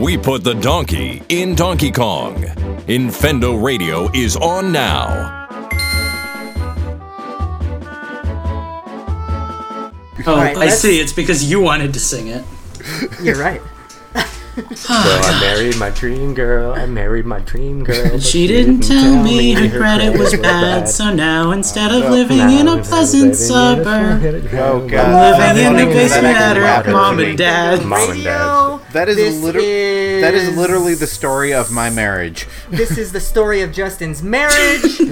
We put the donkey in Donkey Kong. Infendo Radio is on now. Oh, Right, I let's- see. It's because you wanted to sing it. You're right. So I ah, married my dream girl. I married my dream girl. but She didn't tell me her credit was bad, so now instead of living in a pleasant suburb, Oh I'm living in the basement actually at happened her mom and dad. Mom and dad. Radio, That is this is That is literally the story of my marriage. This is the story of Justin's marriage.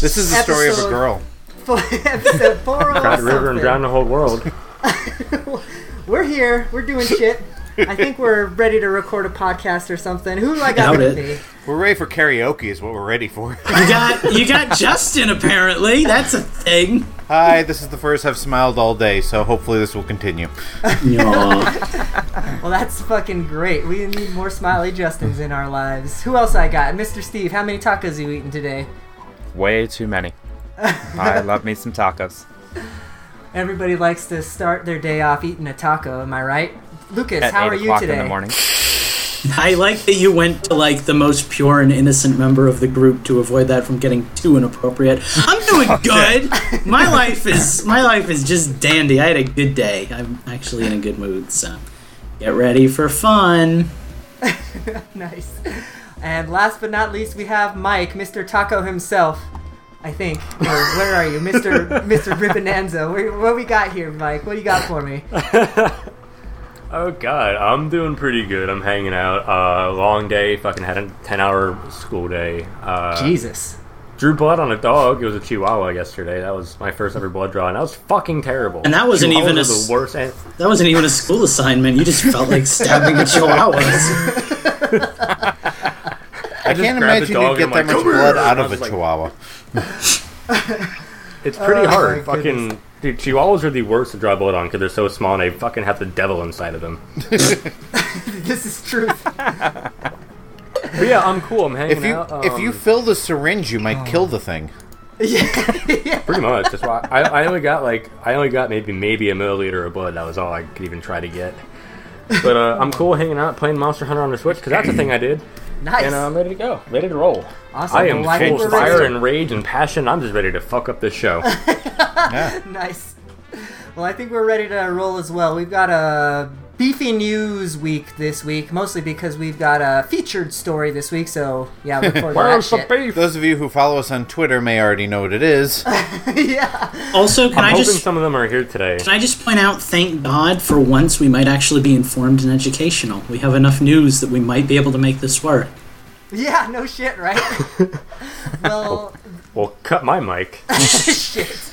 This is the story of a girl. for episode four oh Cried the river and something. drowned the whole world. We're here. We're doing shit. I think we're ready to record a podcast or something. Who do I got Doubt with me? We're ready for karaoke is what we're ready for. You got you got Justin apparently. That's a thing. Hi, this is the first I've smiled all day, so hopefully this will continue. Well, that's fucking great. We need more smiley Justins in our lives. Who else I got? Mr. Steve, how many tacos you eating today? Way too many. I love me some tacos. Everybody likes to start their day off eating a taco. Am I right? Lucas, At how eight are you o'clock today? in the morning. I like that you went to like the most pure and innocent member of the group to avoid that from getting too inappropriate. I'm doing good. My life is my life is just dandy. I had a good day. I'm actually in a good mood, so get ready for fun. Nice. And last but not least, we have Mike, Mr. Taco himself. I think. Or where are you, Mr. Mr. Ribonanza? What we got here, Mike? What do you got for me? Oh god, I'm doing pretty good. I'm hanging out. Uh, long day. Fucking had a 10 hour school day. Uh, Jesus. Drew blood on a dog. It was a Chihuahua yesterday. That was my first ever blood draw, and that was fucking terrible. And that wasn't Chihuahuas even a the worst. an- That wasn't even a school assignment. You just felt like stabbing a chihuahua. I just can't imagine you'd get that like, much blood out of a like- chihuahua. It's pretty Oh, my hard. goodness. Fucking dude, Chihuahuas are the worst to draw blood on because they're so small and they fucking have the devil inside of them. This is truth. But yeah, I'm cool. I'm hanging If you out. if you um, fill the syringe, you might kill the thing. Yeah. Pretty much. That's why I, I only got like I only got maybe maybe a milliliter of blood. That was all I could even try to get. But uh, I'm cool hanging out playing Monster Hunter on the Switch because that's the thing I did, Nice. and uh, I'm ready to go, ready to roll. awesome. I am Well, I think full of fire and rage and passion. I'm just ready to fuck up this show. Nice. Well, I think we're ready to roll as well. We've got a beefy news week this week, mostly because we've got a featured story this week. So yeah, look forward to that Where's the shit. beef? Those of you who follow us on Twitter may already know what it is. yeah. Also, can I'm I hoping just some of them are here today. Can I just point out, thank God, for once we might actually be informed and educational. We have enough news that we might be able to make this work. Yeah. No shit, right? well, Well, cut my mic. shit.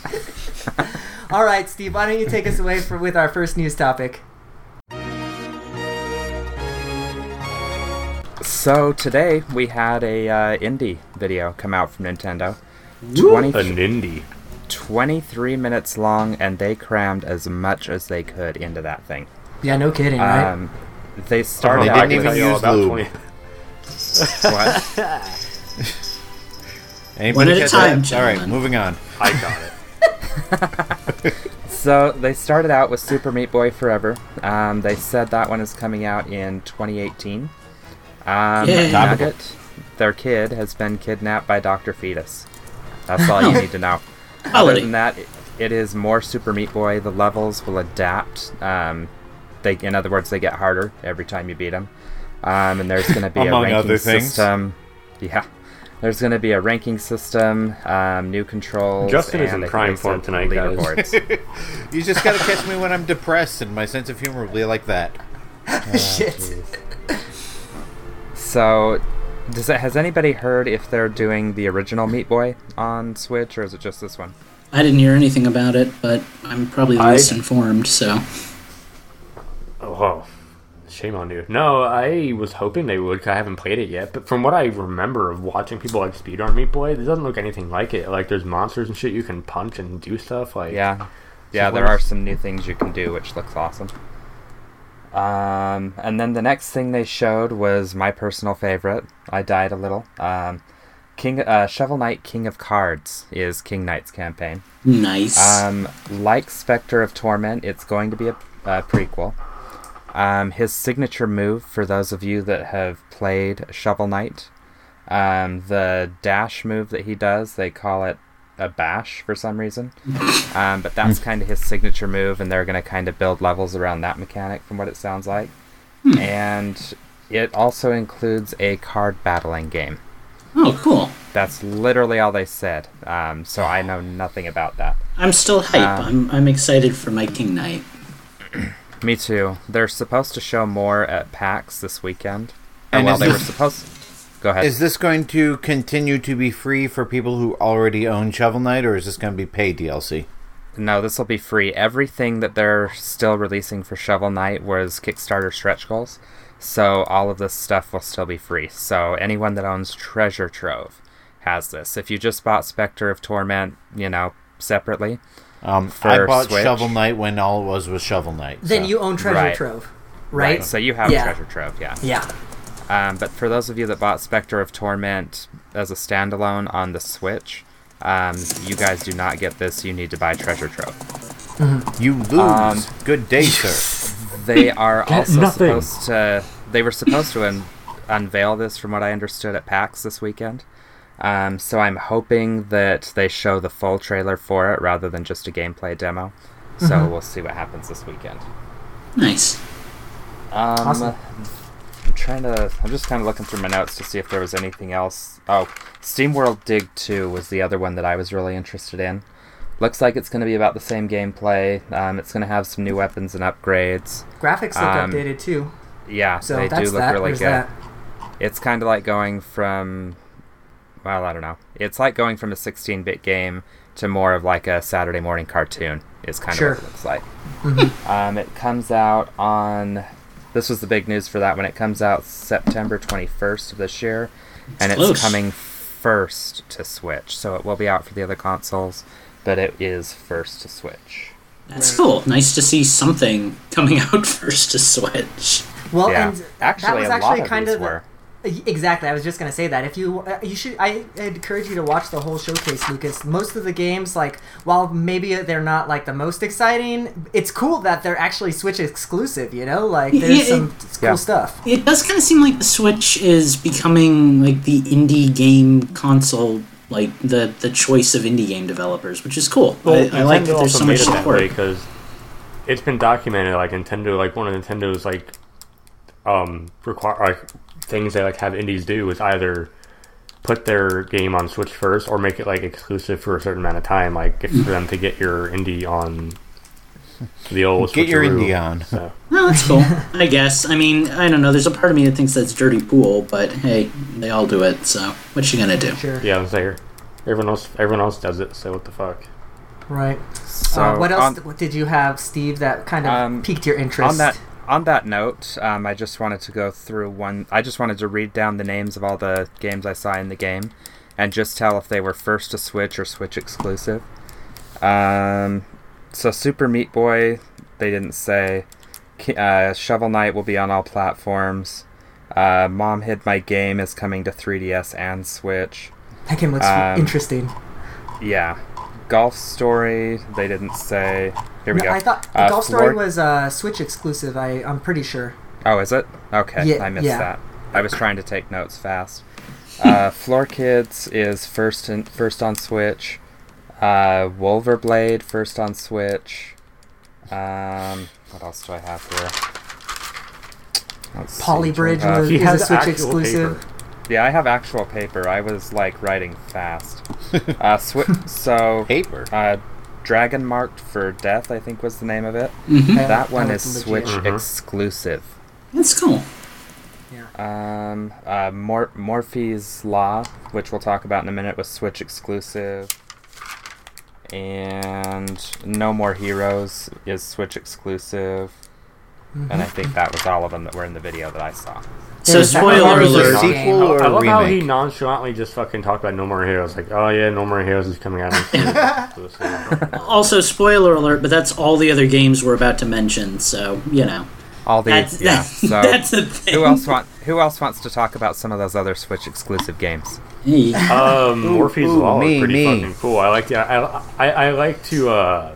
All right, Steve. Why don't you take us away for with our first news topic? So today we had a uh, indie video come out from Nintendo. 20, An indie. 23 minutes long, and they crammed as much as they could into that thing. Yeah. No kidding, right? Um, they started They out didn't with even use lube. what? Anybody One at a time. All right, moving on. I got it. So they started out with Super Meat Boy Forever. Um, they said that one is coming out in 2018. Um, Yay. Nugget, their kid, has been kidnapped by Dr. Fetus. That's all you need to know. Other than that, it- it is more Super Meat Boy. The levels will adapt. Um, they, in other words, they get harder every time you beat them. Um, and there's going to be a ranking other things. system. Yeah. There's going to be a ranking system, um, new controls. Justin is in prime form tonight, guys. You just gotta catch me when I'm depressed, and my sense of humor will be like that. shit. So, does it, has anybody heard if they're doing the original Meat Boy on Switch, or is it just this one? I didn't hear anything about it, but I'm probably the I- least informed, so. Oh, shame on you. No, I was hoping they would. 'cause I haven't played it yet, but from what I remember of watching people like speedrun Meat Boy, it doesn't look anything like it. Like there's monsters and shit you can punch and do stuff. Like Yeah, yeah, there are some new things you can do, which looks awesome. Um, and then the next thing they showed was my personal favorite. I died a little. Um, King uh, Shovel Knight King of Cards is King Knight's campaign. Nice. Um, like Spectre of Torment, it's going to be a, a prequel. Um, his signature move, for those of you that have played Shovel Knight, um, the dash move that he does, they call it a bash for some reason. Um, but that's kind of his signature move, and they're going to kind of build levels around that mechanic, from what it sounds like. And it also includes a card battling game. Oh, cool. That's literally all they said. Um, so I know nothing about that. I'm still hype. Um, I'm I'm excited for my King Knight. Me too. They're supposed to show more at PAX this weekend. And, And well, they were this- supposed. Go ahead. Is this going to continue to be free for people who already own Shovel Knight, or is this going to be paid DLC? No, this will be free. Everything that they're still releasing for Shovel Knight was Kickstarter stretch goals. So all of this stuff will still be free. So anyone that owns Treasure Trove has this. If you just bought Spectre of Torment, you know, separately, Um, For I bought Switch? Shovel Knight when all it was was Shovel Knight. Then so- you own Treasure Right. Trove, right? So you have Yeah. Treasure Trove, yeah. Yeah. Um, but for those of you that bought Spectre of Torment as a standalone on the Switch, um, you guys do not get this. You need to buy Treasure Trove. you lose. Um, Good day, sir. They are also nothing. supposed to. They were supposed to un- unveil this, from what I understood, at PAX this weekend. Um, so I'm hoping that they show the full trailer for it rather than just a gameplay demo. So we'll see what happens this weekend. Nice. Um, Awesome. I'm trying to. I'm just kind of looking through my notes to see if there was anything else. Oh, SteamWorld Dig 2 was the other one that I was really interested in. Looks like it's going to be about the same gameplay. Um, it's going to have some new weapons and upgrades. Graphics look Um, updated too. Yeah, So they that's do look that. really There's good. that. It's kind of like going from, well, I don't know. It's like going from a 16-bit game to more of like a Saturday morning cartoon. Is kind Sure. of what it looks like. Mm-hmm. Um, it comes out on. This was the big news for that when It comes out September 21st of this year, and it's coming first to Switch. So it will be out for the other consoles, but it is first to Switch. That's cool. Nice to see something coming out first to Switch. Well, yeah, and actually, that was a actually lot of kind these of the- were. Exactly, I was just gonna say that. If you, uh, you should, I encourage you to watch the whole showcase, Lucas. Most of the games, like, while maybe they're not like the most exciting, it's cool that they're actually Switch exclusive. You know, like there's Yeah, some it- cool Yeah. stuff. It does kind of seem like the Switch is becoming like the indie game console, like the the choice of indie game developers, which is cool. I, I like that there's so much support. because it's been documented. Like Nintendo, like one of Nintendo's like um require like things they like have indies do is either put their game on Switch first or make it like exclusive for a certain amount of time. Like if for them to get your indie on the old Get your indie on. So, Well, that's cool. I guess. I mean, I don't know. There's a part of me that thinks that's dirty pool, but hey, they all do it. So what you gonna do? Sure. yeah, I was there. Everyone else, everyone else does it. So what the fuck? Right. So uh, what else on- did you have, Steve? That kind of Um, piqued your interest. on that on that note, um, I just wanted to go through one. I just wanted to read down the names of all the games I saw in the game, and just tell if they were first to Switch or Switch exclusive. Um, so Super Meat Boy, they didn't say. Uh, Shovel Knight will be on all platforms. Uh, Mom Hid My Game is coming to 3DS and Switch. that game looks um, interesting. Yeah. Golf Story, they didn't say. Here we No, go. I thought the Uh, Golf Story Floor- was uh, Switch exclusive. I I'm pretty sure. Oh, is it? Okay, Yeah, I missed yeah. that. I was trying to take notes fast. Uh, Floor Kids is first in, first on Switch. Uh, Wulverblade first on Switch. Um, what else do I have here? Let's Poly Bridge uh, was- He is has a Switch exclusive. paper. Yeah, I have actual paper. I was like writing fast. uh, Swi- so Paper. uh, Dragon Marked for Death, I think was the name of it. hmm Yeah, That one that is looks legit. Switch Mhm. exclusive. That's cool. Yeah. Um, uh, Mor- Morphies Law, which we'll talk about in a minute, was Switch exclusive. And No More Heroes is Switch exclusive. And I think that was all of them that were in the video that I saw. So spoiler one Is it a alert. game. sequel or I a love how he nonchalantly just fucking talked about No More Heroes. Like, oh yeah, No More Heroes is coming out. Also, spoiler alert, but that's all the other games we're about to mention. So you know, All the that's yeah. that's, So that's a thing. who else want who else wants to talk about some of those other Switch exclusive games? Hey. um, Morphies ooh, Law me, is pretty me. fucking cool. I like the I, I I like to uh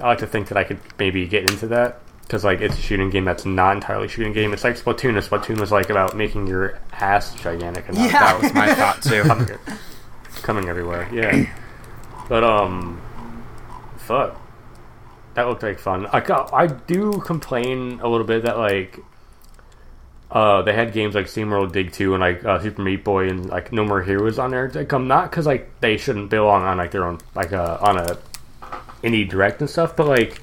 I like to think that I could maybe get into that because like it's a shooting game that's not entirely a shooting game. It's like Splatoon. If Splatoon was like about making your ass gigantic and not Yeah. That was my thought too. coming, coming everywhere. Yeah, but um, fuck, that looked like fun. I got, I do complain a little bit that like. Uh, they had games like SteamWorld Dig 2 and like uh, Super Meat Boy and like No More Heroes on there to come not because like they shouldn't belong on like their own like uh, on a indie direct and stuff, but like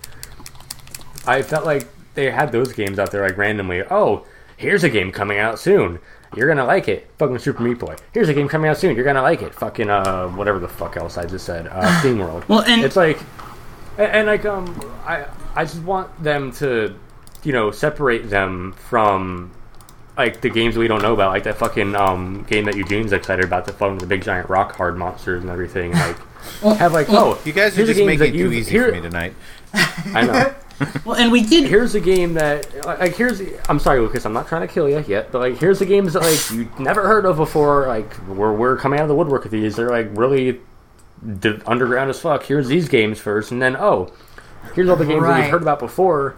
I felt like they had those games out there like randomly. Oh, here's a game coming out soon. You're gonna like it. Fucking Super Meat Boy. Here's a game coming out soon. You're gonna like it. Fucking uh, whatever the fuck else I just said. Uh, SteamWorld. Well, and- it's like, and, and like um, I I just want them to, you know, separate them from like the games we don't know about, like that fucking um game that Eugene's excited about, the fucking the big giant rock hard monsters and everything. Like, have like oh, You guys are just game making it too easy here- for me tonight. I know. Well, and we did. here's a game that like here's I'm sorry Lucas I'm not trying to kill you yet but like here's the games that like you never heard of before like we're, we're coming out of the woodwork with these they're like really d- underground as fuck here's these games first and then oh here's all the games that we've heard about before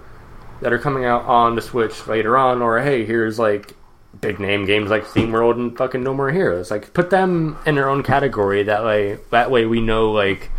that are coming out on the Switch later on or hey here's like big name games like Theme SteamWorld and fucking No More Heroes like put them in their own category that way that way we know like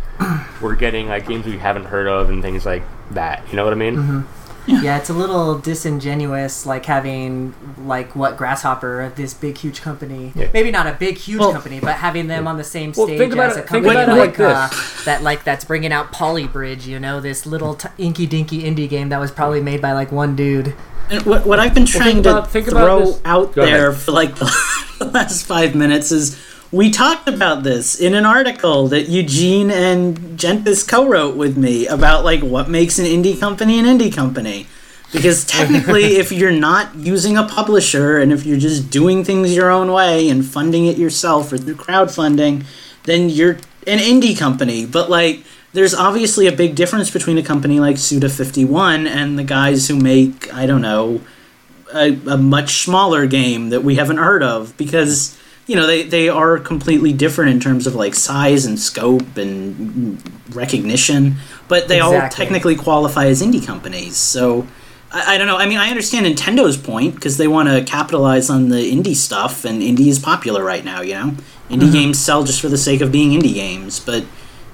we're getting like games we haven't heard of and things like that you know what I mean Yeah, it's a little disingenuous, like having like what Grasshopper, this big huge company, Yeah. maybe not a big huge Well- company, but having them on the same Well, stage think about as it- a think company about it like, like uh, this. that, like that's bringing out Poly Bridge, you know, this little t- inky dinky indie game that was probably made by like one dude. And what, what I've been trying think to about- think about throw this- out Go there ahead. for like the last five minutes is we talked about this in an article that Eugene and Gentis co-wrote with me about like what makes an indie company an indie company. Because technically, if you're not using a publisher and if you're just doing things your own way and funding it yourself or through crowdfunding, then you're an indie company. But like, there's obviously a big difference between a company like Suda51 and the guys who make, I don't know, a, a much smaller game that we haven't heard of because you know they, they are completely different in terms of like size and scope and recognition but they all technically qualify as indie companies. So I, I don't know. I mean i understand nintendo's point because they want to capitalize on the indie stuff and indie is popular right now you know? Indie mm-hmm. games sell just for the sake of being indie games but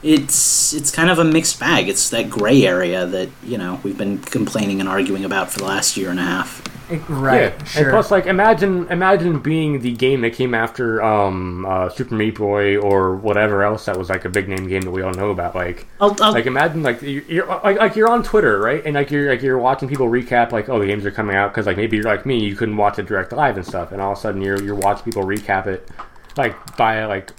it's it's kind of a mixed bag. It's that gray area that you know we've been complaining and arguing about for the last year and a half Right, Yeah, sure. and plus, like, imagine imagine being the game that came after um, uh, Super Meat Boy or whatever else that was like a big name game that we all know about. Like, I'll, I'll, like imagine like you- you're like, like you're on Twitter, right? And like you're like you're watching people recap like, oh, the games are coming out because like maybe you're like me, you couldn't watch it direct live and stuff, and all of a sudden you're you're watching people recap it like by like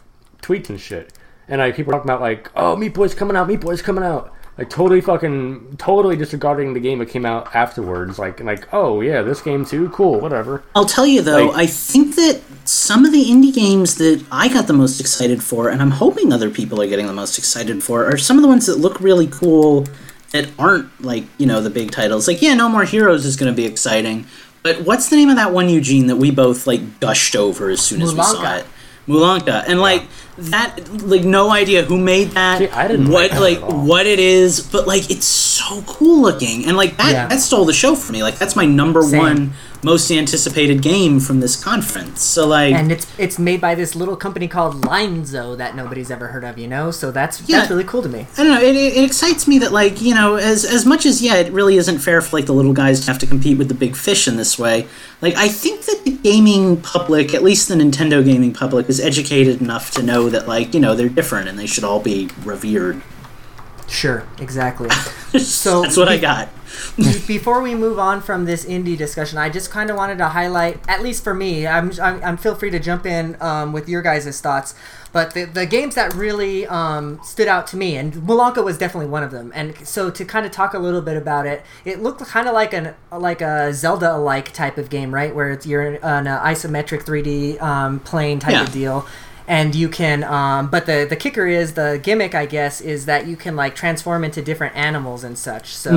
tweets and shit, and like people are talking about like, oh, Meat Boy's coming out, Meat Boy's coming out. Like totally fucking totally disregarding the game that came out afterwards, like like oh yeah this game too cool whatever I'll tell you though, Like- I think that some of the indie games that I got the most excited for, and I'm hoping other people are getting the most excited for, are some of the ones that look really cool that aren't like, you know, the big titles. Like, yeah, No More Heroes is going to be exciting, but what's the name of that one, Eugene, that we both like gushed over as soon as we saw it? Mulaka. And like, that, like, no idea who made that, See, I didn't what, like that like, at all. what it is, but like, it's so cool looking. And like, that, Yeah. that stole the show for me. Like, that's my number Same. one most anticipated game from this conference. So like, and it's it's made by this little company called Lienzo that nobody's ever heard of, you know. So that's Yeah. that's really cool to me. I don't know. It, it, it excites me that like you know, as as much as yeah, it really isn't fair for like the little guys to have to compete with the big fish in this way. Like I think that the gaming public, at least the Nintendo gaming public, is educated enough to know that like you know they're different and they should all be revered. Sure, exactly. So That's what I got. Before we move on from this indie discussion, I just kind of wanted to highlight, at least for me, I'm, I'm, I'm feel free to jump in um, with your guys' thoughts, but the, the games that really um, stood out to me, and Mulaka was definitely one of them. And so to kind of talk a little bit about it, it looked kind of like an like a Zelda-alike type of game, right? Where it's you're on an isometric 3D um, plane type Yeah. of deal and you can um, but the the kicker is the gimmick i guess is that you can like transform into different animals and such so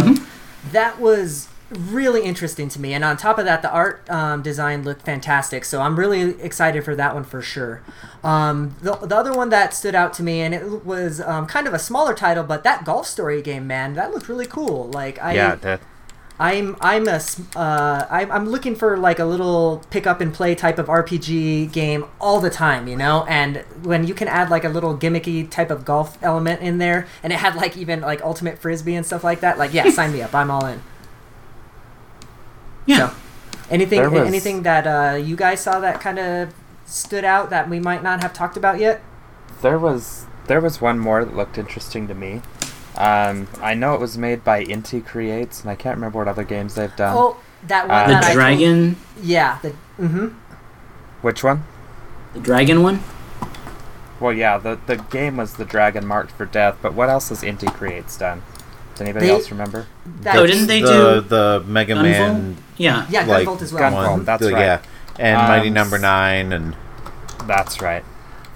that was really interesting to me. And on top of that the art um, design looked fantastic. So i'm really excited for that one for sure. Um, the, the other one that stood out to me and it was um, kind of a smaller title but that golf story game man that looked really cool. Like i yeah, the I'm I'm a s- uh, I'm, I'm looking for like a little pick up and play type of RPG game all the time, you know. And when you can add like a little gimmicky type of golf element in there, and it had like even like ultimate frisbee and stuff like that, like yeah, sign me up. I'm all in. Yeah. So, anything was- anything that uh, you guys saw that kind of stood out that we might not have talked about yet? There was there was one more that looked interesting to me. Um, I know it was made by Inti Creates, and I can't remember what other games they've done. oh, that one. Uh, The that I told- dragon, yeah. The mm-hmm. Which one? the dragon one. Well, yeah, the the game was the Dragon Marked for Death, but what else has Inti Creates done? Does anybody They- else remember? That, Oh, didn't they the, do the Mega Gunvolt? Man Yeah. Yeah, like Gunvolt as well. Gunvolt, one, that's the- right. Yeah, and Mighty Um, Number Nine, and That's right.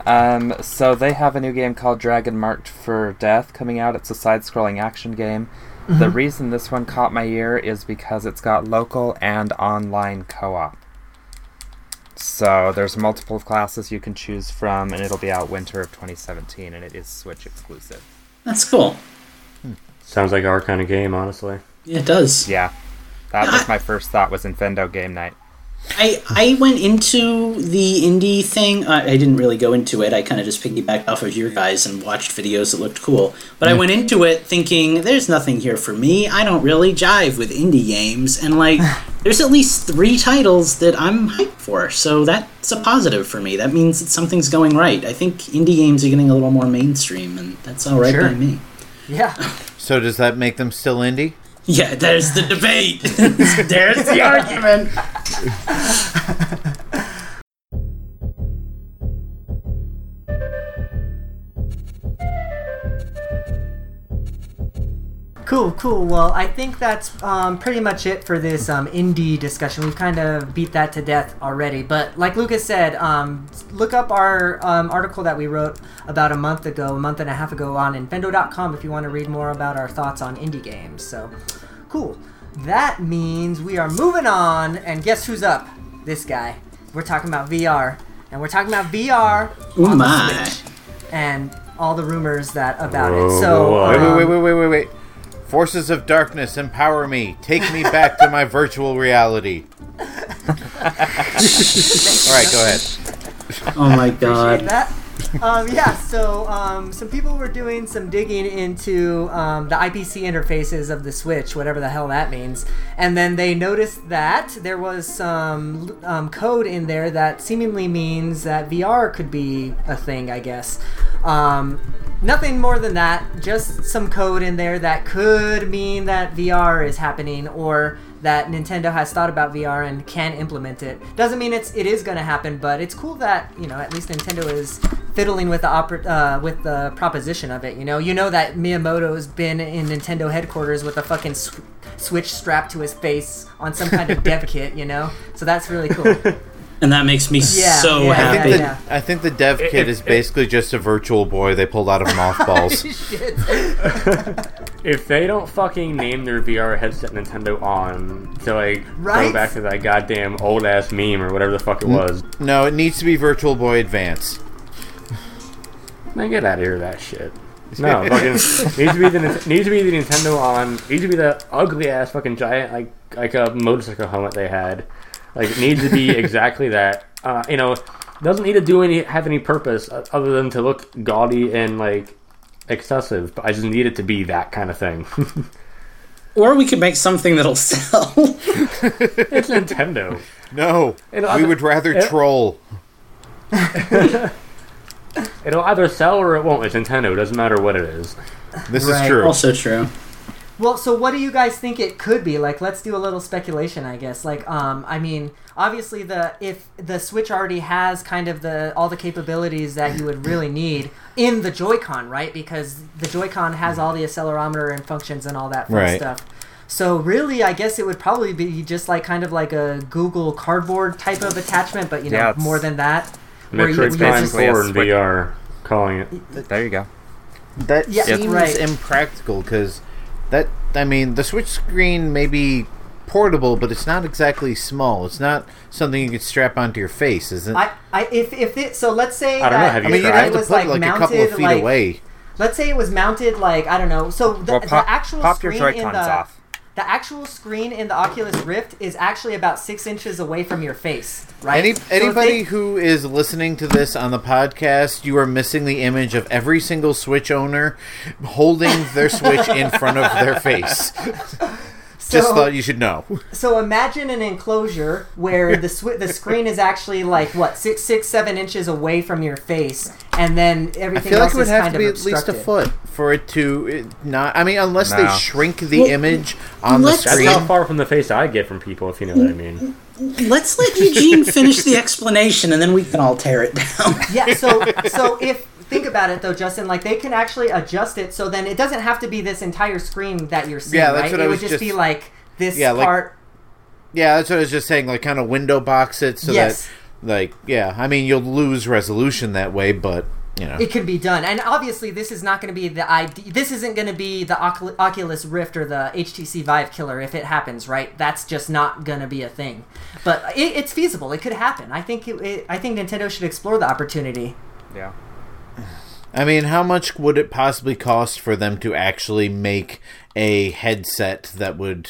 Um, so they have a new game called Dragon Marked for Death coming out. It's a side-scrolling action game. The reason this one caught my ear is because it's got local and online co-op. So there's multiple classes you can choose from, and it'll be out winter of 2017, and it is Switch exclusive. That's cool. Sounds like our kind of game, honestly. Yeah, it does. Yeah, that was my first thought. Was Infendo Game Night? I I went into the indie thing. Uh, I didn't really go into it. I kind of just piggybacked off of your guys and watched videos that looked cool. But I went into it thinking, "There's nothing here for me. I don't really jive with indie games." And like, there's at least three titles that I'm hyped for. So that's a positive for me. That means that something's going right. I think indie games are getting a little more mainstream, and that's all right Sure. by me. Yeah. so does that make them still indie? Yeah, there's the debate. there's the argument. Cool, cool. Well, I think that's um, pretty much it for this um, indie discussion. We've kind of beat that to death already. But like Lucas said, um, look up our um, article that we wrote about a month ago, a month and a half ago on Infendo.com if you want to read more about our thoughts on indie games. So, cool. That means we are moving on. And guess who's up? This guy. We're talking about VR. And we're talking about VR Oh on the. Switch and all the rumors that about it. So, whoa. Wait, um, wait, wait, wait, wait, wait. Forces of darkness, empower me. Take me back to my virtual reality. All right, go ahead. Oh my Appreciate god. that. Um, yeah, so um, some people were doing some digging into um, the IPC interfaces of the Switch, whatever the hell that means, and then they noticed that there was some um, code in there that seemingly means that VR could be a thing, I guess. Um, nothing more than that, just some code in there that could mean that VR is happening or that Nintendo has thought about VR and can implement it. Doesn't mean it's it is going to happen, but it's cool that you know at least Nintendo is fiddling with the oper- uh, with the proposition of it. You know, you know that Miyamoto's been in Nintendo headquarters with a fucking sw- Switch strapped to his face on some kind of dev kit. You know, so that's really cool. And that makes me Yeah, so yeah, I happy. think, the, yeah. I think the dev It- kit it- is basically just a virtual boy they pulled out of mothballs. Shit. If they don't fucking name their VR headset Nintendo on to like Right? go back to that goddamn old ass meme or whatever the fuck it was, no, it needs to be Virtual Boy Advance. man, get out of here with that shit. No, fucking needs to be the needs to be the Nintendo on needs to be the ugly ass fucking giant like like a motorcycle helmet they had. Like it needs to be exactly that. Uh, you know, doesn't need to do any have any purpose other than to look gaudy and like excessive. But I just need it to be that kind of thing. Or we could make something that'll sell. it's Nintendo. No, It'll we either- would rather it- troll. It'll either sell or it won't. It's Nintendo. It doesn't matter what it is. This Right. is true. also true. Well, so what do you guys think it could be? Like, let's do a little speculation, I guess. Like, um, I mean, obviously, the if the Switch already has kind of the all the capabilities that you would really need in the Joy-Con, right? Because the Joy-Con has all the accelerometer and functions and all that fun Right. stuff. So really, I guess it would probably be just like kind of like a Google Cardboard type of attachment, but you know, Yeah, more than that. Where you- Metroid Prime just- 4 in VR, calling it. There you go. That Yeah, seems right. impractical because that I mean the Switch screen may be portable, but it's not exactly small. It's not something you could strap onto your face, is it? I, I if if it so let's say I don't know, that have you I mean, if you'd tried? have it to was put like, it like a couple of feet like away. let's say it was mounted like I don't know. So the, Well, pop, the actual pop your screen Joy in the off. The actual screen in the Oculus Rift is actually about six inches away from your face, right? Any, So anybody they- who is listening to this on the podcast, you are missing the image of every single Switch owner holding their Switch in front of their face. Just So- thought you should know. So imagine an enclosure where the sw- the screen is actually like what six six seven inches away from your face, and then everything. I everything feel like it would have to be at least a foot for it to it not. I mean, unless they shrink the Well, image on the let's- That's screen. how far from the face I get from people, if you know what I mean. Let's let Eugene finish the explanation, and then we can all tear it down. Yeah. So so if think about it though, Justin, like they can actually adjust it so then it doesn't have to be this entire screen that you're seeing. Yeah, that's right? what it I would was just, just- be like this Yeah, like- part. Yeah, that's what I was just saying. Like, kind of window box it so Yes. that, like, yeah. I mean, you'll lose resolution that way, but you know, It can be done, and obviously, this is not going to be the ID. This isn't going to be the Oculus Rift or the HTC Vive killer if it happens, right? That's just not going to be a thing. But it, it's feasible; it could happen. I think. It, it, I think Nintendo should explore the opportunity. Yeah. I mean, how much would it possibly cost for them to actually make a headset that would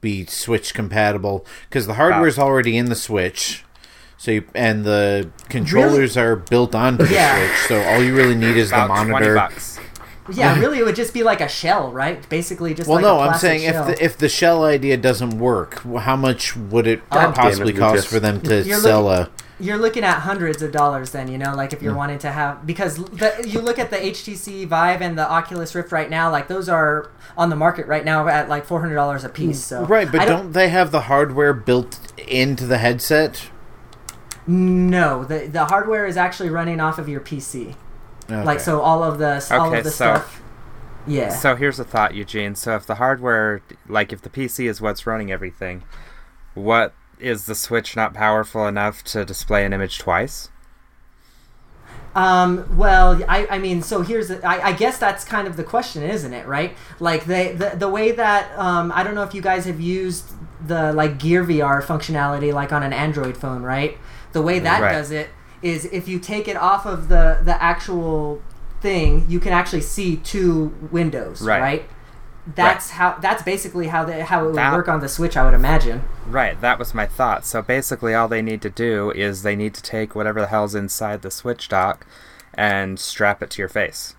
be Switch compatible? Because the hardware is already in the Switch, so you, and the controllers are built onto the Yeah. Switch. So all you really need is the About twenty monitor. Yeah, really, it would just be like a shell, right? Basically, just Well, like no, a I'm saying shell. if the, if the shell idea doesn't work, how much would it God damn it, possibly cost for them to You're sell looking- you're looking at hundreds of dollars then you know like if you're Hmm. wanting to have because the, you look at the htc vive and the oculus rift right now like those are on the market right now at like $400 a piece so right? But I don't, they have the hardware built into the headset? no the, the hardware is actually running off of your pc like so all of the all of the so- stuff yeah So here's a thought, Eugene. So if the hardware, like if the PC is what's running everything, what is the Switch not powerful enough to display an image twice? Um, well, I, I mean, so here's, the, I, I guess that's kind of the question, isn't it? Right? Like they, the, the way that, um, I don't know if you guys have used the like Gear VR functionality, like on an Android phone, right? The way that Right. does it is if you take it off of the the actual thing, you can actually see two windows, Right. right? That's how. That's basically how the, how it would That- work on the Switch, I would imagine. Right, that was my thought. So basically, all they need to do is they need to take whatever the hell's inside the Switch dock and strap it to your face.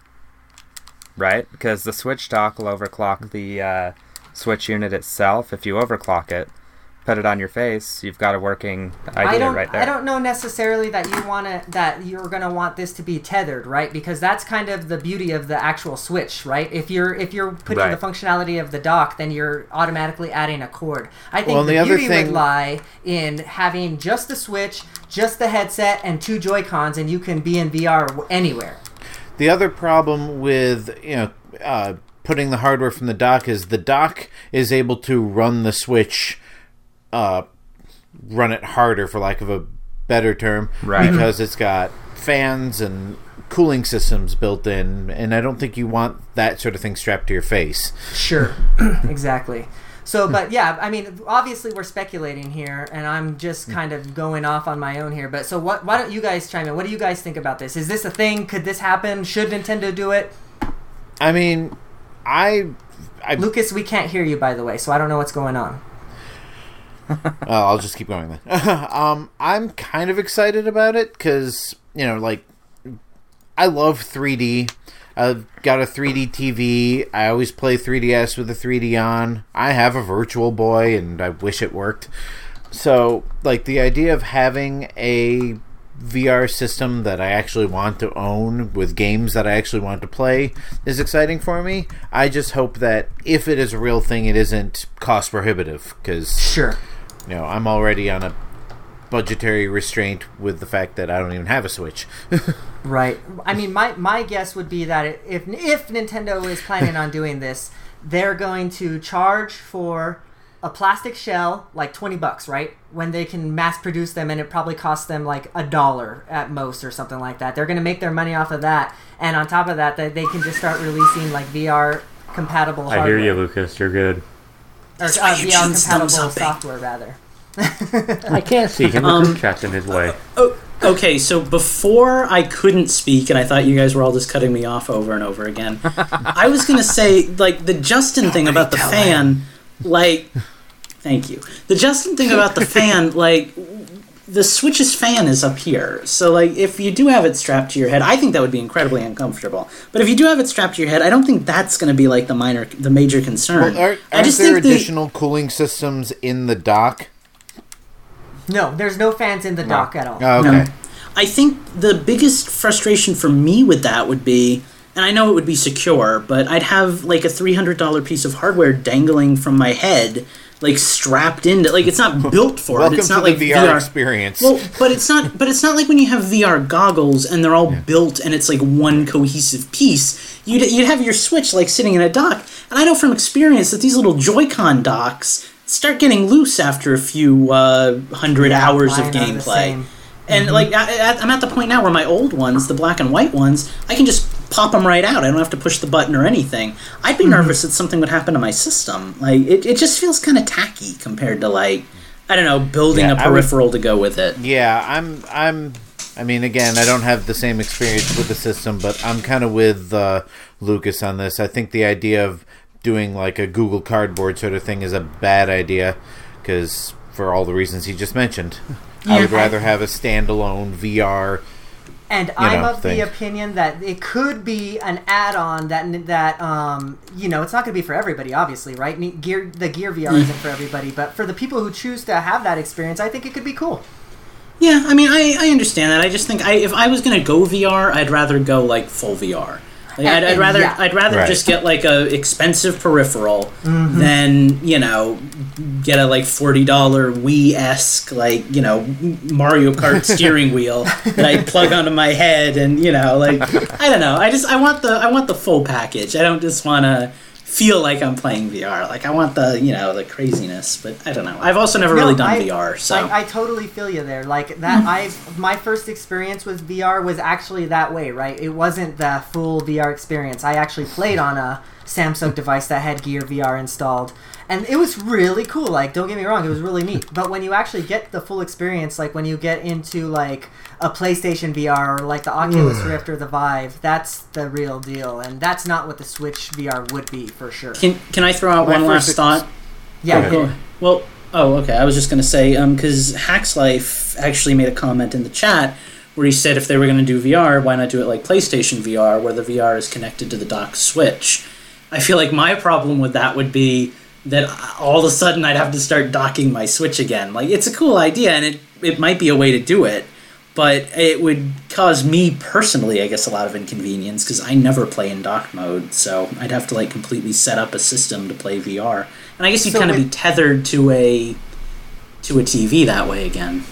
Right? Because the Switch dock will overclock the uh, Switch unit itself. If you overclock it, put it on your face, you've got a working idea I don't. right there. I don't know necessarily that you want to that you're gonna want this to be tethered, right? Because that's kind of the beauty of the actual Switch, right? If you're if you're putting Right. the functionality of the dock, then you're automatically adding a cord. I think Well, the, the other beauty thing- would lie in having just the Switch, just the headset, and two Joy Cons, and you can be in VR anywhere. The other problem with you know uh, putting the hardware from the dock is the dock is able to run the Switch, uh, run it harder for lack of a better term, Right. Because it's got fans and cooling systems built in, and I don't think you want that sort of thing strapped to your face. Sure, exactly. So, but yeah, I mean, obviously we're speculating here, and I'm just kind of going off on my own here. But so, what? Why don't you guys chime in? What do you guys think about this? Is this a thing? Could this happen? Should Nintendo do it? I mean, I. I Lucas, we can't hear you, by the way, so I don't know what's going on. Oh, I'll just keep going then. um, I'm kind of excited about it because you know, like, I love 3D. I've got a 3D TV. I always play 3DS with the 3D on. I have a Virtual Boy, and I wish it worked. So, like, the idea of having a VR system that I actually want to own with games that I actually want to play is exciting for me. I just hope that if it is a real thing, it isn't cost prohibitive because Sure. You know, I'm already on a budgetary restraint with the fact that I don't even have a Switch. Right. I mean, my, my guess would be that if if Nintendo is planning on doing this, they're going to charge for a plastic shell like 20 bucks, right? When they can mass produce them and it probably costs them like a dollar at most or something like that. They're going to make their money off of that. And on top of that, that they can just start releasing like VR compatible hardware. I hear you, Lucas. You're good. Or That's uh, why VR compatible software, rather. I can't see him. The Um, group chat's in his way. Oh, okay, so before I couldn't speak, and I thought you guys were all just cutting me off over and over again, I was gonna say like the Justin thing about the fan like, thank you. The Justin thing about the fan, like, the Switch's fan is up here. So, like, if you do have it strapped to your head, I think that would be incredibly uncomfortable. But if you do have it strapped to your head, I don't think that's going to be like the minor, the major concern. Well, are, I aren't just there think the- additional cooling systems in the dock? No, there's no fans in the dock at all. Oh, okay. No. I think the biggest frustration for me with that would be, and I know it would be secure, but I'd have like a three hundred dollar piece of hardware dangling from my head, like strapped into. Like it's not built for it. It's to not the like VR, experience. Well, but it's not. But it's not like when you have VR goggles and they're all built and it's like one cohesive piece. You'd you'd have your Switch like sitting in a dock, and I know from experience that these little Joy-Con docks start getting loose after a few uh, hundred hours of Mine are the gameplay. And like I, I, I'm at the point now where my old ones, the black and white ones, I can just pop them right out. I don't have to push the button or anything. I'd be Mm-hmm. nervous that something would happen to my system. Like it, it just feels kind of tacky compared to like I don't know building Yeah, a I would- peripheral to go with it. Yeah, I'm. I'm. I mean, again, I don't have the same experience with the system, but I'm kind of with uh, Lucas on this. I think the idea of doing like a Google Cardboard sort of thing is a bad idea because for all the reasons he just mentioned, I would rather have a standalone VR. And I'm know, of thing. the opinion that it could be an add-on that that um you know it's not going to be for everybody, obviously, right? Ne- Gear the Gear VR isn't for everybody, but for the people who choose to have that experience, I think it could be cool. Yeah, I mean I, I understand that. I just think I if I was gonna go VR, I'd rather go like full VR. Like, I'd, I'd rather yeah. I'd rather Right. just get like a expensive peripheral Mm-hmm. than you know get a like forty dollar Wii esque like you know Mario Kart steering wheel that I plug onto my head and you know like I don't know I just I want the I want the full package. I don't just want to feel like I'm playing VR. Like I want the you know the craziness, but I don't know. I've also never No, really done I- VR, so I, I totally feel you there. Like that, hmm. I my first experience with VR was actually that way, right? It wasn't the full VR experience. I actually played on a Samsung device that had Gear VR installed, and it was really cool. Like, don't get me wrong, it was really neat. But when you actually get the full experience, like when you get into like a PlayStation VR or like the Oculus Rift or the Vive, that's the real deal, and that's not what the Switch VR would be for sure. Can can I throw out My one first last ex- thought? Yeah, ahead. hit it. Well, oh, okay. I was just gonna say, um, because Hacks Life actually made a comment in the chat where he said if they were gonna do VR, why not do it like PlayStation VR, where the VR is connected to the dock Switch? I feel like my problem with that would be that all of a sudden I'd have to start docking my Switch again. Like it's a cool idea, and it it might be a way to do it. But it would cause me personally, I guess, a lot of inconvenience because I never play in dock mode. So I'd have to like completely set up a system to play VR, and I guess you'd So kind of be tethered to a to a TV that way again.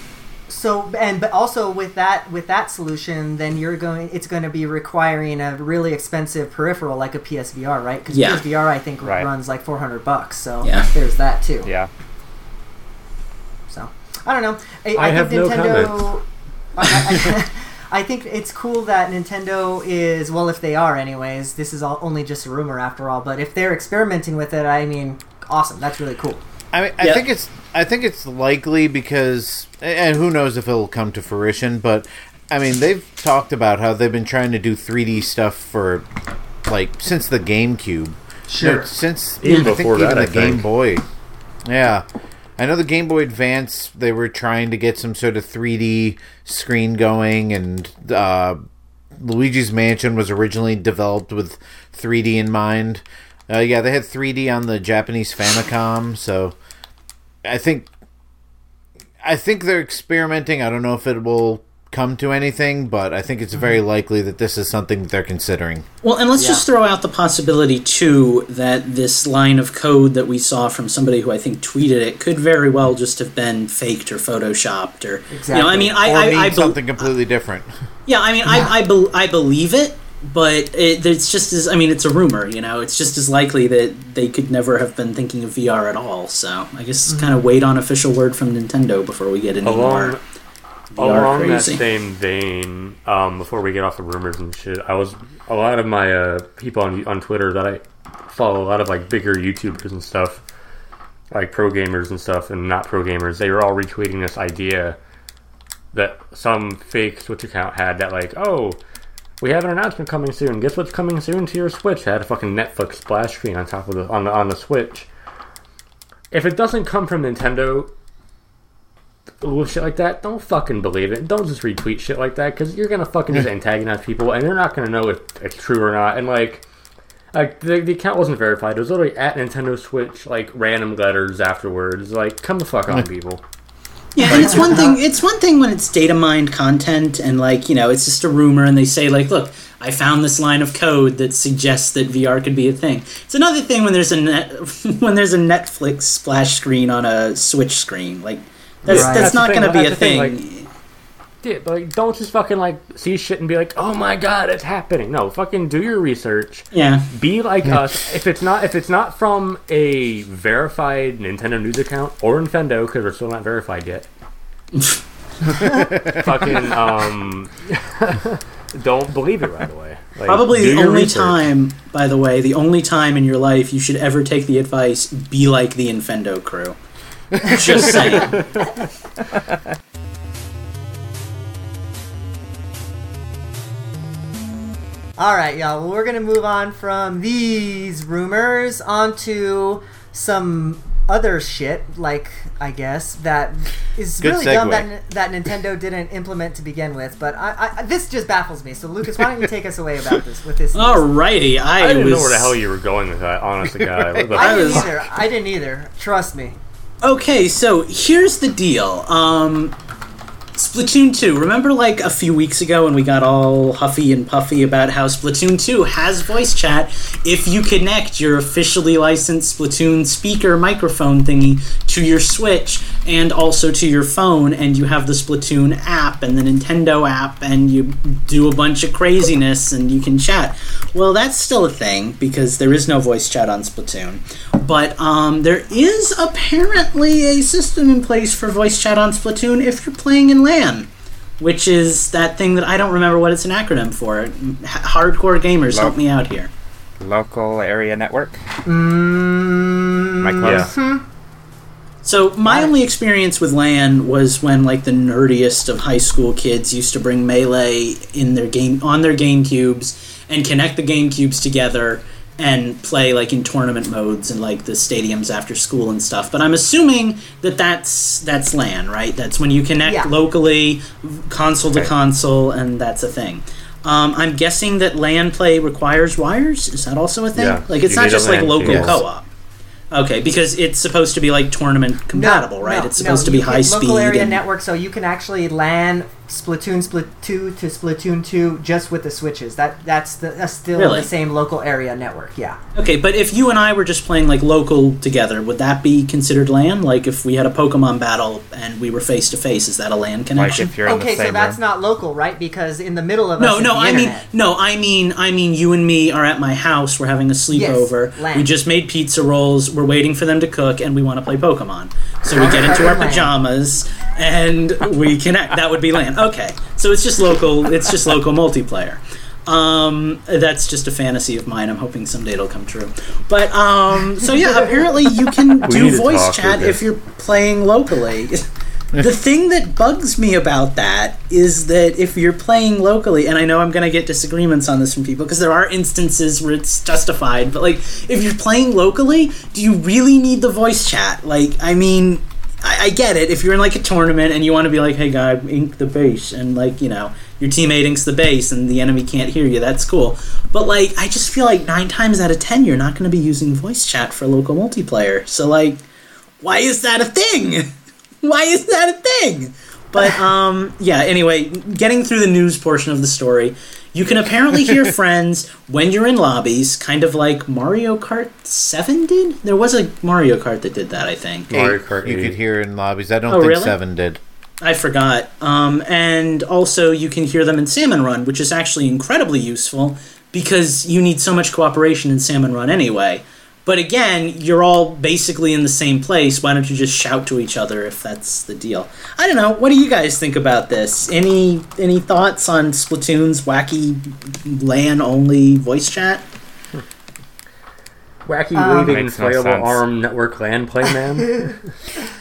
So and but also with that with that solution, then you're going. It's going to be requiring a really expensive peripheral like a PSVR, right? Because Yeah. PSVR I think Right. runs like 400 bucks. So Yeah. there's that too. Yeah. So I don't know. I, I have think no Nintendo. I, I, I think it's cool that Nintendo is well, if they are, anyways. This is all, only just a rumor after all. But if they're experimenting with it, I mean, awesome. That's really cool. I mean, I Yeah. think it's I think it's likely because, and who knows if it'll come to fruition. But I mean, they've talked about how they've been trying to do 3D stuff for like since the GameCube. Sure. No, since Even I think before even that, the I Game. Boy. Yeah, I know the Game Boy Advance. They were trying to get some sort of 3D screen going, and uh, Luigi's Mansion was originally developed with 3D in mind. Uh, yeah, they had 3D on the Japanese Famicom, so I think I think they're experimenting. I don't know if it will come to anything, but I think it's very likely that this is something that they're considering. Well, and let's Yeah. just throw out the possibility too that this line of code that we saw from somebody who I think tweeted it could very well just have been faked or photoshopped or you know. I Exactly. mean, I or I, mean I, bel- something completely different. yeah, I mean, I I, bel I believe it, but it, it's just as I mean, it's a rumor. You know, it's just as likely that they could never have been thinking of VR at all. So I guess kind of wait on official word from Nintendo before we get any Along, more. VR along that crazy. same vein, um, before we get off the rumors and shit, I was a lot of my uh, people on on Twitter that I follow, a lot of like bigger YouTubers and stuff, like pro gamers and stuff, and not pro gamers. They were all retweeting this idea that some fake Switch account had that like, oh, we have an announcement coming soon. Guess what's coming soon to your Switch? It had a fucking Netflix splash screen on top of the on the on the Switch. if it doesn't come from Nintendo, with shit like that, don't fucking believe it. Don't just retweet shit like that because you're gonna fucking just antagonize people, and they're not gonna know if it's true or not. And like, like the, the account wasn't verified. It was literally at Nintendo Switch, like random letters afterwards. Like, come the fuck on, people. Yeah, and it's one thing. It's one thing when it's data mined content and like you know it's just a rumor, and they say like, look, I found this line of code that suggests that VR could be a thing. It's another thing when there's a net when there's a Netflix splash screen on a Switch screen. Like that's Right. that's That's not going to be a thing, thing. like- Yeah, but like, don't just fucking like see shit and be like, oh my god, it's happening. No, fucking do your research. yeah. Be like us. If it's not if it's not from a verified Nintendo news account or Nintendo because we're still not verified yet. fucking um, don't believe it right away. Like, Probably the only research. time, by the way, the only time in your life you should ever take the advice, be like the Infendo crew. Just saying. All right, y'all. Well, we're gonna move on from these rumors onto some other shit, like I guess that is Good really dumb that, that Nintendo didn't implement to begin with. But I, I, this just baffles me. So, Lucas, why don't you take us away about this with this? news? Alrighty, I, I didn't was know where the hell you were going with that. Honest to God, what I didn't either. I didn't either. Trust me. Okay, so here's the deal. Um, Splatoon 2. Remember, like, a few weeks ago when we got all huffy and puffy about how Splatoon 2 has voice chat if you connect your officially licensed Splatoon speaker microphone thingy to your Switch and also to your phone, and you have the Splatoon app and the Nintendo app, and you do a bunch of craziness and you can chat. Well, that's still a thing because there is no voice chat on Splatoon. But um, there is apparently a system in place for voice chat on Splatoon if you're playing in LAN, which is that thing that I don't remember what it's an acronym for. H- hardcore gamers, help me out here. Local area network. Mm, Am I close? Yeah. So my only experience with LAN was when like the nerdiest of high school kids used to bring Melee in their game on their Game Cubes and connect the Game Cubes together and play like in tournament modes and like the stadiums after school and stuff. But I'm assuming that that's that's LAN, right? That's when you connect Yeah. locally, console to console, and that's a thing. Um, I'm guessing that LAN play requires wires. Is that also a thing? Yeah. Like it's You not just like local cable. co-op. Okay, because it's supposed to be like tournament compatible, right? no, it's supposed no, to be you can- high speed. Local area and- network, so you can actually LAN Splatoon Split two to Splatoon two just with the switches. That that's the that's still Really? the same local area network. Yeah. Okay, but if you and I were just playing like local together, would that be considered LAN? Like if we had a Pokemon battle and we were face to face, is that a LAN connection? Like connection? if you're in the Okay, same so that's room. not local, right? Because in the middle of no, is no, the I mean, no, I mean, I mean, you and me are at my house. We're having a sleepover. LAN. we just made pizza rolls. We're waiting for them to cook, and we want to play Pokemon. So we get into our pajamas and we connect. That would be LAN. Okay, so it's just local. It's just local multiplayer. Um, that's just a fantasy of mine. I'm hoping someday it'll come true. But um, so yeah, apparently you can need do voice chat if you're playing locally. the thing that bugs me about that is that if you're playing locally, and I know I'm going to get disagreements on this from people because there are instances where it's justified, but like if you're playing locally, do you really need the voice chat? Like, I mean, I, I get it. If you're in like a tournament and you want to be like, hey guy, ink the base, and like, you know, your teammate inks the base and the enemy can't hear you, that's cool. But like, I just feel like nine times out of ten, you're not going to be using voice chat for local multiplayer. So like, why is that a thing? Why is that a thing? But um, yeah. Anyway, getting through the news portion of the story, you can apparently hear friends when you're in lobbies, kind of like Mario Kart Seven did. There was a Mario Kart that did that, I think. Mario Eight, Kart you could hear in lobbies. I don't Oh, think really? seven did. I forgot. Um, and also, you can hear them in Salmon Run, which is actually incredibly useful because you need so much cooperation in Salmon Run anyway. But again, you're all basically in the same place. Why don't you just shout to each other if that's the deal? I don't know. What do you guys think about this? Any any thoughts on Splatoon's wacky LAN only voice chat? Wacky Um, waving Makes no arm network LAN play man.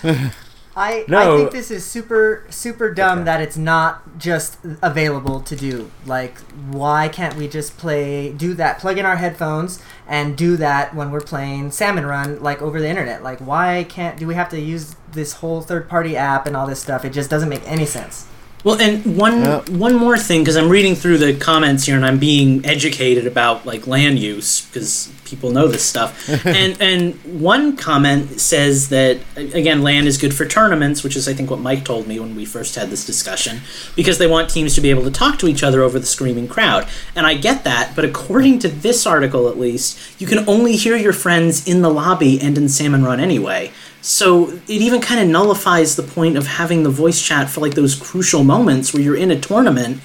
I, I think this is super super dumb Okay. that it's not just available to do. Like, why can't we just play do that? Plug in our headphones and do that when we're playing Salmon Run, like over the internet. Like, why can't do we have to use this whole third party app and all this stuff? It just doesn't make any sense. Well, and one Yeah. one more thing because I'm reading through the comments here and I'm being educated about like land use because people know this stuff. and and one comment says that again, land is good for tournaments, which is I think what Mike told me when we first had this discussion, because they want teams to be able to talk to each other over the screaming crowd. And I get that, but according to this article at least, you can only hear your friends in the lobby and in Salmon Run anyway. So it even kind of nullifies the point of having the voice chat for like those crucial moments where you're in a tournament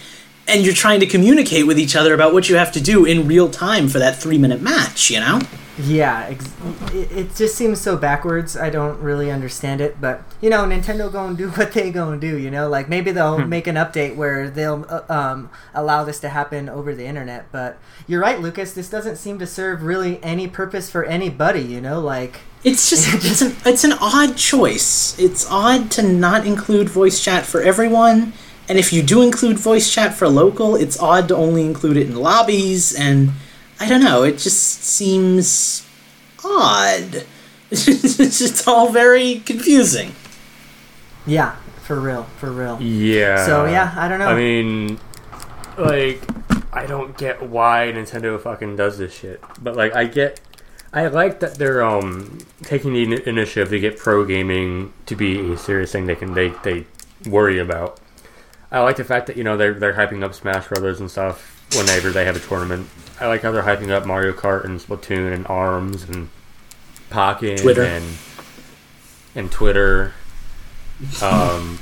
and you're trying to communicate with each other about what you have to do in real time for that three minute match, you know? Yeah, ex- it, it just seems so backwards. I don't really understand it, but you know, Nintendo gonna do what they gonna do. You know, like maybe they'll make an update where they'll uh, um, allow this to happen over the internet. But you're right, Lucas. This doesn't seem to serve really any purpose for anybody. You know, like It's just it's an it's an odd choice. It's odd to not include voice chat for everyone, and if you do include voice chat for local, it's odd to only include it in lobbies. And I don't know. It just seems odd. it's just all very confusing. yeah, for real, for real. Yeah. So, yeah, I don't know. I mean, like, I don't get why Nintendo fucking does this shit. But like, I get, I like that they're um taking the initiative to get pro gaming to be a serious thing they can they they worry about. I like the fact that you know they're they're hyping up Smash Brothers and stuff whenever they have a tournament. I like how they're hyping up Mario Kart and Splatoon and Arms and Pocket Twitter. and and Twitter. Um,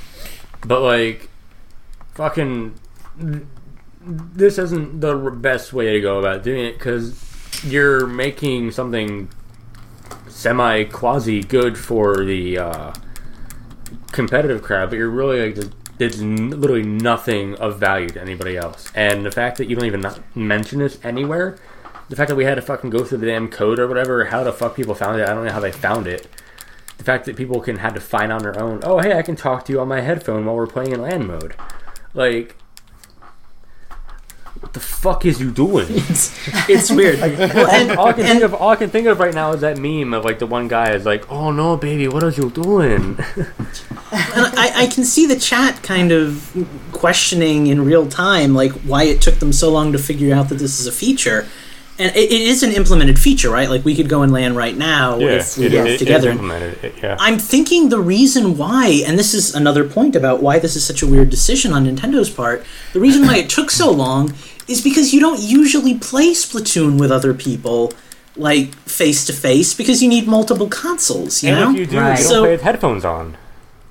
but like, fucking, this isn't the best way to go about doing it because you're making something semi quasi good for the uh, competitive crowd, but you're really like just, literally nothing of value to anybody else. And the fact that you don't even mention this anywhere, the fact that we had to fucking go through the damn code or whatever, how the fuck people found it, I don't know how they found it. The fact that people can had to find on their own, oh hey, I can talk to you on my headphone while we're playing in LAN mode, like. What the fuck is you doing? It's it's weird. Well, and- all I can think of, all I can think of right now is that meme of like the one guy is like, "Oh no, baby, what are you doing?" And I, I can see the chat kind of questioning in real time, like why it took them so long to figure out that this is a feature. And it, it is an implemented feature, right? Like we could go and land right now if we it- work it- it together. implemented it, yeah. I'm thinking the reason why, and this is another point about why this is such a weird decision on Nintendo's part, the reason why it took so long is because you don't usually play Splatoon with other people, like face to face, because you need multiple consoles, you and know? if you do, Right. you don't So- play with headphones on.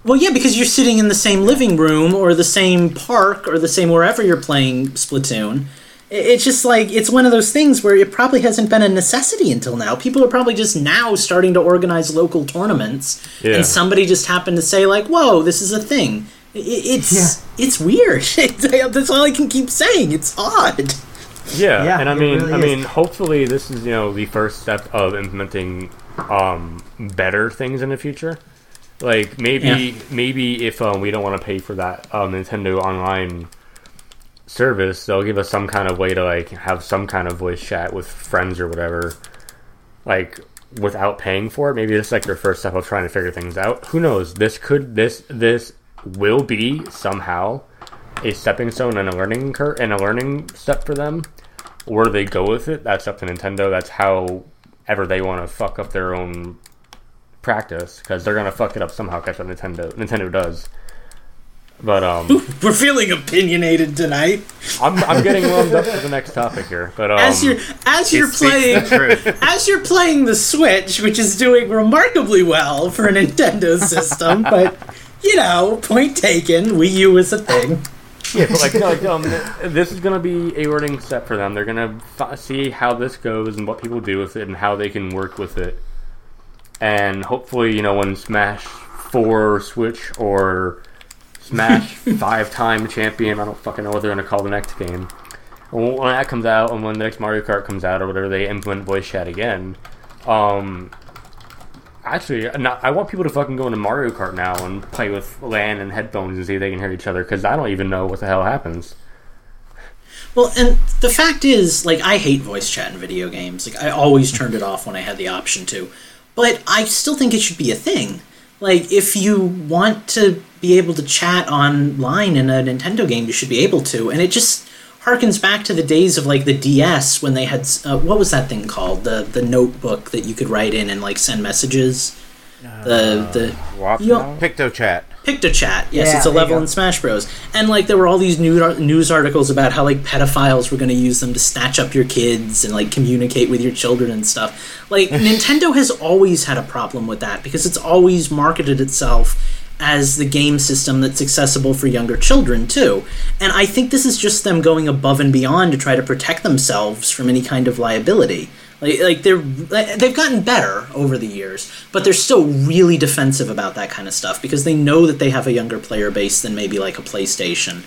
Well, yeah, because you're sitting in the same living room or the same park or the same wherever you're playing Splatoon. I- It's just like it's one of those things where it probably hasn't been a necessity until now. People are probably just now starting to organize local tournaments, Yeah. and somebody just happened to say like, "Whoa, this is a thing." I- I- It's it's weird. That's all I can keep saying. It's odd. Yeah, Yeah, and I mean, really I is. mean, hopefully this is you know the first step of implementing um, better things in the future. Like maybe Yeah. maybe if um, we don't want to pay for that um, Nintendo Online service, they'll give us some kind of way to like have some kind of voice chat with friends or whatever, like without paying for it. Maybe is like their first step of trying to figure things out. Who knows? This could this this will be somehow a stepping stone and a learning curve and a learning step for them. Where they go with it, that's up to Nintendo. That's how ever they want to fuck up their own practice because they're gonna fuck it up somehow. Catch what Nintendo Nintendo does. But um, We're feeling opinionated tonight. I'm, I'm getting warmed up for the next topic here. But um, As you're as you're playing the as you're playing the Switch, which is doing remarkably well for a Nintendo system, but you know, point taken. Wii U is a thing. yeah, but like, no, like um, this is gonna be a learning step for them. They're gonna f- see how this goes and what people do with it and how they can work with it. And hopefully, you know, when Smash Four Switch or Smash Five Time Champion, I don't fucking know what they're gonna call the next game. When that comes out, and when the next Mario Kart comes out, or whatever, they implement voice chat again. Um, Actually, not, I want people to fucking go into Mario Kart now and play with LAN and headphones and see if they can hear each other because I don't even know what the hell happens. Well, and the fact is, like, I hate voice chat in video games. Like, I always turned it off when I had the option to. But I still think it should be a thing. Like, if you want to be able to chat online in a Nintendo game, you should be able to. And it just harkens back to the days of like the DS when they had uh, what was that thing called the the notebook that you could write in and like send messages. The the Walk you- now? PictoChat. PictoChat. Yes, Yeah, it's a level in Smash Bros. And like there were all these new news articles about how like pedophiles were going to use them to snatch up your kids and like communicate with your children and stuff. Like Nintendo has always had a problem with that because it's always marketed itself as the game system that's accessible for younger children too. And I think this is just them going above and beyond to try to protect themselves from any kind of liability. Like, like they're they've gotten better over the years, but they're still really defensive about that kind of stuff because they know that they have a younger player base than maybe like a PlayStation,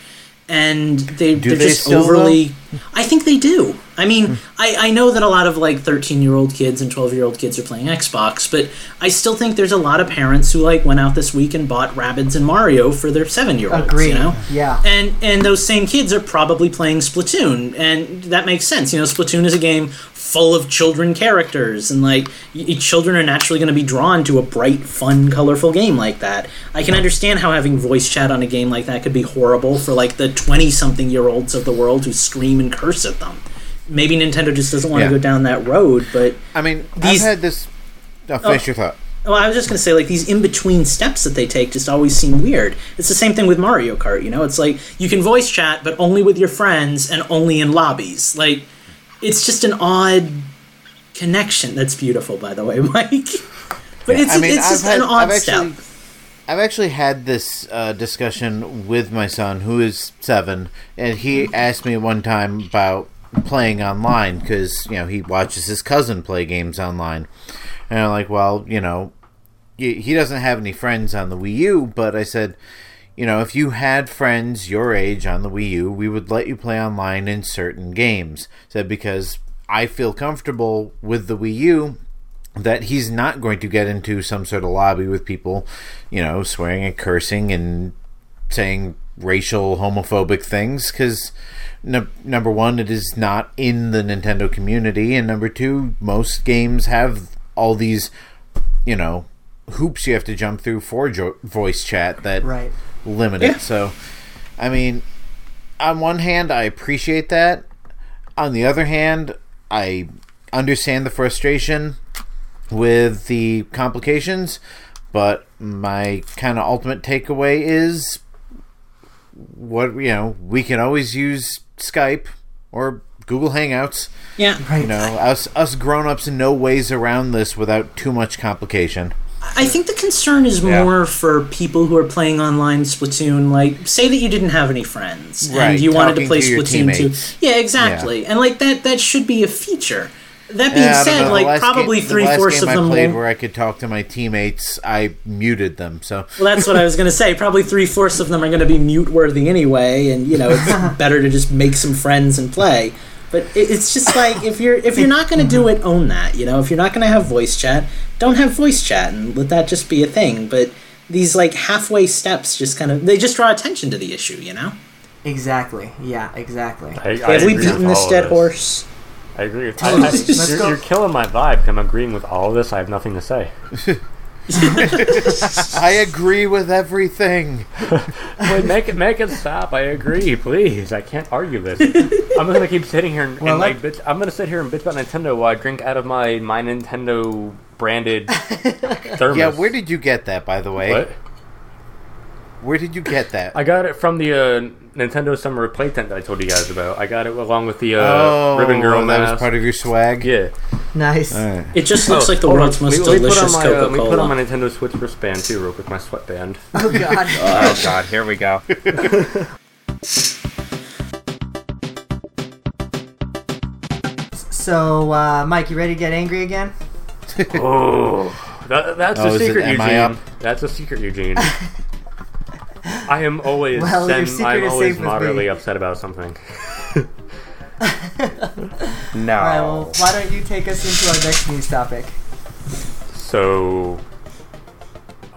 and they Do they're they just overly. I think they do. I mean. I, I know that a lot of like thirteen year old kids and twelve year old kids are playing Xbox, but I still think there's a lot of parents who like went out this week and bought Rabbids and Mario for their seven year olds. Agreed. You know, Yeah. and and those same kids are probably playing Splatoon, and that makes sense. You know, Splatoon is a game full of children characters, and like y- children are naturally going to be drawn to a bright, fun, colorful game like that. I can understand how having voice chat on a game like that could be horrible for like the twenty-something year olds of the world who scream and curse at them. Maybe Nintendo just doesn't want to Yeah. go down that road, but I mean, These- I've had this. Oh, oh, finish your thought. well, I was just gonna say, like these in between steps that they take just always seem weird. It's the same thing with Mario Kart. You know, it's like you can voice chat, but only with your friends and only in lobbies. Like, it's just an odd connection. That's beautiful, by the way, Mike. But it's I mean, it's just had, an odd I've actually, step. I've actually had this uh, discussion with my son, who is seven, and he asked me one time about playing online because you know he watches his cousin play games online, and I'm like, well, you know, he doesn't have any friends on the Wii U, but I said. You know, if you had friends your age on the Wii U, we would let you play online in certain games. Said because I feel comfortable with the Wii U, that he's not going to get into some sort of lobby with people, you know, swearing and cursing and saying racial, homophobic things because. Num- number one, it is not in the Nintendo community, and number two, most games have all these, you know, hoops you have to jump through for jo- voice chat that Right. Limit it. So, I mean, on one hand, I appreciate that. On the other hand, I understand the frustration with the complications, but my kind of ultimate takeaway is what you know, we can always use Skype or Google Hangouts. Yeah, Right. You know, us us grown-ups know ways around this without too much complication. I think the concern is Yeah. more for people who are playing online Splatoon. Like, say that you didn't have any friends Right, and you wanted to play to Splatoon too. Yeah, exactly. And like that, that should be a feature. That being Yeah, said, like probably game- the three last fourths game of them I played won't where I could talk to my teammates, I muted them. So Well, that's what I was going to say. Probably three fourths of them are going to be mute worthy anyway, and you know it's better to just make some friends and play. But it's just like if you're if you're not going to do it, own that. You know, if you're not going to have voice chat, don't have voice chat and let that just be a thing. But these like halfway steps just kind of they just draw attention to the issue. You know, Exactly. Yeah. Exactly. I, I have we agree beaten this dead this. horse? I agree. With, I, I, you're, you're killing my vibe. I'm agreeing with all of this. I have nothing to say. I agree with everything. Wait, make it make it stop. I agree, please. I can't argue this. I'm gonna keep sitting here and, Well, and like bitch. I'm gonna sit here and bitch about Nintendo while I drink out of my my Nintendo branded thermos. Yeah, where did you get that, by the way? what? Where did you get that? I got it from the uh, Nintendo Summer Play Tent that I told you guys about. I got it along with the uh, oh, Ribbon Girl that mask. was part of your swag. yeah. Nice. All right. It just looks Oh, like the hold on. world's most Let me- let put on delicious my, uh, Coca Let me put on my Nintendo Switch wristband too, real quick. My sweatband. Oh God. Oh god, here we go. so, uh, Mike, you ready to get angry again? Oh, that, that's Oh, a is it- secret, am I Eugene. That's a secret, Eugene. I am always Well, your sen- secret I'm is always safe with moderately me. upset about something. No. All right. Well, why don't you take us into our next news topic? So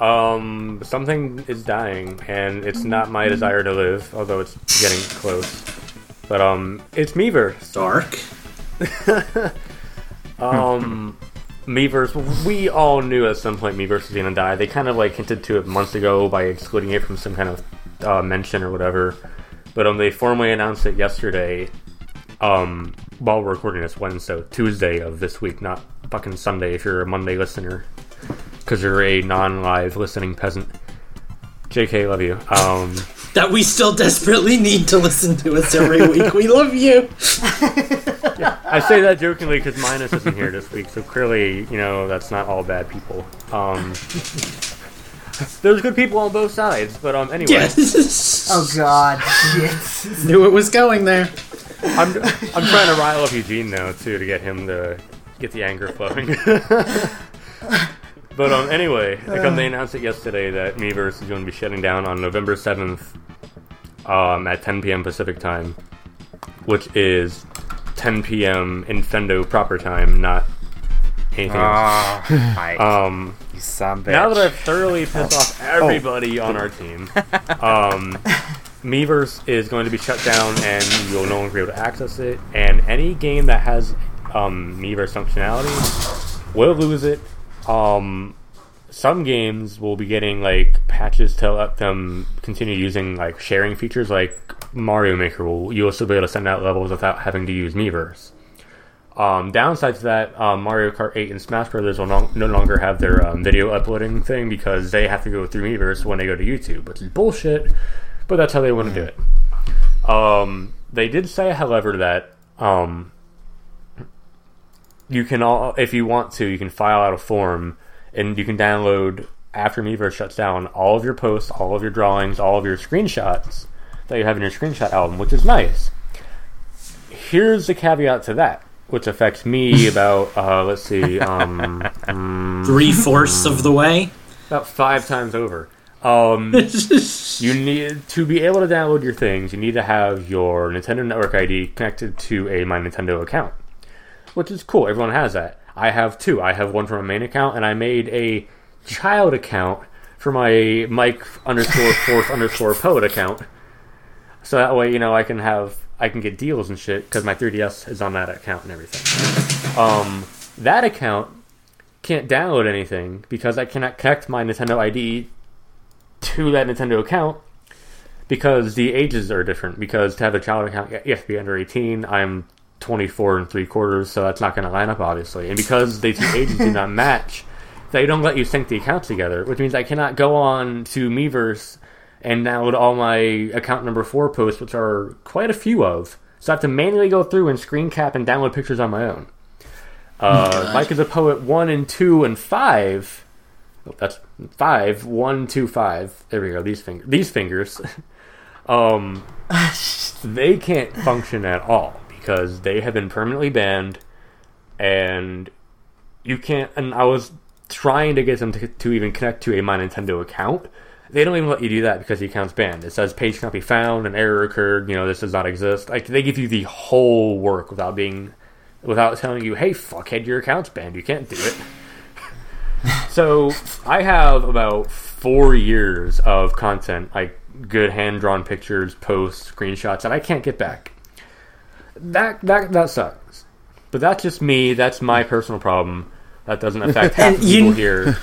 Um, something is dying, and it's not my desire to live, although it's getting close. But um, it's Miiverse. Dark. Um, Miiverse. We all knew at some point Miiverse was gonna die. They kind of like hinted to it months ago by excluding it from some kind of uh, mention or whatever. But um, they formally announced it yesterday. Um, while we're recording this Wednesday, so Tuesday of this week, not fucking Sunday if you're a Monday listener, because you're a non-live listening peasant. JK, love you. Um, That we still desperately need to listen to us every week. We love you. I say that jokingly because Minus isn't here this week, so clearly, you know, that's not all bad people. Um, there's good people on both sides, but um, anyway, Yes. Oh God, shit. Knew it was going there. I'm I'm trying to rile up Eugene now too to get him to get the anger flowing. but um, anyway, like um, they announced it yesterday that Miiverse is going to be shutting down on November seventh, um, at 10 p.m. Pacific time, which is 10 p.m. Infendo proper time, not anything else. Ah, Mike, Um, you son of now that bitch. I've thoroughly pissed off everybody on our team, um, Miiverse is going to be shut down and you'll no longer be able to access it. And any game that has um, Miiverse functionality will lose it. Um, some games will be getting like patches to let them continue using like sharing features, like Mario Maker. Will you'll still be able to send out levels without having to use Miiverse. Um, downside to that, um, Mario Kart 8 and Smash Brothers will no, no longer have their um, video uploading thing because they have to go through Miiverse when they go to YouTube, which is bullshit. But that's how they want to do it. Um, they did say, however, that um, you can all, if you want to, you can file out a form and you can download after Miiverse shuts down all of your posts, all of your drawings, all of your screenshots that you have in your screenshot album, which is nice. Here's the caveat to that, which affects me about uh, let's see, um, mm, Three fourths of the way. about five times over. Um, you need to be able to download your things. You need to have your Nintendo Network ID connected to a My Nintendo account, which is cool. Everyone has that. I have two. I have one for my main account, and I made a child account for my Mike underscore fourth underscore poet account. So that way, you know, I can have I can get deals and shit because my 3DS is on that account and everything. Um, that account can't download anything because I cannot connect my Nintendo ID to that Nintendo account because the ages are different. Because to have a child account, you have to be under 18. I'm 24 and three quarters, so that's not going to line up, obviously. And because the two ages do not match, they don't let you sync the accounts together, which means I cannot go on to Miiverse and download all my account number four posts, which are quite a few of. So I have to manually go through and screen cap and download pictures on my own. Uh, Mike is a poet one and two and five. Oh, that's five, one, two, five. There we go. These finger, these fingers. um, they can't function at all because they have been permanently banned, and you can't. And I was trying to get them to, to even connect to a My Nintendo account. They don't even let you do that because the account's banned. It says page cannot be found, an error occurred. You know this does not exist. Like they give you the whole work without being, without telling you, hey fuckhead, your account's banned. You can't do it. So I have about four years of content, like good hand drawn pictures, posts, screenshots that I can't get back. That that that sucks. But that's just me. That's my personal problem. That doesn't affect half And the people here.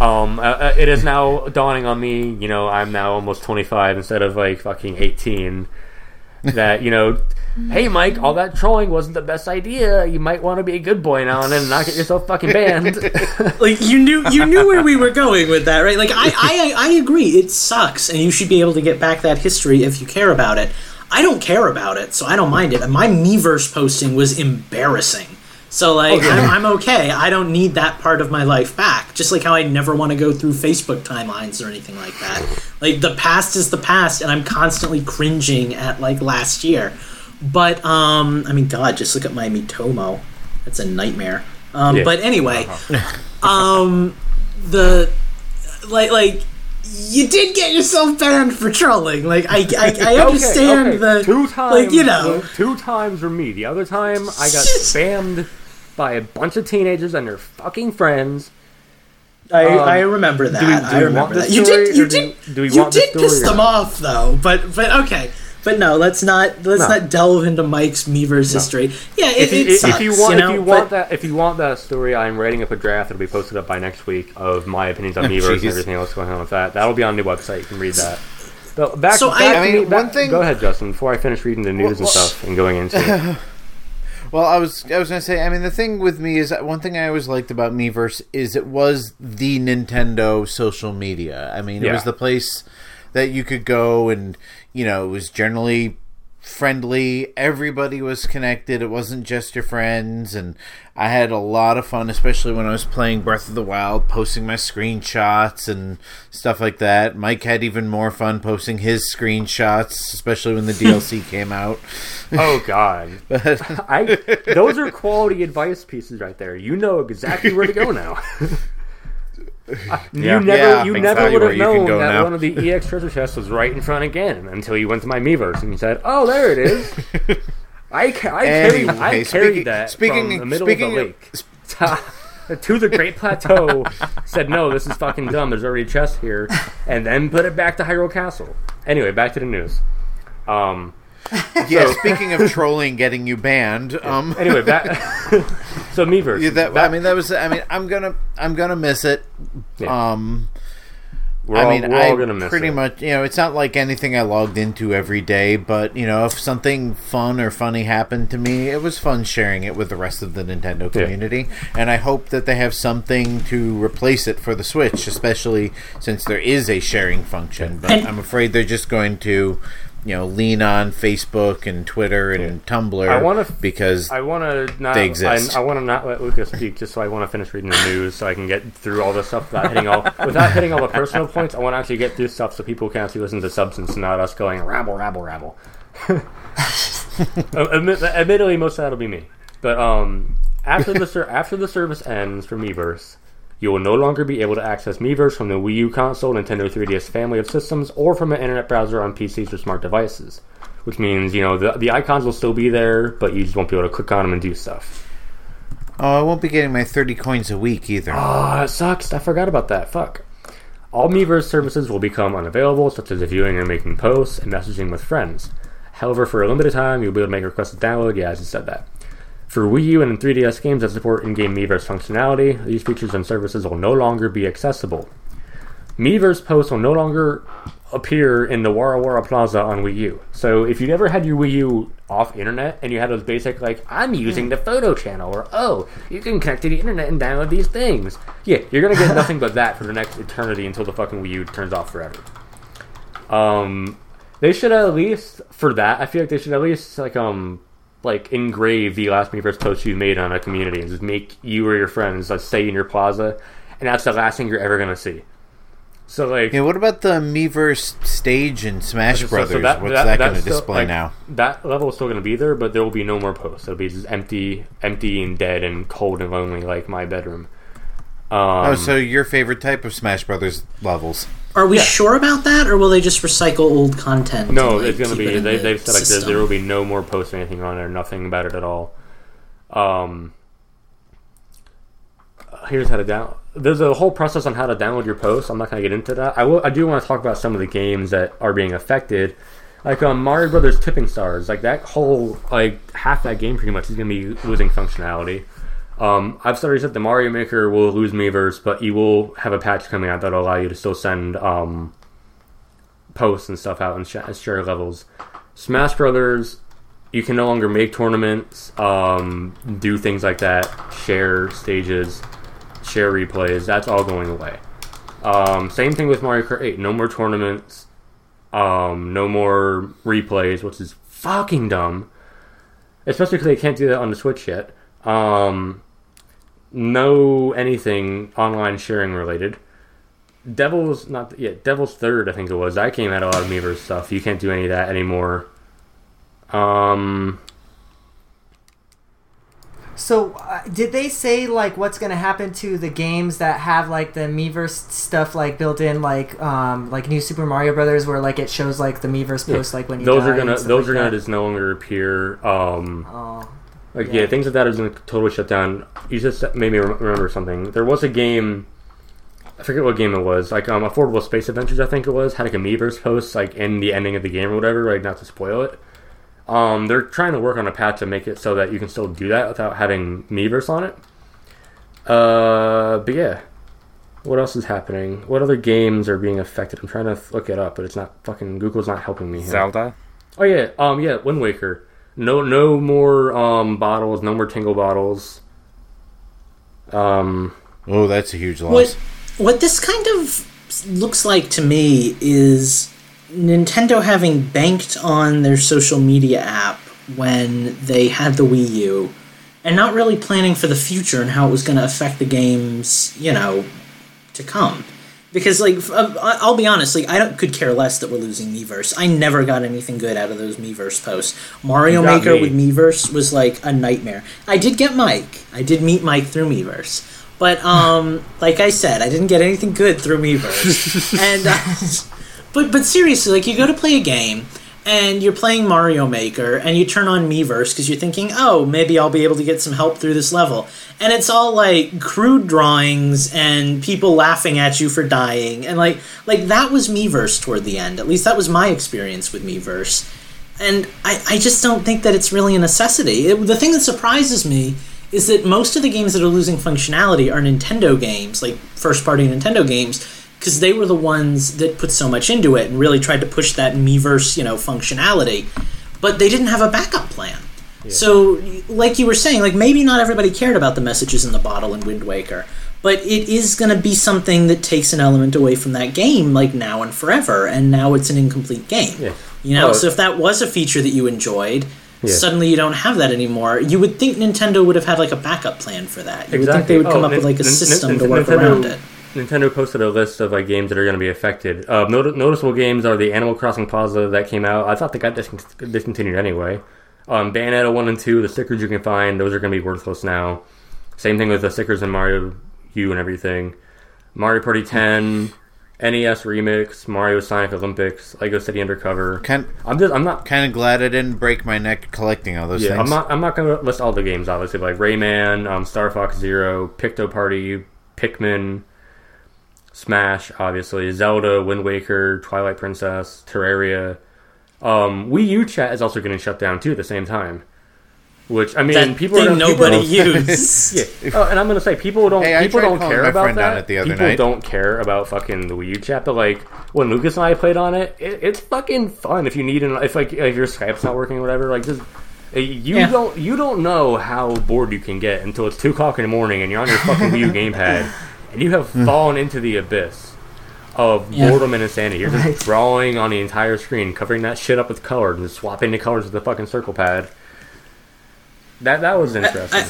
Um, uh, uh, it is now dawning on me. You know, I'm now almost 25 instead of like fucking 18. That you know, hey Mike, all that trolling wasn't the best idea. You might want to be a good boy now and then and not get yourself fucking banned. like you knew you knew where we were going with that, right? Like I, I I agree, it sucks, and you should be able to get back that history if you care about it. I don't care about it, so I don't mind it. And my Miiverse posting was embarrassing. So like I'm, I'm okay. I don't need that part of my life back. Just like how I never want to go through Facebook timelines or anything like that. Like the past is the past, and I'm constantly cringing at like last year. But um, I mean, God, just look at my Miitomo. That's a nightmare. Um, Yeah. But anyway, um, the like like you did get yourself banned for trolling. Like I I, I understand okay, the two times. like you know two times for me. The other time I got spammed by a bunch of teenagers and their fucking friends. I, Um, I remember that. do we- do I remember that. You did. You or do- did. do we you want did piss them off though. But but okay. But no, let's not let's No. not delve into Mike's Miiverse history. Yeah, it, If you, it sucks, if you want, know, if you but- want that, if you want that story, I'm writing up a draft. It'll be posted up by next week of my opinions on oh, Miiverse and Jeez. everything else going on with that. That'll be on the website. You can read that. But back, So back I- to I mean, back- one thing- Go ahead, Justin. Before I finish reading the news and stuff and going into it. Well, I was I was gonna say. I mean, the thing with me is that one thing I always liked about Miiverse is it was the Nintendo social media. I mean, it was the place that you could go and you know it was generally friendly. Everybody was connected. It wasn't just your friends, and I had a lot of fun, especially when I was playing Breath of the Wild, posting my screenshots and stuff like that. Mike had even more fun posting his screenshots, especially when the DLC came out. oh God, I those are quality advice pieces right there. You know exactly where to go now. Yeah. you never, Yeah, you never would have known that now. one of the EX treasure chests was right in front again until you went to my Miiverse and you said, "Oh, there it is." I, ca- I carried, I Anyway, carried speaking- that speaking- from the middle speaking of the lake to the Great Plateau. said, "No, this is fucking dumb. There's already a chest here," and then put it back to Hyrule Castle. Anyway, back to the news. Um, yeah, speaking of trolling getting you banned, um anyway, back. so Miiverse. yeah, that, I mean that was I mean I'm going to I'm going to miss it. Yeah. Um we're I all, mean we're I all gonna miss pretty it. much, you know, it's not like anything I logged into every day, but you know, if something fun or funny happened to me, it was fun sharing it with the rest of the Nintendo Yeah. community, and I hope that they have something to replace it for the Switch, especially since there is a sharing function, but And- I'm afraid they're just going to you know, lean on Facebook and Twitter and Tumblr I wanna- because I want to not. They exist. I, I want to not let Lucas speak, just so I want to finish reading the news, so I can get through all the stuff without hitting all without hitting all the personal points. I want to actually get through stuff so people can actually listen to substance, and not us going rabble, rabble, rabble. Admittedly, most of that'll be me. But um, after the ser- after the service ends for Miiverse, you will no longer be able to access Miiverse from the Wii U console, Nintendo 3DS family of systems, or from an internet browser on PCs or smart devices. Which means you know the the icons will still be there, but you just won't be able to click on them and do stuff. oh, I won't be getting my thirty coins a week either. Ah, it sucks. I forgot about that. Fuck. All Miiverse services will become unavailable, such as viewing and making posts and messaging with friends. However, for a limited time, you'll be able to make requests to download. Yeah, I just said that. For Wii U and 3DS games that support in-game Miiverse functionality, these features and services will no longer be accessible. Miiverse posts will no longer appear in the Wara Wara Plaza on Wii U. So if you ever had your Wii U off internet and you had those basic like I'm using the photo channel or oh you can connect to the internet and download these things, yeah, you're gonna get nothing but that for the next eternity until the fucking Wii U turns off forever. Um, they should at least for that. I feel like they should at least like um like engrave the last Miiverse post you made on a community and just make you or your friends like stay in your plaza, and that's the last thing you're ever gonna see. So like Yeah, what about the Miiverse stage in Smash so- so Brothers? that- What's that- that, going to display like, now? That level is still going to be there, but there will be no more posts. It'll be just empty, empty and dead and cold and lonely, like my bedroom. Um, oh, so your favorite type of Smash Brothers levels? Are we Yeah. sure about that, or will they just recycle old content? no, and, like, it's going to be. They, the they've said like there, will be no more posts or anything on there. Nothing about it at all. Um, here's how to down. There's a whole process on how to download your posts. I'm not going to get into that. I will. I do want to talk about some of the games that are being affected. Like um, Mario Brothers Tipping Stars, like that whole like half that game pretty much is going to be losing functionality. Um, I've already said the Mario Maker will lose Miiverse, but you will have a patch coming out that'll allow you to still send um, posts and stuff out and sh- share levels. Smash Brothers, you can no longer make tournaments, um, do things like that, share stages, share replays. That's all going away. Um, same thing with Mario Kart 8. No more tournaments. Um, no more replays, which is fucking dumb. Especially because they can't do that on the Switch yet. Um, no anything online sharing related. Devil's not yeah, Devil's Third I think it was. I came out a lot of Miiverse stuff. You can't do any of that anymore. Um, So, uh, did they say like what's gonna happen to the games that have like the Miiverse stuff like built in, like um like New Super Mario Brothers, where like it shows like the Miiverse post like when you those die are gonna those like are gonna just no longer appear. Um, Oh, like Yeah. yeah. things like that is gonna totally shut down. You just made me rem- remember something. There was a game I forget what game it was. Like um, Affordable Space Adventures, I think it was, had like a Miiverse post like in the ending of the game or whatever, like not to spoil it. Um, they're trying to work on a patch to make it so that you can still do that without having Miiverse on it. Uh, but yeah, what else is happening? What other games are being affected? I'm trying to look it up, but it's not fucking Google's not helping me. Here. Zelda. Oh yeah, um, yeah, Wind Waker. No, no more um bottles. No more Tingle bottles. Um, Oh, that's a huge loss. What what this kind of looks like to me is Nintendo having banked on their social media app when they had the Wii U and not really planning for the future and how it was going to affect the games, you know, to come. Because like I- I'll be honest, like I don't could care less that we're losing Miiverse. I never got anything good out of those Miiverse posts. Mario Maker me. with Miiverse was like a nightmare. I did get Mike. I did meet Mike through Miiverse. But um, like I said, I didn't get anything good through Miiverse. and uh, but but seriously, like you go to play a game and you're playing Mario Maker and you turn on Miiverse because you're thinking, oh, maybe I'll be able to get some help through this level. And it's all like crude drawings and people laughing at you for dying and like like that was Miiverse toward the end. At least that was my experience with Miiverse. And I, I just don't think that it's really a necessity. It, the thing that surprises me is that most of the games that are losing functionality are Nintendo games, like first party Nintendo games, because they were the ones that put so much into it and really tried to push that Miiverse, you know, functionality. But they didn't have a backup plan. So, like you were saying, like maybe not everybody cared about the messages in the bottle in Wind Waker, but it is going to be something that takes an element away from that game, like now and forever, and now it's an incomplete game. Yeah. You know, Oh. so if that was a feature that you enjoyed, Yeah. suddenly you don't have that anymore. You would think Nintendo would have had like a backup plan for that. You would think they would come Oh, up with like a system Nin- to work Nintendo- around it. Nintendo posted a list of like games that are going to be affected. Uh, not- noticeable games are the Animal Crossing Plaza that came out. I thought they got dis- discontinued anyway. Um, Bayonetta one and two, the stickers you can find, those are going to be worthless now. Same thing with the stickers in Mario U and everything. Mario Party 10, NES Remix, Mario Sonic Olympics, Lego City Undercover. Kind I'm just I'm not kind of glad I didn't break my neck collecting all those yeah, things. I'm not. I'm not going to list all the games. Obviously, like Rayman, um, Star Fox Zero, Picto Party, Pikmin, Smash, obviously Zelda, Wind Waker, Twilight Princess, Terraria. Um, Wii U chat is also getting shut down too at the same time. Which I mean, That people thing are nobody don't- yeah. Oh, and I'm gonna say people don't Hey, people don't care my about that. it the other people night. don't care about fucking the Wii U chat, but like when Lucas and I played on it, it it's fucking fun. If you need an if like if your Skype's not working or whatever, like just uh, you Yeah. don't you don't know how bored you can get until it's two o'clock in the morning and you're on your fucking Wii U gamepad and you have hmm. fallen into the abyss of Yeah. boredom and insanity. You're just drawing on the entire screen, covering that shit up with color and just swapping the colors with the fucking circle pad. That that was interesting.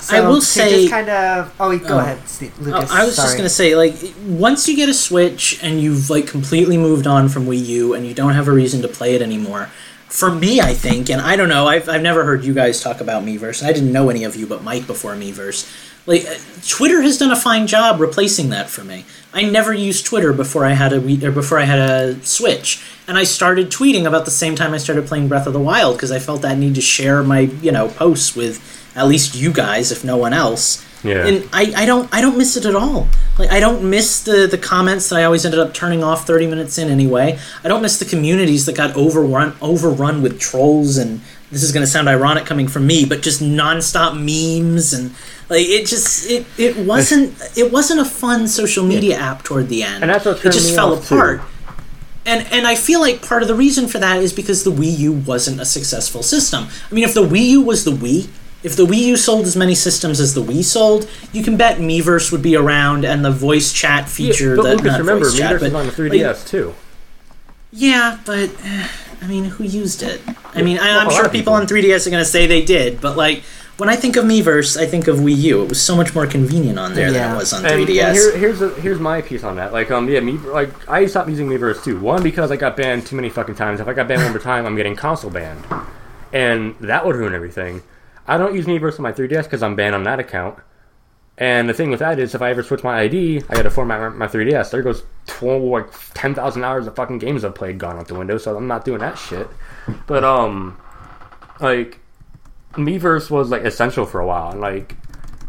So I will to say, just kind of. Oh, go Oh. ahead, Steve, Lucas. I was just gonna say, like, once you get a Switch and you've like completely moved on from Wii U and you don't have a reason to play it anymore, for me, I think, and I don't know, I've, I've never heard you guys talk about Miiverse, I didn't know any of you but Mike before Miiverse. Like, uh, Twitter has done a fine job replacing that for me. I never used Twitter before I had a or before I had a Switch, and I started tweeting about the same time I started playing Breath of the Wild because I felt that need to share my you know posts with at least you guys, if no one else. Yeah. And I, I don't I don't miss it at all. Like I don't miss the the comments that I always ended up turning off 30 minutes in anyway. I don't miss the communities that got overrun overrun with trolls and this is going to sound ironic coming from me, but just nonstop memes and like it just it it wasn't it wasn't a fun social media app toward the end. And that's what it just me fell off, too. apart. And and I feel like part of the reason for that is because the Wii U wasn't a successful system. I mean, if the Wii U was the Wii, if the Wii U sold as many systems as the Wii sold, you can bet Miiverse would be around and the voice chat feature. Yeah, but that, Lucas, remember, voice chat, Miiverse but, on the 3DS too. yeah, but eh, I mean, who used it? I mean, I, I'm a sure people people. on 3DS are going to say they did, but like when I think of Miiverse, I think of Wii U. It was so much more convenient on there than Yeah. it was on And, 3DS. and here, here's a, here's my piece on that. Like um yeah, me like I stopped using Miiverse too. One because I got banned too many fucking times. If I got banned one more time, I'm getting console banned, and that would ruin everything. I don't use Miiverse on my 3DS because I'm banned on that account. And the thing with that is, if I ever switch my ID, I got to format my, my 3DS. There goes 12, like ten thousand hours of fucking games I've played gone out the window. So I'm not doing that shit. But um, like Miiverse was like essential for a while, and like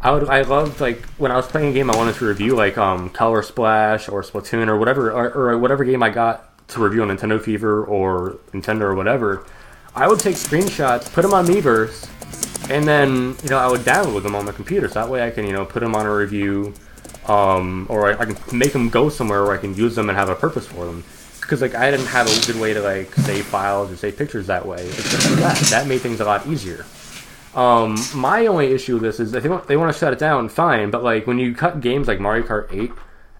I would I loved like when I was playing a game I wanted to review like um Color Splash or Splatoon or whatever or, or whatever game I got to review on Nintendo Fever or Nintendo or whatever. I would take screenshots, put them on Miiverse, and then you know I would download them on my computer. So that way I can you know put them on a review, um, or I, I can make them go somewhere where I can use them and have a purpose for them. Because like I didn't have a good way to like save files or save pictures that way. That, that made things a lot easier. Um, my only issue with this is if they want, they want to shut it down, fine. But like when you cut games like Mario Kart 8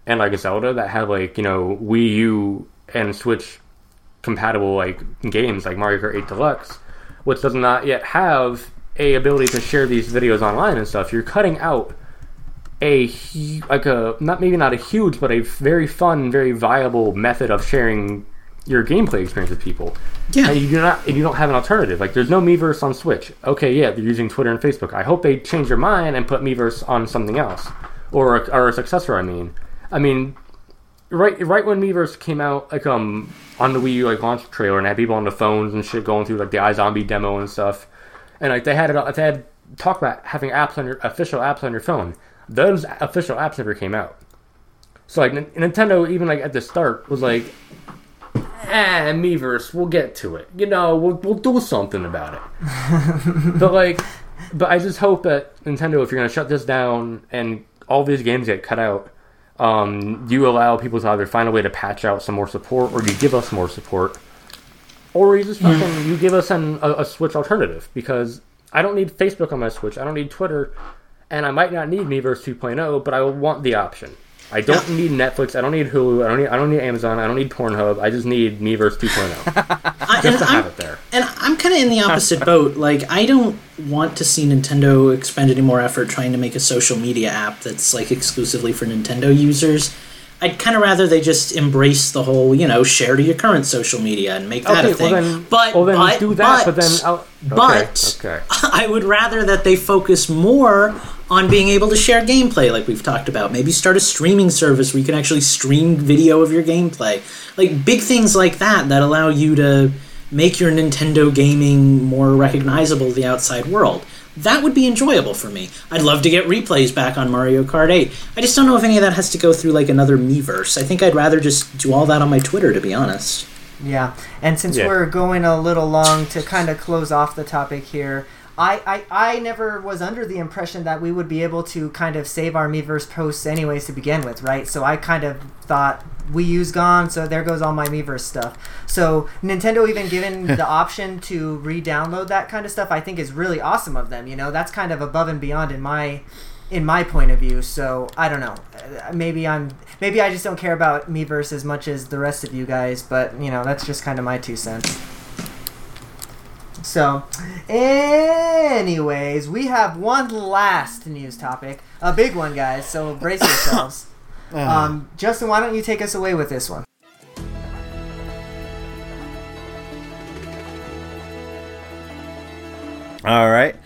and like Zelda that have like you know Wii U and Switch compatible like games like Mario Kart 8 Deluxe, which does not yet have a ability to share these videos online and stuff, you're cutting out a like a not maybe not a huge but a very fun, very viable method of sharing your gameplay experience with people. Yeah. And you do not and you don't have an alternative. Like there's no Miiverse on Switch. Okay, yeah, they're using Twitter and Facebook. I hope they change their mind and put Miiverse on something else. Or a, or a successor, I mean. I mean right right when Miiverse came out, like um on the Wii U like launch trailer and had people on the phones and shit going through like the iZombie demo and stuff. And like they had it they had talk about having apps on your official apps on your phone. Those official apps never came out. So like N- Nintendo even like at the start was like Ah, Miiverse, we'll get to it. You know, we'll, we'll do something about it. but like, but I just hope that Nintendo, if you're gonna shut this down and all these games get cut out, um, you allow people to either find a way to patch out some more support, or you give us more support, or you just fucking you give us an, a, a Switch alternative because I don't need Facebook on my Switch, I don't need Twitter, and I might not need Miiverse 2.0, but I will want the option. I don't need Netflix. I don't need Hulu. I don't need. I don't need Amazon. I don't need Pornhub. I just need Miiverse 2.0 I, just and to I'm, have it there. And I'm kind of in the opposite boat. Like, I don't want to see Nintendo expend any more effort trying to make a social media app that's like exclusively for Nintendo users. I'd kind of rather they just embrace the whole, you know, share to your current social media and make that Okay, a thing. well then, but well then but, do that. But, but, then, I'll, okay, but okay. I would rather that they focus more on being able to share gameplay, like we've talked about. Maybe start a streaming service where you can actually stream video of your gameplay. Like big things like that that allow you to make your Nintendo gaming more recognizable to the outside world. That would be enjoyable for me. I'd love to get replays back on Mario Kart 8. I just don't know if any of that has to go through like another Miiverse. I think I'd rather just do all that on my Twitter, to be honest. Yeah, and since Yeah. we're going a little long to kind of close off the topic here, I, I, I never was under the impression that we would be able to kind of save our Miiverse posts anyways to begin with, right? So I kind of thought we U's gone, so there goes all my Miiverse stuff. So Nintendo even given the option to re-download that kind of stuff, I think is really awesome of them. You know, that's kind of above and beyond in my in my point of view. So I don't know. Uh, Maybe I'm maybe I just don't care about Miiverse as much as the rest of you guys, but you know that's just kind of my two cents. So, anyways, we have one last news topic, a big one, guys. So brace yourselves. um, Justin, why don't you take us away with this one? All right.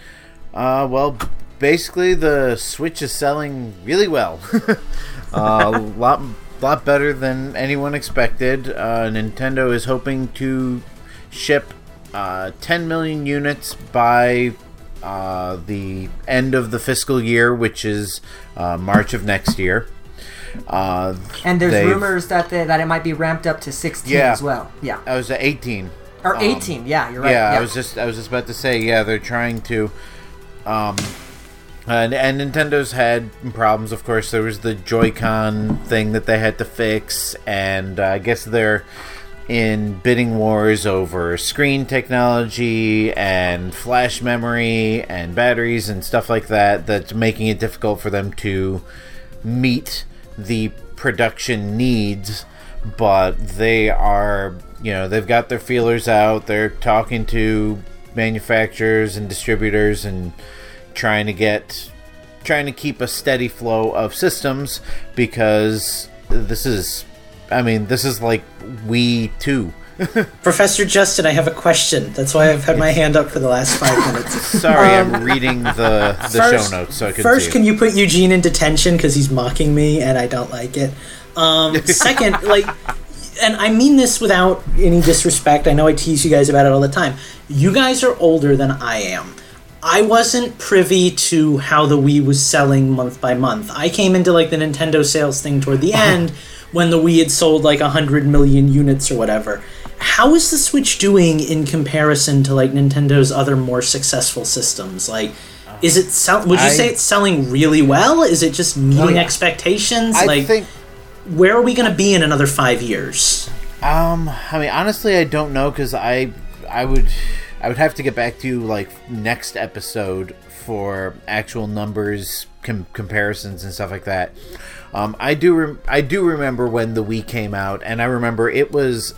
Uh, well, basically, the Switch is selling really well. uh, a lot, lot better than anyone expected. Uh, Nintendo is hoping to ship uh, 10 million units by uh, the end of the fiscal year, which is uh, March of next year. Uh, And there's rumors that they, that it might be ramped up to 16 Yeah. as well. Yeah, I was at 18. or Um, 18. Yeah, you're right. yeah, I was just I was just about to say yeah they're trying to um and, and Nintendo's had problems of course there was the Joy-Con thing that they had to fix and uh, I guess they're in bidding wars over screen technology and flash memory and batteries and stuff like that that's making it difficult for them to meet the production needs. But they are you know they've got their feelers out. They're talking to manufacturers and distributors and trying to get trying to keep a steady flow of systems because this is i mean this is like we too. Professor Justin, I have a question. That's why I've had my hand up for the last five minutes. sorry i'm reading the the First- show notes so i can First, see can you put Eugene in detention because he's mocking me and I don't like it? Um, second, like, and I mean this without any disrespect. I know I tease you guys about it all the time. You guys are older than I am. I wasn't privy to how the Wii was selling month by month. I came into like the Nintendo sales thing toward the end when the Wii had sold like 100 million units or whatever. How is the Switch doing in comparison to like Nintendo's other more successful systems? Like is it sell- would you I- say it's selling really well? Is it just meeting yeah. expectations? I like think where are we going to be in another 5 years? Um, I mean, honestly, I don't know because I, I would, I would have to get back to you like next episode for actual numbers com- comparisons and stuff like that. Um, I do, I do remember when the Wii came out, and I remember it was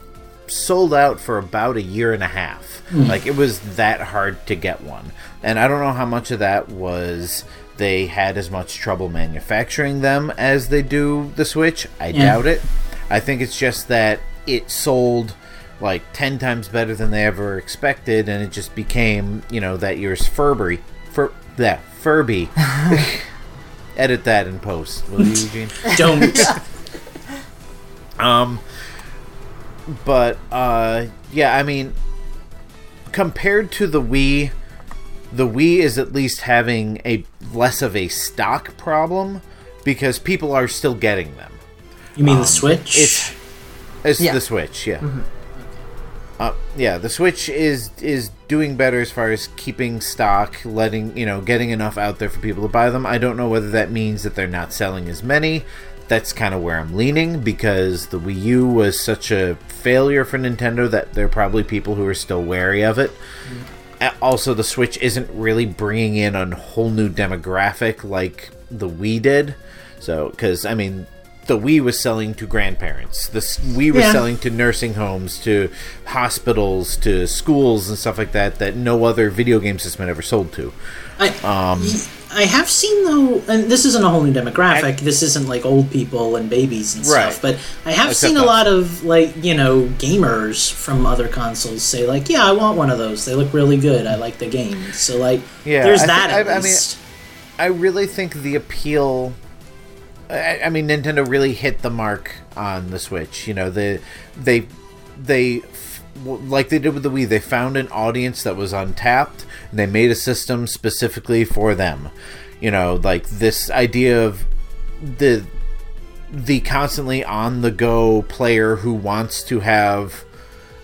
sold out for about a year and a half. Like it was that hard to get one, and I don't know how much of that was they had as much trouble manufacturing them as they do the Switch. I doubt it. I think it's just that it sold like 10 times better than they ever expected and it just became, you know, that year's Furby. Fur that Furby. Edit that in post, will you, Eugene? Don't. Um, but uh, yeah, I mean, compared to the Wii, the Wii is at least having a less of a stock problem because people are still getting them. You mean the Switch? It's it's Yeah. the Switch, yeah. Uh, yeah, the Switch is is doing better as far as keeping stock, letting you know, getting enough out there for people to buy them. I don't know whether that means that they're not selling as many. That's kind of where I'm leaning because the Wii U was such a failure for Nintendo that there are probably people who are still wary of it. A- Also, the Switch isn't really bringing in a whole new demographic like the Wii did. So, because I mean, the Wii was selling to grandparents. The Wii was Yeah. selling to nursing homes, to hospitals, to schools, and stuff like that. That no other video game system had ever sold to. I, Um, I have seen though, and this isn't a whole new demographic. this isn't like old people and babies and Right. stuff. But I have Except seen a lot of like you know gamers from other consoles say like, yeah, I want one of those. They look really good. I like the game. So like, Yeah, there's I that I- I mean. I really think the appeal. I, I mean, Nintendo really hit the mark on the Switch. You know, the they they like they did with the Wii. They found an audience that was untapped, and they made a system specifically for them. You know, like this idea of the the constantly on the go player who wants to have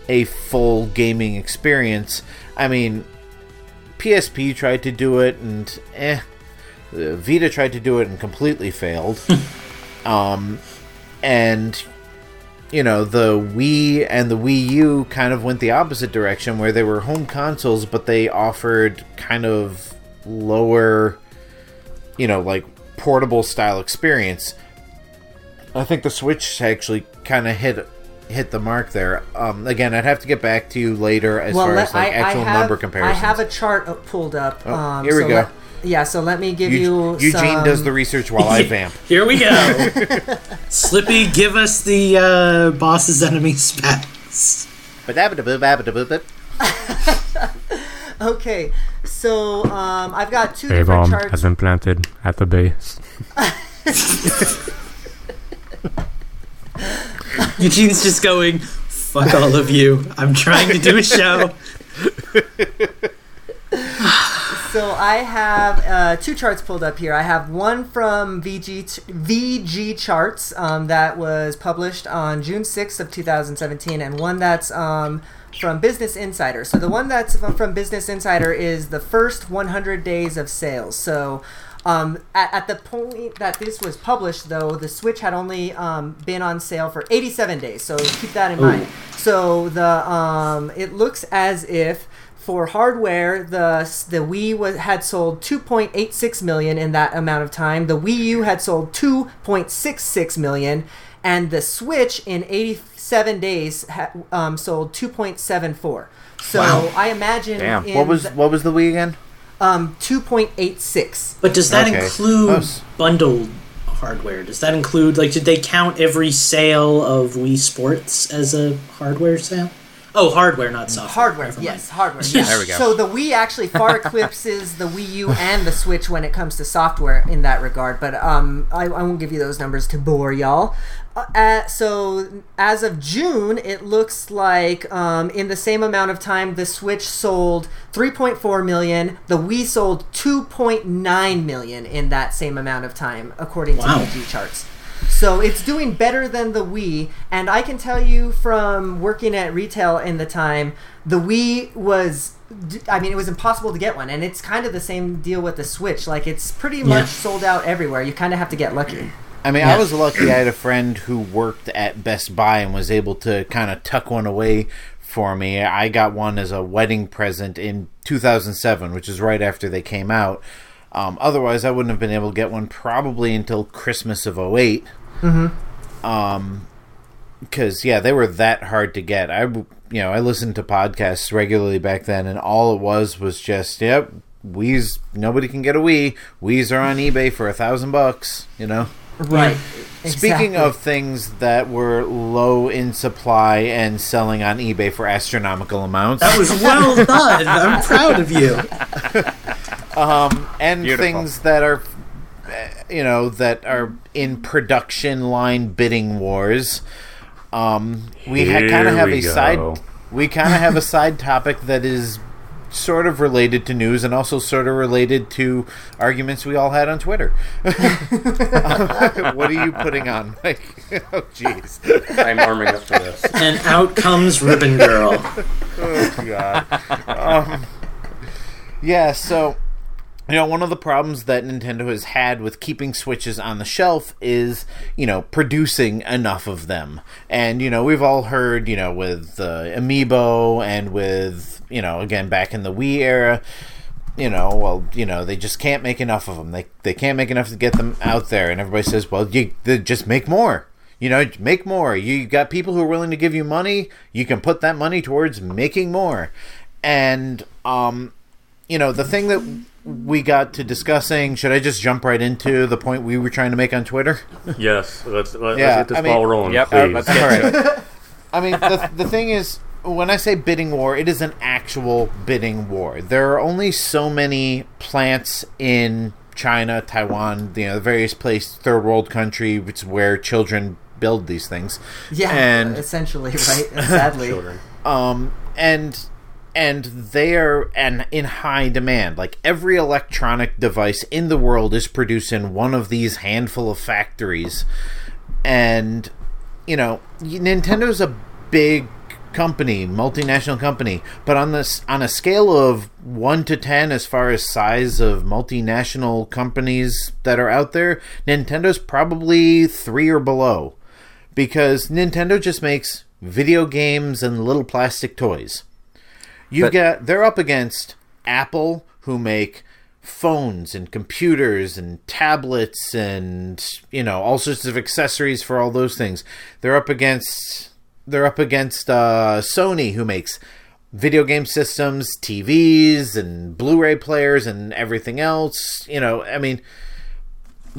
a full gaming experience. I mean, PSP tried to do it and eh. Uh, Vita tried to do it and completely failed. um, and you know the Wii and the Wii U kind of went the opposite direction, where they were home consoles, but they offered kind of lower, you know, like portable style experience. I think the Switch actually kind of hit hit the mark there. Um, again, I'd have to get back to you later as far let- as like actual have, number comparisons. I have a chart pulled up. Oh, um, here we so go. let- yeah, so let me give you. Eu- Eugene some- does the research while I vamp. Here we go. Slippy, give us the uh, boss's enemy specs. Okay, so um, I've got two different A-bomb charts. has been planted at the base. Eugene's just going, fuck all of you. I'm trying to do a show. So I have uh, two charts pulled up here. I have one from VG VG Charts um, that was published on June 6th of 2017, and one that's um, from Business Insider. So the one that's from Business Insider is the first 100 days of sales. So um, at, at the point that this was published, though, the Switch had only um, been on sale for 87 days. So keep that in mind. So the um, it looks as if for hardware, the the Wii was had sold 2.86 million in that amount of time. The Wii U had sold 2.66 million, and the Switch in 87 days ha- um, sold 2.74. So Wow. I imagine Damn. What was the- what was the Wii again? um 2.86. But does that Okay. include Close. bundled hardware? Does that include, like, did they count every sale of Wii Sports as a hardware sale? Oh, hardware, not software. Hardware, yes, hardware. Yeah. There we go. So the Wii actually far eclipses the Wii U and the Switch when it comes to software in that regard. But um, I, I won't give you those numbers to bore y'all. Uh, uh, so as of June, it looks like um, in the same amount of time, the Switch sold 3.4 million, the Wii sold 2.9 million in that same amount of time, according to Wow. VG charts. So it's doing better than the Wii, and I can tell you from working at retail in the time, the Wii was. I mean, it was impossible to get one, and it's kind of the same deal with the Switch. Like, it's pretty much sold out everywhere. You kind of have to get lucky. I mean, Yeah. I was lucky. I had a friend who worked at Best Buy and was able to kind of tuck one away for me. I got one as a wedding present in 2007, which is right after they came out. Um, otherwise, I wouldn't have been able to get one probably until Christmas of 8 Mm-hmm. Um, because yeah, they were that hard to get. I you know I listened to podcasts regularly back then, and all it was was just yep. Wii's nobody can get a Wii. Wii's are on eBay for a thousand bucks. You know. Right. Speaking of things that were low in supply and selling on eBay for astronomical amounts, That was well done. I'm proud of you. and Beautiful. things that are, you know, that are in production line bidding wars, um, we ha- kind of have a go. side. We kind of have a side topic that is sort of related to news and also sort of related to arguments we all had on Twitter. what are you putting on, Mike? oh, jeez. I'm arming up for this. And out comes Ribbon Girl. Oh god. um, yeah, so you know, one of the problems that Nintendo has had with keeping Switches on the shelf is, you know, producing enough of them. And, you know, we've all heard, you know, with uh, Amiibo and with, you know, again, back in the Wii era, you know, well, you know, they just can't make enough of them. They, they can't make enough to get them out there. And everybody says, well, you just make more. You know, make more. You got people who are willing to give you money. You can put that money towards making more. And, um, you know, the thing that we got to discussing, should I just jump right into the point we were trying to make on Twitter? Yes, let's let, Yeah, us get this I mean- ball rolling, Yep. please. let's get right. I mean, the, the thing is, when I say bidding war, it is an actual bidding war. There are only so many plants in China, Taiwan, you know, the various place, third world country, which is where children build these things. Yeah, and essentially, right? Sadly. Um and and they are and in high demand. Like every electronic device in the world is produced in one of these handful of factories. And you know nintendo's a big company multinational company but on this on a scale of 1 to 10 as far as size of multinational companies that are out there nintendo's probably 3 or below. Because Nintendo just makes video games and little plastic toys. You But- get they're up against Apple who make phones and computers and tablets and you know all sorts of accessories for all those things. They're up against they're up against uh, Sony who makes video game systems, TVs and Blu-ray players and everything else. You know, I mean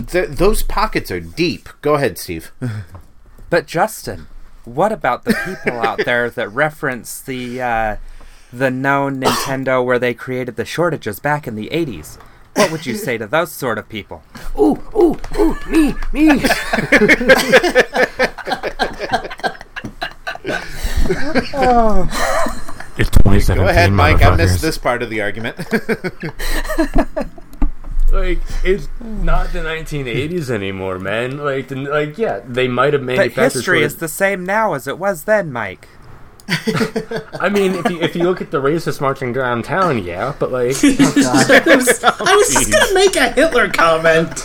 th- those pockets are deep. Go ahead, Steve. But Justin, what about the people out there that reference the uh, the known Nintendo where they created the shortages back in the '80s? What would you say to those sort of people? Ooh, ooh, ooh, me, me. It's 2017. Go ahead, Mike. I missed this part of the argument. Like, it's not the 1980s anymore, man. Like, the, like yeah, they might have manufactured. But history is the same now as it was then, Mike. I mean, if you if you look at the racists marching downtown, yeah, but like, I was, I was just gonna make a Hitler comment.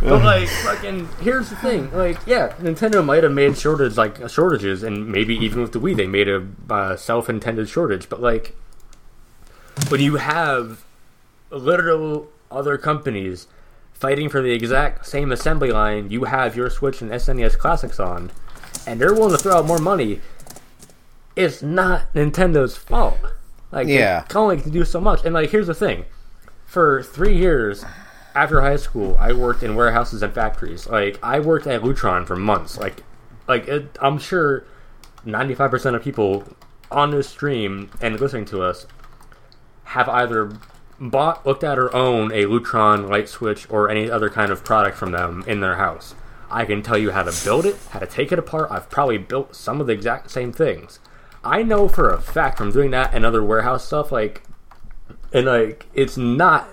but like, fucking, here's the thing. Like, yeah, Nintendo might have made shortage like shortages, and maybe even with the Wii, they made a uh, self-intended shortage. But like, when you have literal other companies fighting for the exact same assembly line you have your Switch and SNES Classics on, and they're willing to throw out more money, it's not Nintendo's fault. Like, Yeah. they can only do so much. And like, here's the thing: for three years after high school, I worked in warehouses and factories. Like, I worked at Lutron for months. Like, like it, I'm sure ninety-five percent of people on this stream and listening to us have either bought, looked at, or own a Lutron light switch or any other kind of product from them in their house. I can tell you how to build it, how to take it apart. I've probably built some of the exact same things. I know for a fact from doing that and other warehouse stuff, like, and like, it's not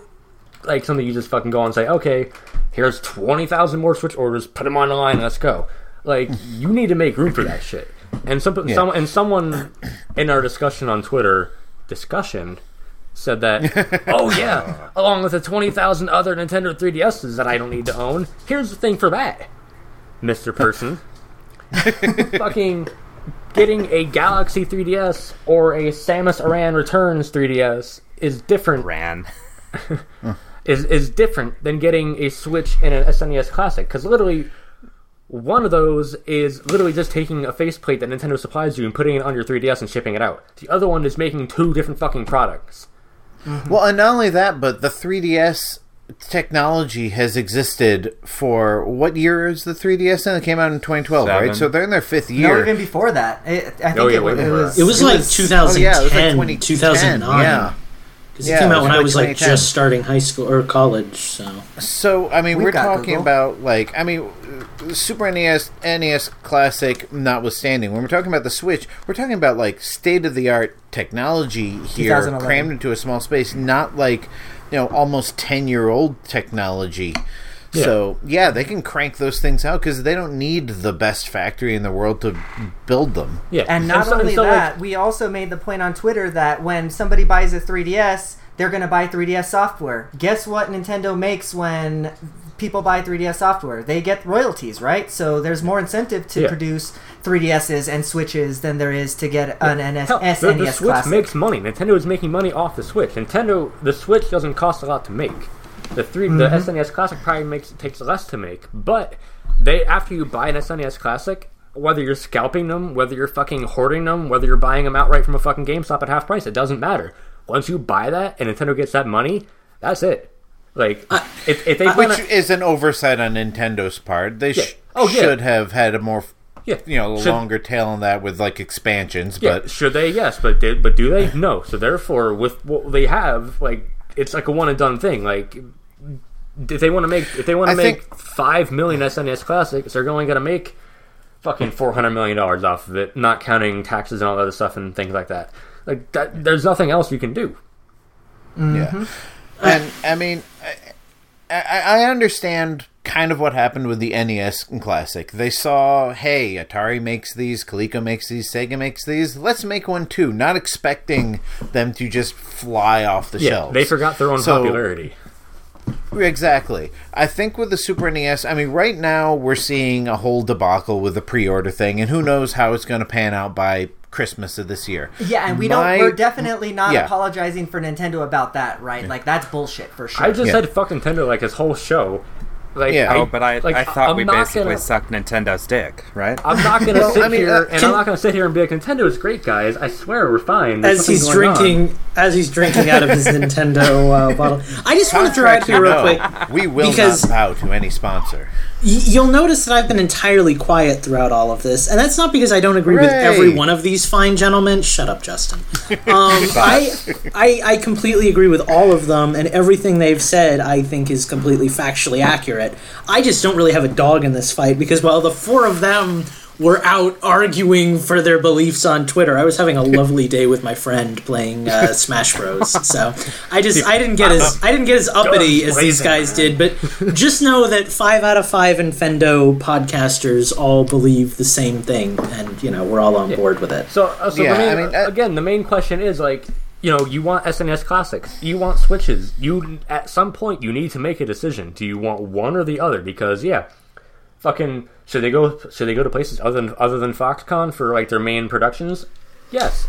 like something you just fucking go and say, okay, here's 20,000 more switch orders, put them on the line, let's go. Like, you need to make room for that shit. And some, some and someone in our discussion on Twitter, discussion, said that, oh yeah, along with the 20,000 other Nintendo 3DSs that I don't need to own, here's the thing for that, Mr. Person. fucking getting a Galaxy 3DS or a Samus Aran Returns 3DS is different Ran. is is different than getting a Switch and an SNES Classic because literally one of those is literally just taking a faceplate that Nintendo supplies you and putting it on your 3DS and shipping it out. The other one is making two different fucking products. Well, and not only that, but the 3DS technology has existed for what year is the 3DS? And it came out in 2012, right? So they're in their fifth No, year. even before that. It, I think Oh, yeah, it, way was, it was. It was like 2010, oh, yeah, it was like 2010, 2009. Yeah. Because Yeah, it came out was when I was like just starting high school or college. So So I mean, We've we're talking Google. about like I mean, Super NES, NES Classic, notwithstanding. When we're talking about the Switch, we're talking about like state of the art technology here, 2011. crammed into a small space, not like you know almost ten year old technology. So yeah, they can crank those things out because they don't need the best factory in the world to build them. Yeah, And not so- only so, like, that, we also made the point on Twitter that when somebody buys a 3DS, they're going to buy 3DS software. Guess what Nintendo makes when people buy 3DS software? They get royalties, right? So there's more incentive to Yeah. produce 3DSs and Switches than there is to get an NS- Hell, SNES the, the Switch Classic. makes money. Nintendo is making money off the Switch. Nintendo, the Switch doesn't cost a lot to make. The 3 the mm-hmm. SNES Classic probably makes takes less to make, but they after you buy an SNES Classic, whether you're scalping them, whether you're fucking hoarding them, whether you're buying them outright from a fucking GameStop at half price, it doesn't matter. Once you buy that and Nintendo gets that money, that's it. Like if, if they Which wanna- is an oversight on Nintendo's part. They sh- Oh, yeah. should have had a more, yeah, you know, should- longer tail on that with like expansions. Yeah, But should they? Yes, but did, but do they? No. So therefore, with what they have, like it's like a one and done thing. Like if they want to make if they want I to make think- five million SNES classics, they're only going to make fucking four hundred million dollars off of it, not counting taxes and all that other stuff and things like that. Like that, there's nothing else you can do. Yeah, mm-hmm. And I mean, I, I, understand kind of what happened with the NES Classic. They saw, hey, Atari makes these, Coleco makes these, Sega makes these. Let's make one too. Not expecting them to just fly off the Yeah, shelves. they forgot their own So- popularity. Exactly. I think with the Super NES, I mean, right now we're seeing a whole debacle with the pre-order thing, and who knows how it's going to pan out by Christmas of this year. Yeah, and we My- don't. We're definitely not Yeah. apologizing for Nintendo about that, right? Like that's bullshit for sure. I just Yeah. said fuck Nintendo like his whole show. Like, Yeah. Oh, but I, like, I thought I'm we basically gonna- sucked Nintendo's dick, right? I'm not gonna Well, sit I mean, here uh, and can- I'm not gonna sit here and be like Nintendo is great, guys. I swear we're fine. There's as he's going on." drinking, as he's drinking out of his Nintendo uh, bottle, I just want to throw out Contract here real quick. We will because- not bow to any sponsor. You'll notice that I've been entirely quiet throughout all of this, and that's not because I don't agree with every one of these fine gentlemen. Shut up, Justin. Um, I, I I completely agree with all of them, and everything they've said I think is completely factually accurate. I just don't really have a dog in this fight because while the four of them were out arguing for their beliefs on Twitter, I was having a lovely day with my friend playing uh, Smash Bros. So I just I didn't get as I didn't get as uppity as these guys did, but just know that five out of five Infendo podcasters all believe the same thing, and you know we're all on board with it. So, uh, so Yeah, the main, I mean, uh, again, the main question is like, you know, you want SNES classics, you want Switches. You at some point you need to make a decision. Do you want one or the other? Because yeah, fucking should they go? Should they go to places other than other than Foxconn for like their main productions? Yes.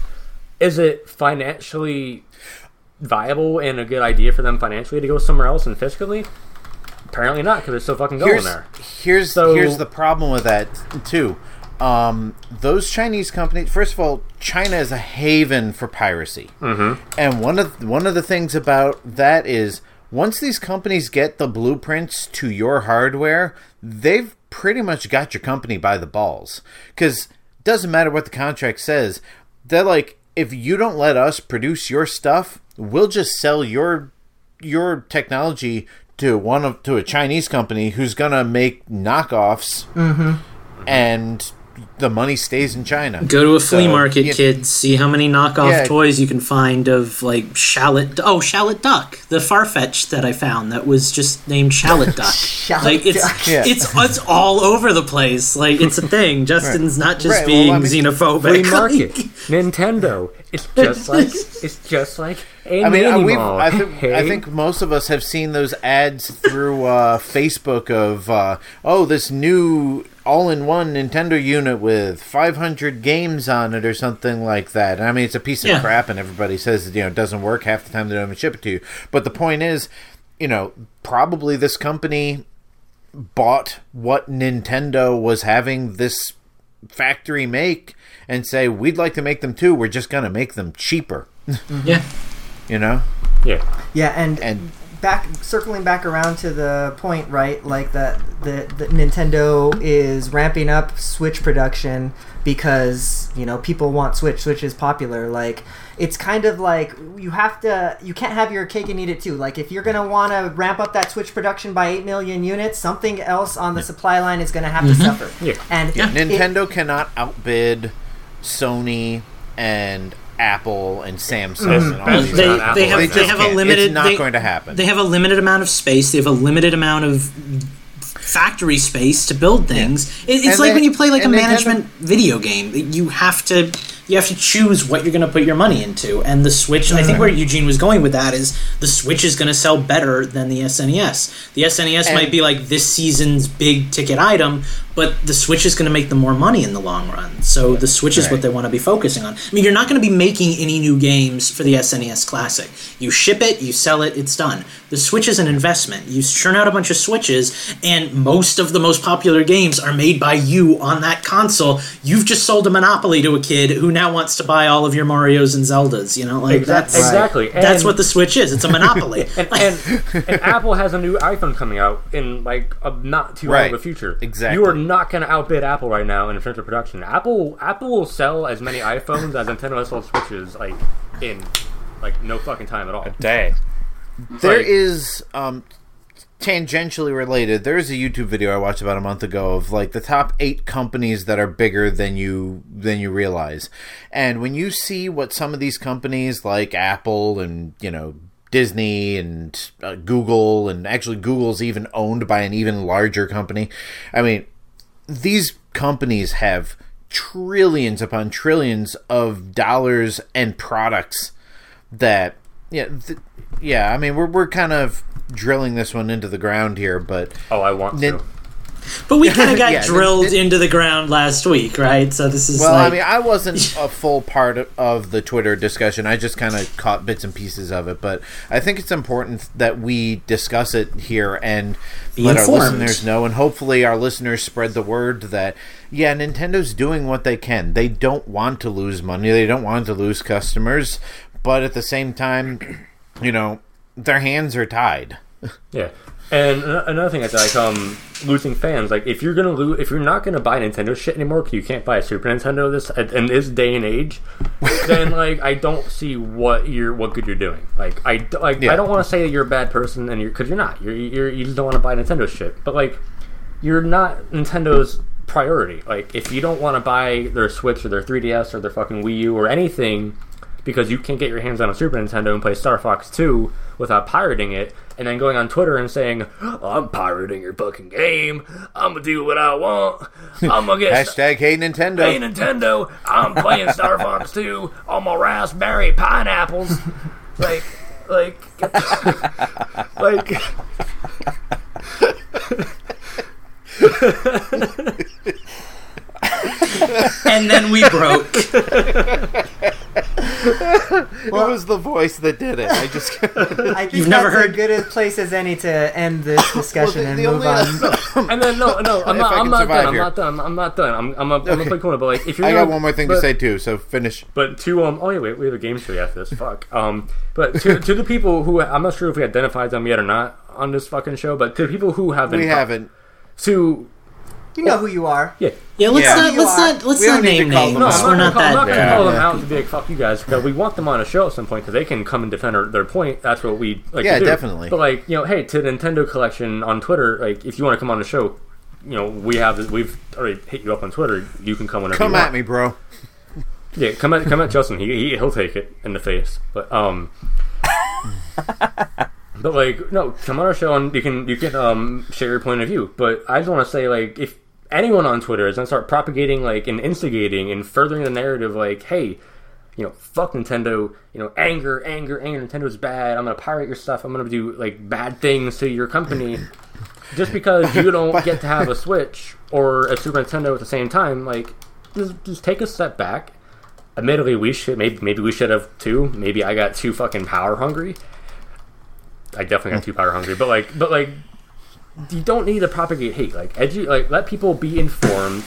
Is it financially viable and a good idea for them financially to go somewhere else and fiscally? Apparently not, because they're still fucking going Here's there. here's So- here's the problem with that too. Um, those Chinese companies, first of all, China is a haven for piracy, mm-hmm. and one of one of the things about that is once these companies get the blueprints to your hardware, they've pretty much got your company by the balls because doesn't matter what the contract says. They're like, if you don't let us produce your stuff, we'll just sell your your technology to one of to a Chinese company who's gonna make knockoffs, mm-hmm. and the money stays in China. Go to a flea So, market, you- kids. See how many knockoff Yeah. toys you can find of like shallot. Oh, shallot duck, the Farfetch'd that I found that was just named shallot duck. Shallot like it's duck. Yeah. it's it's all over the place. Like it's a thing. Justin's not just Right, well, being I mean- xenophobic. Flea market, Nintendo. It's just like it's just like a I mean, uh, we've, mall. I think I think most of us have seen those ads through uh, Facebook of uh, oh this new all-in-one Nintendo unit with 500 games on it or something like that. I mean, it's a piece of Yeah. crap, and everybody says you know it doesn't work half the time. They don't even ship it to you. But the point is, you know, probably this company bought what Nintendo was having this factory make and say we'd like to make them too. We're just gonna make them cheaper. yeah. You know. yeah, Yeah, and, And- back circling back around to the point, right? Like that the, the Nintendo is ramping up Switch production because you know people want Switch. Switch is popular. Like it's kind of like you have to you can't have your cake and eat it too. Like if you're gonna want to ramp up that Switch production by eight million units, something else on the supply line is gonna have to mm-hmm. suffer. Yeah. And it- Nintendo cannot outbid Sony and Apple and Samsung. Mm-hmm. and all these They, Apple they have right they have a limited. It's not they- going to happen. They have a limited amount of space. They have a limited amount of factory space to build things. It, it's And like they- when you play like a and Nintendo- management video game. You have to you have to choose what you're going to put your money into. And the Switch, and I think mm-hmm. where Eugene was going with that is the Switch is going to sell better than the SNES. The SNES And- might be like this season's big ticket item, but the Switch is going to make them more money in the long run. So the Switch is what they want to be focusing on. I mean, you're not going to be making any new games for the SNES Classic. You ship it, you sell it, it's done. The Switch is an investment. You churn out a bunch of Switches, and most of the most popular games are made by you on that console. You've just sold a monopoly to a kid who now wants to buy all of your Mario's and Zeldas. You know, like that's exactly. that's And- what the Switch is. It's a monopoly. and, and, and Apple has a new iPhone coming out in like a not too long Right. of a future. Exactly. You are not going to outbid Apple right now in terms of production. Apple Apple will sell as many iPhones as Nintendo has sold Switches like in like no fucking time at all. A day. There Like- is um tangentially related there is a youtube video i watched about a month ago of like the top eight companies that are bigger than you than you realize and when you see what some of these companies like apple and you know disney and uh, google and actually google's even owned by an even larger company i mean these companies have trillions upon trillions of dollars and products that yeah th- yeah i mean we're, we're kind of drilling this one into the ground here but Oh, I want Nin- to. But we kind of got Yeah, drilled it- into the ground last week, right? So this is well like i mean i wasn't a full part of- of the twitter discussion i just kind of caught bits and pieces of it but i think it's important that we discuss it here and Be let informed. our listeners know and hopefully our listeners spread the word that yeah nintendo's doing what they can they don't want to lose money they don't want to lose customers but at the same time you know their hands are tied Yeah. And another thing is like um losing fans. Like if you're gonna lose, if you're not gonna buy Nintendo shit anymore, you can't buy a Super Nintendo this in this day and age, then like I don't see what you're what good you're doing. Like I like Yeah. I don't want to say that you're a bad person and you're because you're not. You're, you're you just don't want to buy Nintendo shit. But like you're not Nintendo's priority. Like if you don't want to buy their Switch or their 3DS or their fucking Wii U or anything because you can't get your hands on a Super Nintendo and play Star Fox 2 without pirating it, and then going on Twitter and saying, I'm pirating your fucking game, I'm gonna do what I want, I'm gonna get. hashtag hey nintendo Hey Nintendo, I'm playing Star Fox 2 on my raspberry pineapples. Like, like, like. and then we broke. it was the voice that did it i just I think You've never that's heard- a good a place as any to end this discussion the- and the move only- on. And then no, no, I'm not. I I'm not done. I'm not done. I'm not done. I'm. I'm. A, I'm gonna Okay. play corner, but like, if you're. i gonna- got one more thing to say too so finish But to um, oh yeah, wait, we have a game show after this. Fuck. Um, but to to the people who I'm not sure if we identified them yet or not on this fucking show, but to the people who have been we haven't to You know who you are. Yeah. Yeah, let's Yeah. not You let's are. not let's We not don't need to name call names. them No, out. I'm We're not, not gonna call, I'm not that gonna bad. call them out to be like fuck you guys because we want them on a show at some point because they can come and defend our, their point. That's what we like. Yeah, to do. definitely. But like you know, hey, to the Nintendo collection on Twitter, like if you want to come on the show, you know we have we've already hit you up on Twitter. You can come whenever. Come you at want. me, bro. Yeah, come at come at Justin. He, he he'll take it in the face. But um, but like no, come on our show and you can you can um share your point of view. But I just want to say like if anyone on Twitter is gonna start propagating like and instigating and furthering the narrative like hey. You know, fuck Nintendo. You know, anger, anger, anger. Nintendo's bad. I'm gonna pirate your stuff. I'm gonna do like bad things to your company. Just because you don't get to have a Switch or a Super Nintendo at the same time, like, just, just take a step back admittedly we should maybe maybe we should have too maybe i got too fucking power hungry i definitely got too power hungry but like but like you don't need to propagate hate like edu- like let people be informed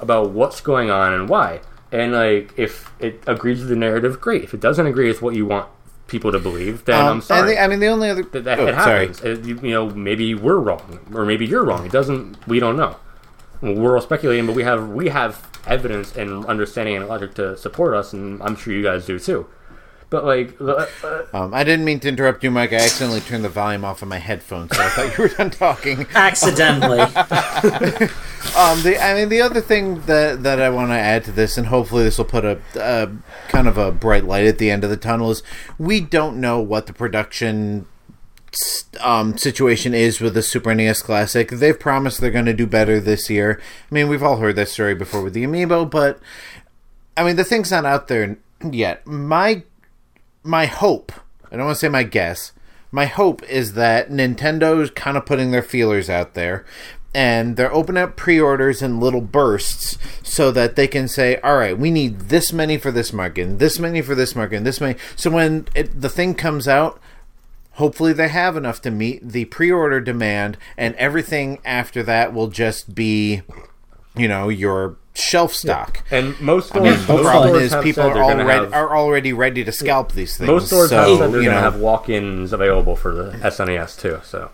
about what's going on and why and like if it agrees with the narrative great if it doesn't agree with what you want people to believe then i'm Um, sorry and the, I mean, the only other. that, that oh, it happens. It- you, you know, maybe we're wrong, or maybe you're wrong. It doesn't. We don't know. We're all speculating, but we have we have evidence and understanding and logic to support us, and I'm sure you guys do too. But like, uh, uh, Um, I didn't mean to interrupt you, Mike. I accidentally turned the volume off of my headphones, so I thought you were done talking. Accidentally. Um, the I mean, the other thing that that I want to add to this, and hopefully this will put a, a kind of a bright light at the end of the tunnel, is we don't know what the production um, situation is with the Super NES Classic. They've promised they're going to do better this year. I mean, we've all heard that story before with the Amiibo, but I mean, the thing's not out there yet. My my hope, I don't want to say my guess, my hope is that Nintendo's kind of putting their feelers out there and they're opening up pre-orders in little bursts so that they can say, all right, we need this many for this market, and this many for this market, and this many. So when it, the thing comes out, hopefully they have enough to meet the pre-order demand, and everything after that will just be, you know, your shelf stock. and most I stores, mean, the most problem stores is have people are already have, are already ready to scalp these things. most stores so, have said they're you know, have walk-ins available for the SNES too. So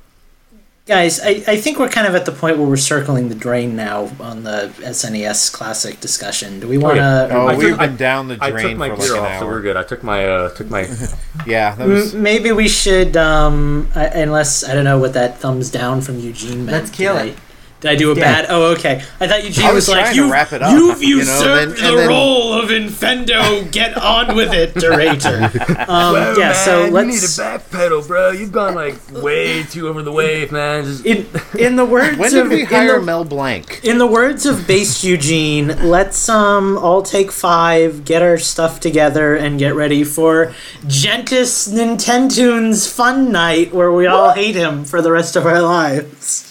Guys, I, I think we're kind of at the point where we're circling the drain now on the SNES Classic discussion. Do we want to? Oh, I we've took- been down the I drain took my for gear like an off, so we're good. I took my uh, took my Yeah, that was. Maybe we should, um, I, unless I don't know what that thumbs down from Eugene meant. Let's kill Did it. I- Did I do a Yeah. bad? Oh, okay. I thought Eugene I was was, like, you, wrap it up, you've you know, usurped then- the then- role of Infendo. Get on with it, Durator. Um, yeah, so let's. You need to backpedal, bro. You've gone like way too over the wave, man. Just, In, in the words When did of we hire the- Mel Blanc? In the words of Based Eugene, let's um all take five, get our stuff together, and get ready for Gentis Nintendoon's fun night where we all hate him for the rest of our lives.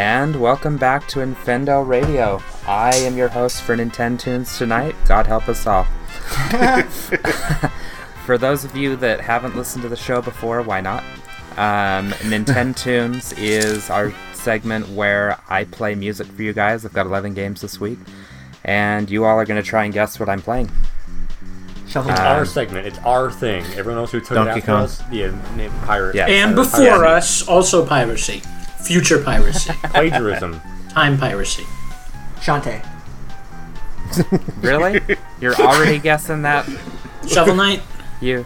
And welcome back to Infendo Radio. I am your host for Nintendo Tunes tonight. God help us all. for those of you that haven't listened to the show before, why not? Um, Tunes is our segment where I play music for you guys. I've got 11 games this week, and you all are going to try and guess what I'm playing. Shovel it's Um, our segment. It's our thing. Everyone else who took Donkey it after Kong. us, yeah, name pirate. Yeah. And pirate- before pirate- us, also piracy. Future piracy. plagiarism. Time piracy. Shantae. Really? You're already guessing that? Shovel Knight? You,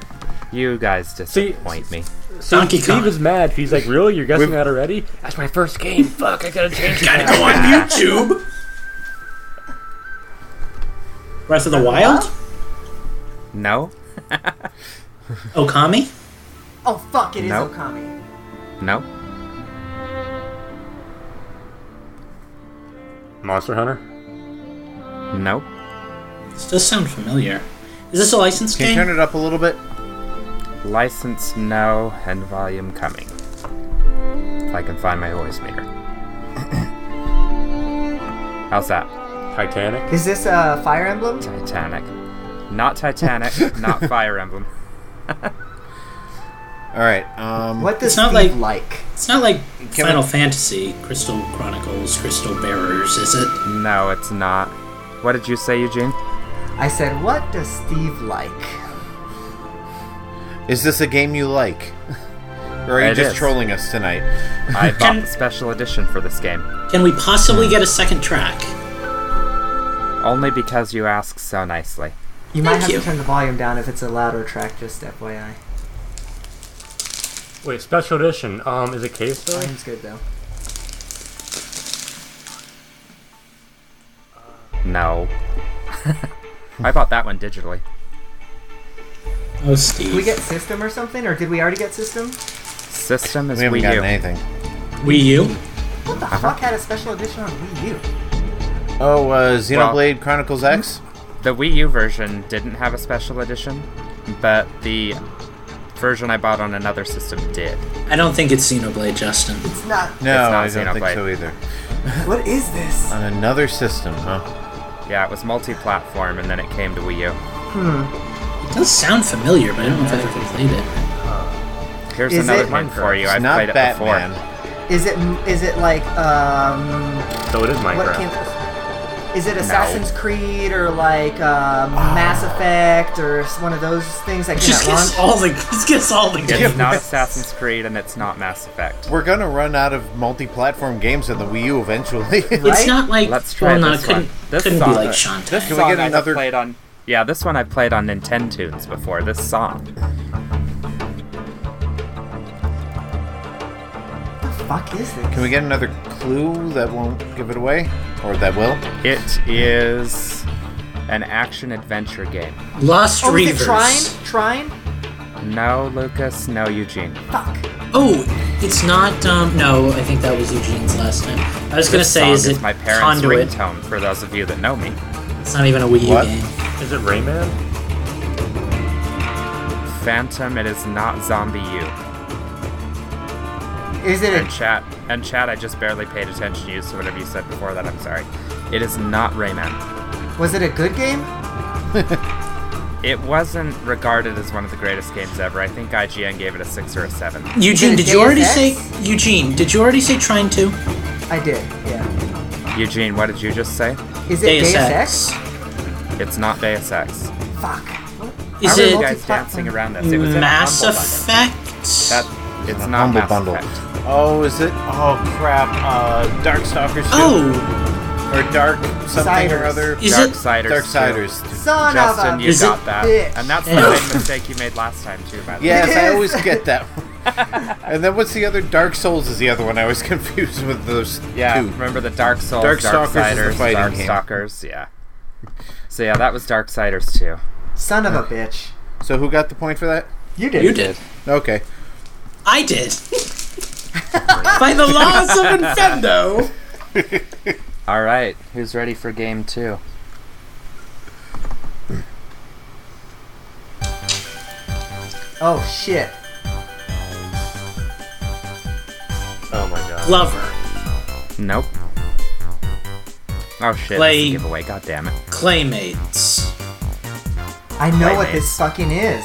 you guys disappoint me. So Donkey Steve is mad. He's like, "Really? You're guessing We've- that already? That's my first game. Fuck! I gotta change it." Gotta go on YouTube! Breath of the Wild? No? Okami? Oh fuck! It is Nope. Okami. No? Monster Hunter. No? This does sound familiar. Is this a licensed game? Can you turn it up a little bit? License no, and volume coming. If I can find my voice meter. How's that? Titanic. Is this uh, Fire Emblem? Titanic. Not Titanic, not Fire Emblem. All right. Um, What does It's not Steve like- like? It's not like Can Final we- Fantasy, Crystal Chronicles, Crystal Bearers, is it? No, it's not. What did you say, Eugene? I said, what does Steve like? Is this a game you like? Or are you It just is. trolling us tonight? I bought Can- the special edition for this game. Can we possibly get a second track? Only because you asked so nicely. You might have you. to turn the volume down if it's a louder track, just FYI. Wait, special edition. Um, is it case though? Volume's good though. No. I bought that one digitally. Oh, Steve. Did we get system or something, or did we already get system? System is We haven't Wii gotten U. anything. Wii U? What the fuck had a special edition on Wii U? Oh, uh, Xenoblade Chronicles X? The Wii U version didn't have a special edition, but the version I bought on another system did. I don't think it's Xenoblade, Justin. It's not. No, not I don't think so either. What is this? On another system, huh? Yeah, it was multi-platform, and then it came to Wii U. Hmm. It does sound familiar, but I don't know if I've ever played it. Here's Is another it- one for you. I've not played it before. Is it? Is it like um? So it is What Minecraft. Came? Is it Assassin's Creed or like um, Mass Effect or one of those things that Just at launch? gets all the just gets all the It's not Assassin's Creed, and it's not Mass Effect. We're gonna run out of multi-platform games on the Wii U eventually. It's not like Let's try well, no, this it couldn't, one. This couldn't song- be like Shantae. Can we get I another- played on? Yeah, this one I played on Nintendo's before. This song. Fuck is this? Can we get another clue that won't give it away, or that will? It is an action adventure game. Lost Oh, is it Reavers. Trine? Trine? No, Lucas. No, Eugene. Fuck. Oh, it's not. Um, no, I think that was Eugene's last time. I was gonna say, song is it my parents' Conduit? ringtone? For those of you that know me, It's not even a Wii U What? game. Is it Rayman? Phantom. It is not ZombiU. Is it And a chat, and chat. I just barely paid attention to you, so whatever you said before that, I'm sorry. It is not Rayman. Was it a good game? It wasn't regarded as one of the greatest games ever. I think IGN gave it a six or a seven. Eugene, it did you already Deus say Eugene? Did you already say trying to? I did. Yeah. Eugene, what did you just say? Is it Deus Deus, Ex. Ex? It's not Deus Ex. Fuck. Is How are it you guys dancing around this? It was Mass Effect? That it's a not Humble Mass Bundle. Effect. Oh, is it? Oh crap! Uh, Darkstalkers 2? oh, or Dark something or other. Is it- Darksiders. Darksiders. too. Son Justin, of a you Is it- got that. bitch. And that's the Yeah. same mistake you made last time too, by the way. Yes, I always get that. one. and then what's the other? Dark Souls is the other one. I was confused with those Yeah, two. remember the Dark Souls, Darkstalkers is the Darksiders, fighting game. Darkstalkers, yeah. So yeah, that was Dark Darksiders too. Son of a bitch. So who got the point for that? You did. you did. Okay. I did. By the laws of Nintendo. All right, who's ready for game two? Oh shit. Oh my god. Glover, Nope. Oh shit! Play- That's a giveaway. God damn it! Claymates. I know what this fucking is.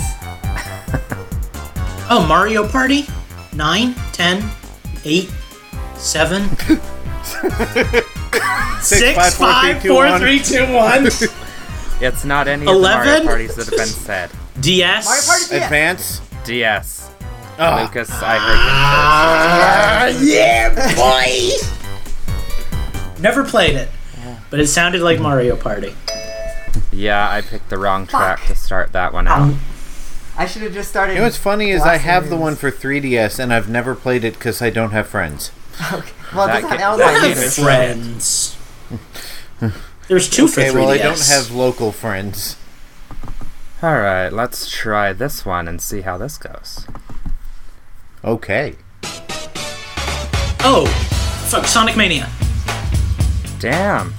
Oh, Mario Party? 9, 10, 8, 7, Six, five, four, three, two, one. 2, 1. It's not any of the Mario 11? parties that have been said. DS. Mario Party DS. Advance. DS. Oh, Lucas, I heard Ah, yeah, boy! Never played it, but it sounded like Mario Party. Yeah, I picked the wrong track Fuck. to start that one out. Um, I should have just started. You know what's funny is I blasting have the one for 3DS and I've never played it because I don't have friends. Okay. Well, That it doesn't ga- have that game is friends. There's two for 3DS. well I don't have local friends. All right, let's try this one and see how this goes. Okay. Oh, fuck, Sonic Mania. Damn.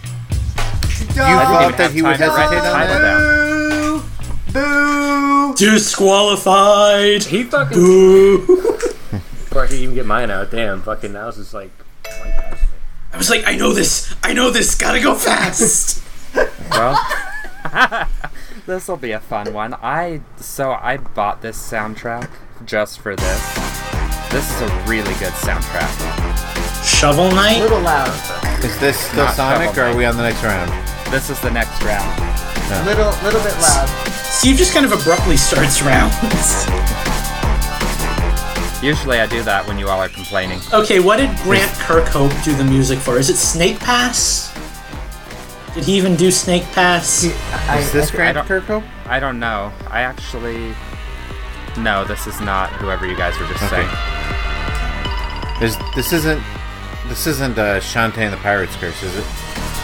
You I thought that he would have time to write hesitate the on title that? down. Boo! Boo! Disqualified. He fucking Boo. before I could even get mine out. Damn, fucking now this is like right. I was like, I know this. I know this. Gotta go fast. Well, this will be a fun one. I so I bought this soundtrack just for this. This is a really good soundtrack. Shovel A Knight. little loud. Is this still Sonic or are we on the next round? This is the next round. Little, little bit loud. Steve just kind of abruptly starts rounds. Usually I do that when you all are complaining. Okay, what did Grant Kirkhope do the music for? Is it Snake Pass? Did he even do Snake Pass? I, Is this I- Grant don't- Kirkhope? I don't know. I actually. No, this is not whoever you guys were just Okay. saying. Is this isn't this isn't uh, Shantae and the Pirates Curse, is it?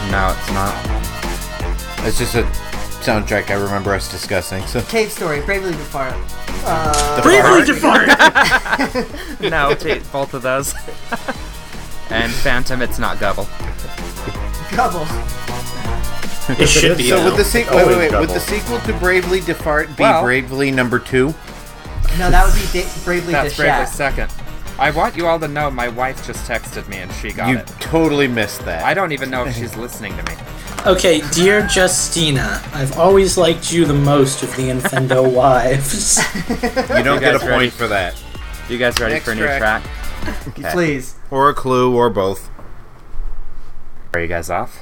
No, it's not. It's just a soundtrack I remember us discussing. So Cave Story, Bravely Default. Uh, Bravely Default! no, t- both of those. and Phantom, it's not Gobble. Gobble. It should be. So though. would the sequel wait, always wait, wait, would the sequel to Bravely Default be Well- Bravely number two? No, that would be da- Bravely That's Bravely Defiant. second. I want you all to know my wife just texted me and she got you it. totally missed that. I don't even know if she's listening to me. Okay, dear Justina, I've always liked you the most of the Infendo wives. you don't You get a guys point ready? for that. You guys ready Next for a new track. track? Okay. Please. Or a clue, or both. Are you guys off?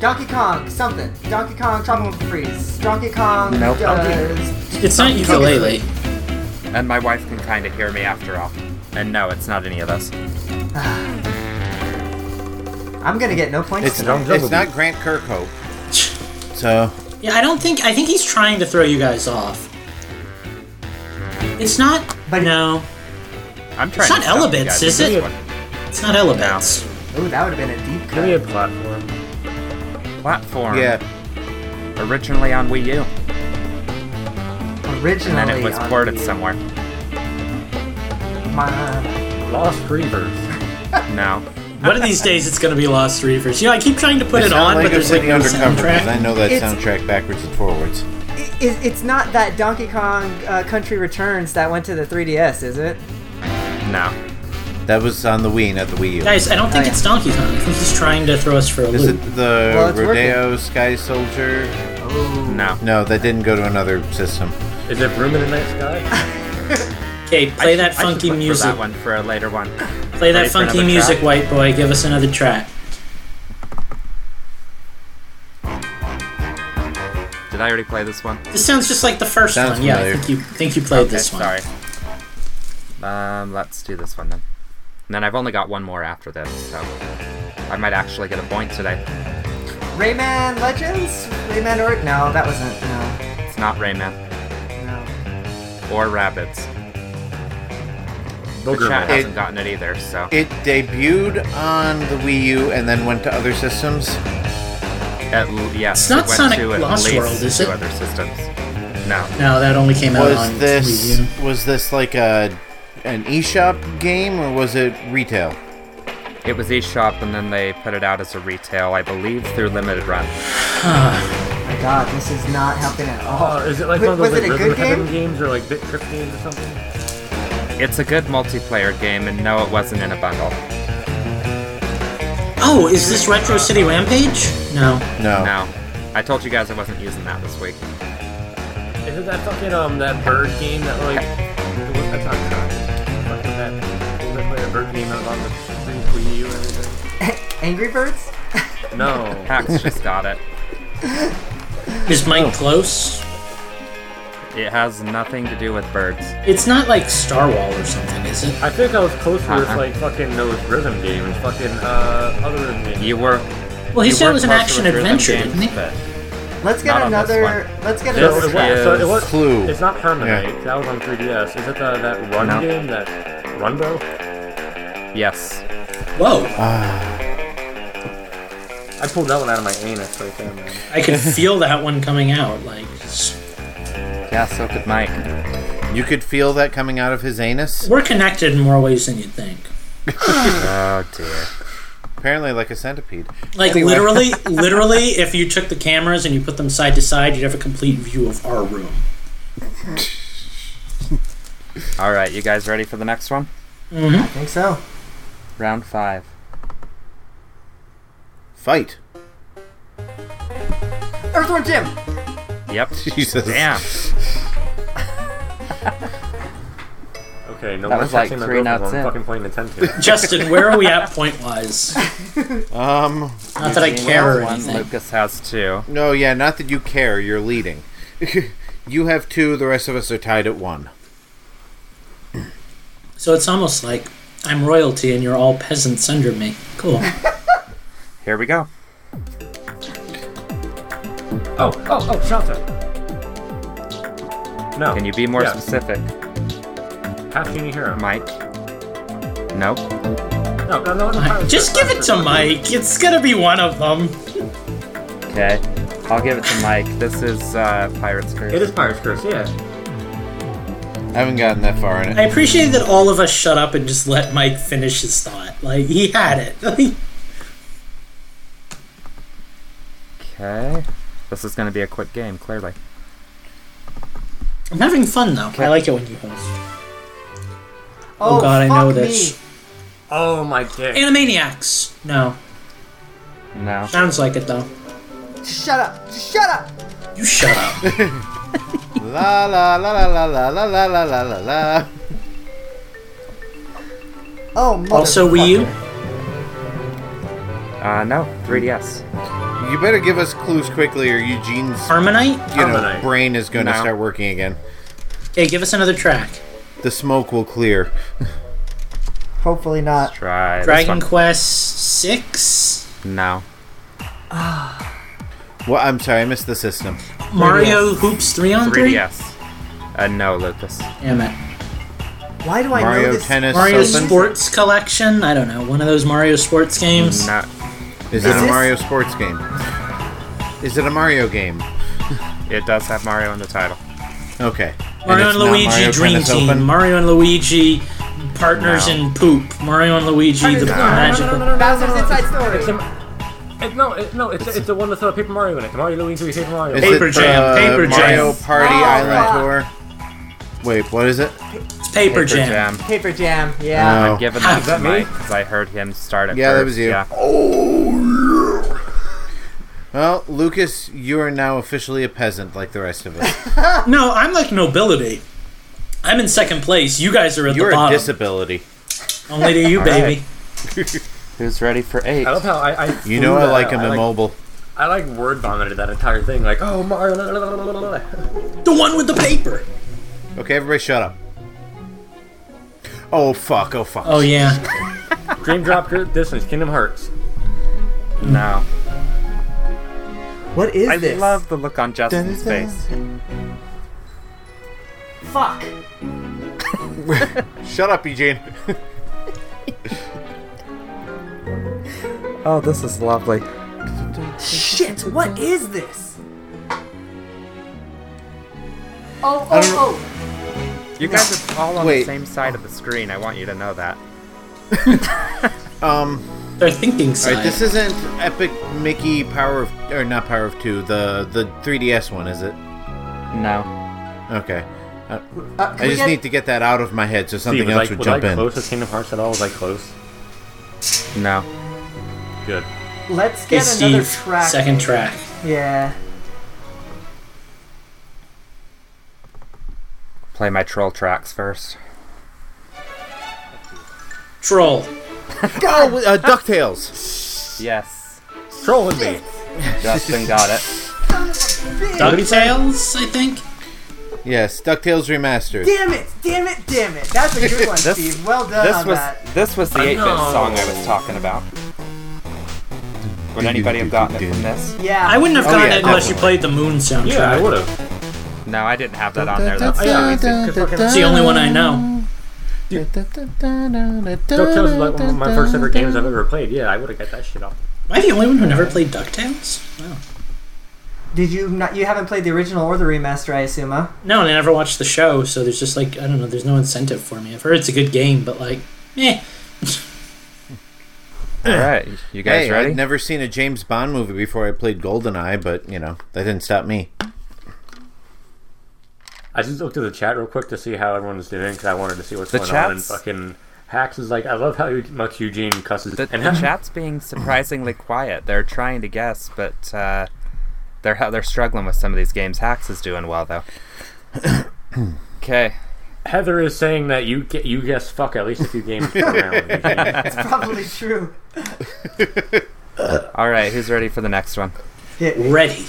Donkey Kong, something. Donkey Kong, Tropical Freeze. Donkey Kong Nope. does. It's not ukulele. And my wife can kind of hear me after all. And no, it's not any of those. I'm gonna get no points It's, tonight. it's not Grant Kirkhope. So Yeah, I don't think. I think he's trying to throw you guys off. It's not. But- no, I'm trying It's not to stump you Elebits, guys is with it? this one. it's not Elebits. Ooh, that would have been a deep Give me a platform. Platform. yeah, Originally on Wii U. Originally, And then it was on ported the- somewhere. My- Lost Reavers. No. One of these days, it's gonna be Lost Reavers. You know, I keep trying to put it's it on, like but there's like the no undercover because I know that It's- soundtrack backwards and forwards. It, it's not that Donkey Kong uh, Country Returns that went to the 3DS, is it? No. That was on the Wii, not the Wii U. Guys, I don't think Oh, yeah. it's Donkey Kong. I think he's trying to throw us for a Is loop. it the Well, it's Rodea Sky Soldier? Oh. No. No, that didn't go to another system. Is it Room in the Night Sky? Okay, play I that should- I funky look music. For that one for a later one. Play that funky music, track? white boy. Give us another track. Did I already play this one? This sounds just like the first Sounds one. Yeah, I think you think you played okay, this one. sorry. Um, let's do this one then. And then I've only got one more after this, so I might actually get a point today. Rayman Legends? Rayman or no, that wasn't. No, It's not Rayman no. or Rabbids. the chat Man. hasn't gotten it either, so It debuted on the Wii U and then went to other systems. at l- yes, It's not it went Sonic to at Lost least World, is two it? other systems. No, No, that only came out Was on this Wii U. was this like a an eShop game or was it retail? it was eShop, and then they put it out as a retail, I believe, through limited run. Oh my god, this is not helping at all. Uh, is it like one of those was like, it a Rhythm good Heaven game? games or like Bit Trip games or something? It's a good multiplayer game, and no, it wasn't in a bundle. Oh, is this Retro City Rampage? No. No. No, I told you guys I wasn't using that this week. Is it that fucking um that bird game that like that's not Fucking that they play a bird game that on the Wii U and everything. Angry Birds? No. Hacks just got it. Is Mike close? It has nothing to do with birds. It's not like Star Wall or something, is it? I think I was closer with Uh-uh. like fucking those rhythm games, fucking uh other rhythm games. You were. Well, he said it was an action adventure, games, didn't he? Let's get Not another. Let's get This So another it, was, so it was Clue. It's not HarmoKnight. Yeah. That was on 3DS. Is it the, that run No. game? That Runbow? yes. Whoa! I pulled that one out of my anus right there, man. I could feel that one coming out. Like, s- Yeah, so could Mike. You could feel that coming out of his anus. we're connected in more ways than you'd think. Oh dear. Apparently, like a centipede. Like Anyway. literally, literally, if you took the cameras and you put them side to side, you'd have a complete view of our room. All right, you guys ready for the next one? Mm-hmm. I think so. Round five. Fight. Earthworm Jim! Yep. Jesus. Damn. Okay, no That more was like texting my three girlfriend notes while I'm in. fucking playing Nintendo. Justin, where are we at point wise? Um. Not that I care or One, anything. Lucas has two. No, yeah, not that you care. You're leading. You have two. The rest of us are tied at one. So it's almost like I'm royalty and you're all peasants under me. Cool. Here we go. Oh, oh, oh, shelter. No. Can you be more Yeah. specific, Half genie hero. Mike? Nope. No, no, no, no. Pirates Just give it to Mike. It's gonna be one of them. Okay. I'll give it to Mike. This is uh, Pirate's Curse. It is Pirates Curse, yeah. I haven't gotten that far in it. I appreciate that all of us shut up and just let Mike finish his thought. Like he had it. Okay. This is going to be a quick game, clearly. I'm having fun though. I like it when you host. Oh, God, I fuck know me. this. Oh my dick. Animaniacs. No. No. Sounds like it though. Shut up! Just shut up! You shut up. La la la la la la la la la la la la. Oh, also Wii U. motherfucker. Uh, no. 3DS. You better give us clues quickly, or Eugene's HarmoKnight. you know HarmoKnight. brain is going to No. start working again. Okay, give us another track. The smoke will clear. Hopefully not. Try Dragon this Quest Six. one. No. Well, I'm sorry, I missed the system. Mario Hoops Three on Three. 3DS. Uh, no, Lucas. Damn it. Why do I know Mario this? Tennis Mario something? Sports Collection. I don't know. One of those Mario Sports games. No. Is it Is a Mario sports game? Is it a Mario game? It does have Mario in the title. Okay. Mario it's and Luigi Mario Dream Team. Open? Mario and Luigi Partners No. in Poop. Mario and Luigi the No, no, no, Magical. no, no, no, Bowser's no, no, Inside Story. It's a, it, no, it, no, it's, it's the one with uh, Paper Mario in it. The Mario Luigi Paper Mario. Is Paper it Jam, the Paper Mario Party Oh, Island fuck. Tour. Wait, what is it? It's Paper, Jam. Paper Jam. Yeah. Oh. I'm giving Ah, that is to that me? Mike because I heard him start it Yeah, that was you. Yeah. Well, Lucas, you are now officially a peasant like the rest of us. No, I'm like nobility. I'm in second place. You guys are at You're the bottom. You're a disability. Only to you, baby. Who's ready for eight? I love how I. I You know I that like out. him I like, immobile. I like word vomited that entire thing. Like, oh Mario. The one with the paper. Okay, everybody shut up. Oh, fuck. Oh, fuck. Oh yeah. Dream Drop Distance. Kingdom Hearts. No. What is this? I this? love the look on Justin's Dun, dun. face. Fuck. Shut up, Eugene. Oh, this is lovely. Shit. What is this? Oh, oh, oh. You guys are all on Wait. the same side of the screen. I want you to know that. Um, They're thinking side. alright, this isn't Epic Mickey Power of, or not Power of Two, the the 3DS one, is it? No. Okay. Uh, Uh, can I we just get- need to get that out of my head so something Steve, was else I, would was jump I in. close to Kingdom Hearts at all? Was I close? No. Good. Let's Okay, get another Steve. track. Second track. Yeah. Play my troll tracks first. Troll. Oh, uh, DuckTales! Yes. Trolling me. Justin got it. DuckTales, I think. Yes, DuckTales Remastered. Damn it! Damn it! Damn it! That's a good one, This- Steve. Well done This on was that. this was the 8-bit know. song I was talking about. Would anybody have gotten it from this? Yeah. I wouldn't have Oh, gotten yeah, it unless you played the Moon soundtrack. Yeah, I would have. No, I didn't have that on there. That's Oh, yeah, it's, it's, fucking, It's the only one I know. DuckTales is like one of my first ever games I've ever played. Yeah, I would have got that shit off. Am I the only one who never played DuckTales? Wow. Did you not? You haven't played the original or the remaster, I assume, huh? No, and I never watched the show, so there's just like I don't know. There's no incentive for me. I've heard it's a good game, but like, eh. All right, you guys Hey, ready? I'd never seen a James Bond movie before I played GoldenEye, but, you know, that didn't stop me. I just looked at the chat real quick to see how everyone's doing because I wanted to see what's The going on. And chat's- fucking Hacks is like, I love how much Eugene cusses. The, and the chat's being surprisingly quiet. They're trying to guess, but uh, they're they're struggling with some of these games. Hacks is doing well though. Okay, Heather is saying that you get you guess fuck at least a few games per round. It's probably true. all right. Who's ready for the next one? Hit. Ready.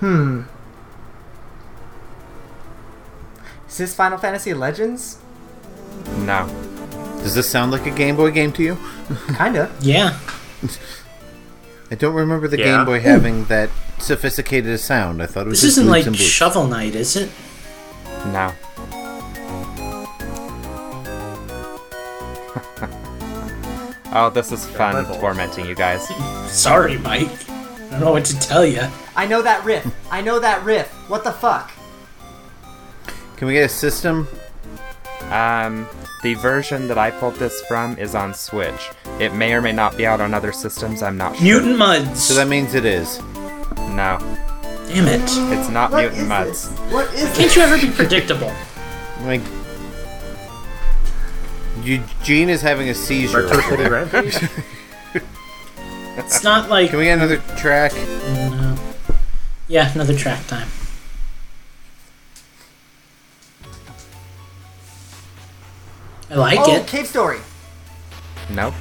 Hmm. Is this Final Fantasy Legends? No. Does this sound like a Game Boy game to you? Kinda. Yeah. I don't remember the Yeah. Game Boy having that sophisticated a sound. I thought it was This just isn't like. Shovel Knight, is it? No. oh, this is fun tormenting you guys. Sorry, Mike. I don't know what to tell you. I know that riff. I know that riff. What the fuck? Can we get a system? Um, the version that I pulled this from is on Switch. It may or may not be out on other systems. I'm not sure. Mutant Mudds. So that means it is. No, Damn it. it's not What Mutant is Muds. this? What is Can't this? you ever be predictable? Like Eugene is having a seizure. Retro over City. Rampage? It's not like. Can we get another track? No. Yeah, another track time. I like oh, it. Cave Story. Nope.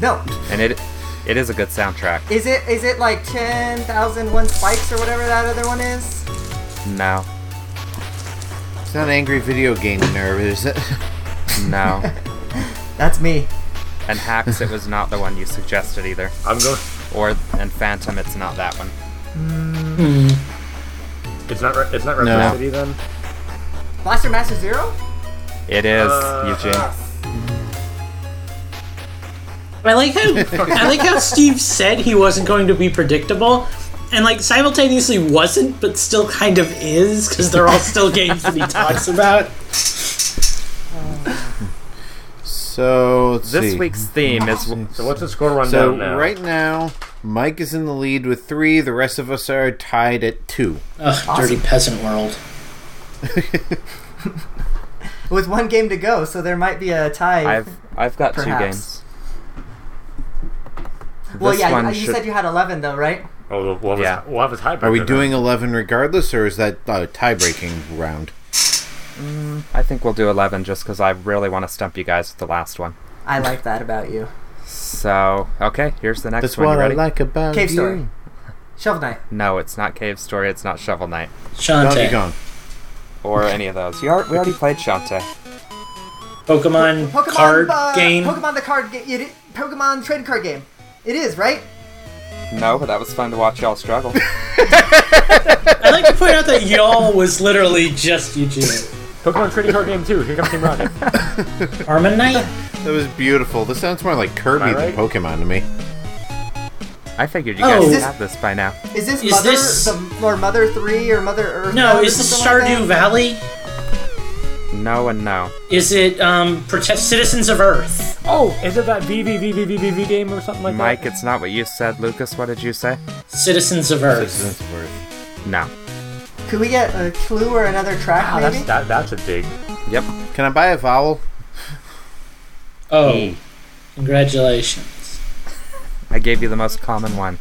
No. And it it is a good soundtrack. Is it is it like 10,001 spikes or whatever that other one is? No. It's not angry video game nerd, is it? No. That's me. And Hacks, it was not the one you suggested either. I'm going. Or and Phantom, it's not that one. Hmm. It's not. Re- It's not Retro No. City then. Blaster Master Zero? It is Uh, Eugene. I like how I like how Steve said he wasn't going to be predictable, and like simultaneously wasn't, but still kind of is because they're all still games that he talks about. So let's This see. week's theme is So what's the score rundown now? so now? right now, Mike is in the lead with three. The rest of us are tied at two. Ugh, dirty peasant world. With one game to go, so there might be a tie. I've I've got two games. well, this yeah, one you should- said you had 11 though, right? Oh, we'll, we'll, Yeah. have, a, we'll have a tiebreaker. Are we then. doing eleven regardless, or is that a tie-breaking round? I think we'll do 11 just because I really want to stump you guys with the last one. I like that about you. So, okay, here's the next one. That's what You I ready? like about Cave you. Story. Shovel Knight. No, it's not Cave Story, it's not Shovel Knight, Donkey Shantae. Gone. or any of those. You are, we already played Shantae. Pokemon, Pokemon card uh, game. Pokemon the card game. Pokemon trading card game. It is, right? No, but that was fun to watch y'all struggle. I'd like to point out that y'all was literally just Eugene. Pokemon Trading Card Game 2. Here comes Team Rocket. Armor Knight? That was beautiful. This sounds more like Kirby Am I than right? Pokemon to me. I figured you Oh. guys Is would this- have this by now. Is this Is Mother this- the or Mother Three or Mother Earth? No, or is this something like Stardew that? Valley? No and no. Is it um Protect Citizens of Earth? Oh, is it that VVVVVV game or something like that? Mike, that? it's not what you said. Lucas, what did you say? Citizens of Earth. Citizens of Earth. No. Could we get a clue or another track, Ah, maybe? that's that, that's a dig. Yep. Can I buy a vowel? Oh, E. congratulations. I gave you the most common one.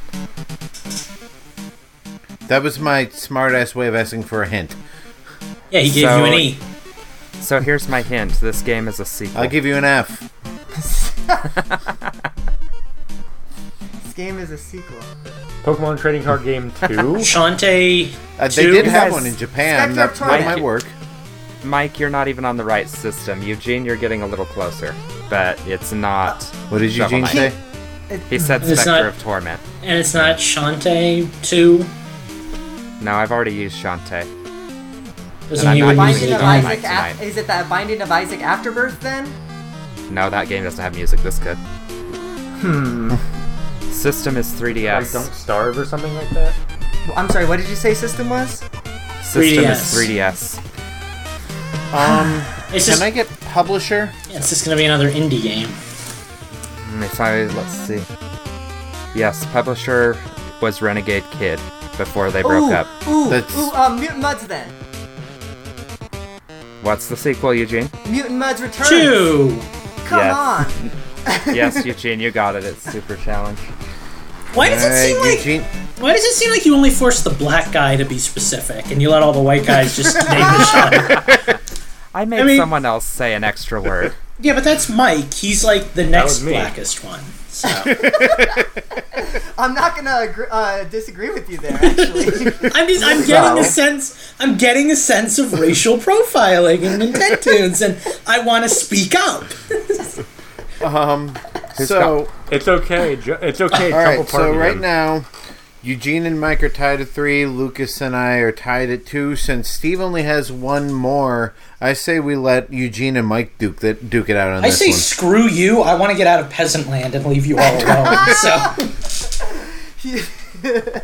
That was my smart-ass way of asking for a hint. Yeah, he gave So- you an E. So here's my hint. This game is a sequel. I'll give you an F. This game is a sequel. Pokemon Trading Card Game 2. Shantae. Uh, they Two? did have Guys, one in Japan. Specter That, of that Torment. might work. Mike, you're not even on the right system. Eugene, you're getting a little closer. But it's not. What did Shovel Eugene Knight. say? He said It's Specter not- of Torment. And it's not Shantae 2. No, I've already used Shantae. Doesn't I'm mean not you using Binding it of on again. Mike Isaac. Af- is it that Binding of Isaac Afterbirth then? No, that game doesn't have music this good. System is 3DS. Don't Starve or something like that. I'm sorry. What did you say? System was? System 3DS. is 3DS. Um, It's can just, I get publisher? it's just gonna be another indie game. Mm, If I let's see. Yes, publisher was Renegade Kid before they broke ooh, up. Ooh, That's- ooh, um, Mutant Mudds then. What's the sequel, Eugene? Mutant Mudds Return. Two! Come Yes. on. yes, Eugene, you got it. It's Super Challenge. Why does it Uh, seem like Eugene, why does it seem like you only force the black guy to be specific and you let all the white guys just name the shot? I made I mean- someone else say an extra word. Yeah, but that's Mike. He's like the next blackest one. So I'm not gonna agree, uh, disagree with you there. Actually, I'm just, I'm getting Well. a sense. I'm getting a sense of racial profiling in Nintendo's, and I want to speak up. Um, so It's okay. Ju- It's okay. all right, so right him. now, Eugene and Mike are tied at three. Lucas and I are tied at two. Since Steve only has one more, I say we let Eugene and Mike duke that duke it out on I this say one. screw you. I want to get out of peasant land and leave you all alone. so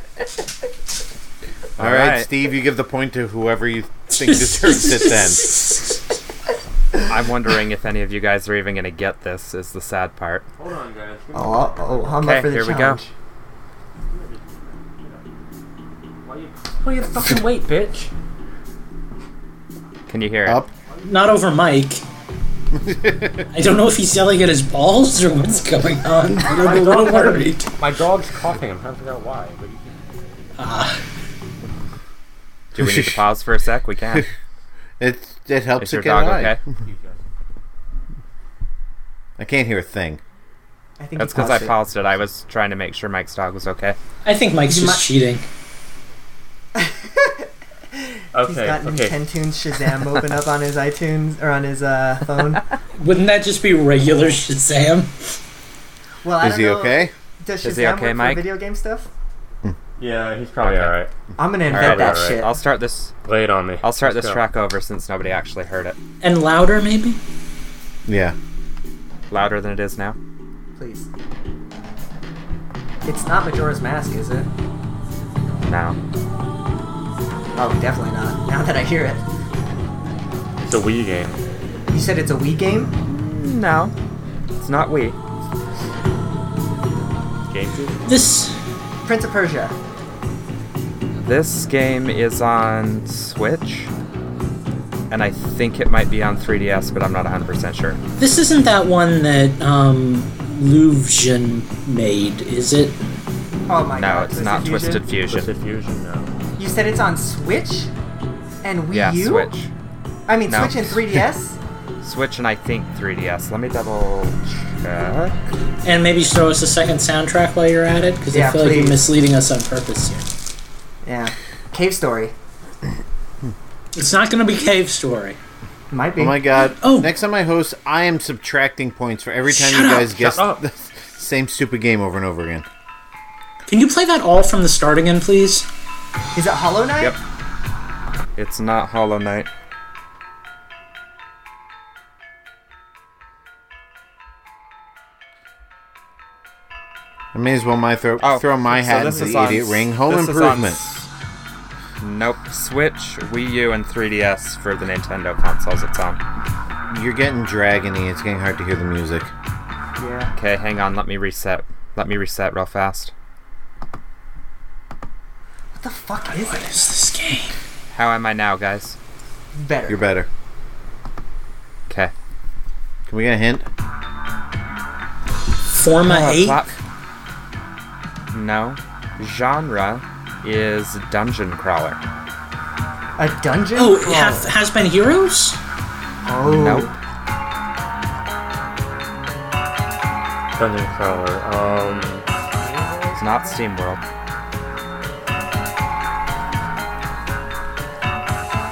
All right, right. Steve, you give the point to whoever you think deserves it. Then I'm wondering if any of you guys are even going to get this. Is the sad part. Hold on, guys. oh, uh, oh, I'm Okay, up for the here we go. challenge. Why you, why you fucking wait, bitch? Can you hear it? up. not over Mike. I don't know if he's yelling at his balls or what's going on. I'm a little worried. My dog's coughing. I'm trying to figure out why. But you can... Ah. Do we need to pause for a sec? We can. It it helps Is it your get dog alive. okay? I can't hear a thing. I think That's because I paused it. I was trying to make sure Mike's dog was okay. I think Mike's just might- cheating. He's Okay. got Okay. Nintendo's Shazam open up on his iTunes or on his uh, phone. Wouldn't that just be regular Shazam? Well, I Is don't he know. okay? Does Shazam Is he okay, work Mike? for video game stuff? Yeah, he's probably Okay. all right. I'm gonna invent right, that alright. shit. I'll start this. Lay it on me. I'll start Let's this go. track over since nobody actually heard it. And louder, maybe? Yeah. Louder than it is now. Please. It's not Majora's Mask, is it? No. Oh, definitely not. Now that I hear it. It's a Wii game. You said it's a Wii game? Mm, no. It's not we. GameCube. This. Prince of Persia. This game is on Switch. And I think it might be on 3DS, but I'm not 100% sure. This isn't that one that um, Louvsion made, is it? Oh my no, god. it's not Twisted Fusion. Twisted Fusion. No. You said it's on Switch? And Wii Yeah, U? Switch. I mean, No. Switch and 3DS? Switch and I think 3DS. Let me double check. And maybe throw us a second soundtrack while you're at it, because Yeah, I feel like you're misleading us on purpose here. Yeah. Cave Story. It's not going to be Cave Story. Might be. Oh my god. Oh. Next time I host, I am subtracting points for every time Shut you up, guys guess up. the same stupid game over and over again. Can you play that all from the start again, please? Is it Hollow Knight? Yep. It's not Hollow Knight. I may as well my throw Oh, throw my hat this into is the on- idiot ring. Home this on improvement. s- Nope. Switch, Wii U, and 3DS for the Nintendo consoles it's on. You're getting dragony. It's getting hard to hear the music. Yeah. Okay, hang on. Let me reset. Let me reset real fast. What the fuck is What it? is this game? How am I now, guys? Better. You're better. Okay. Can we get a hint? Forma Uh, 8? plat- no. Genre is dungeon crawler. A dungeon? Oh, crawler. have, has been Heroes? Oh. Nope. Dungeon crawler. Um. It's not SteamWorld.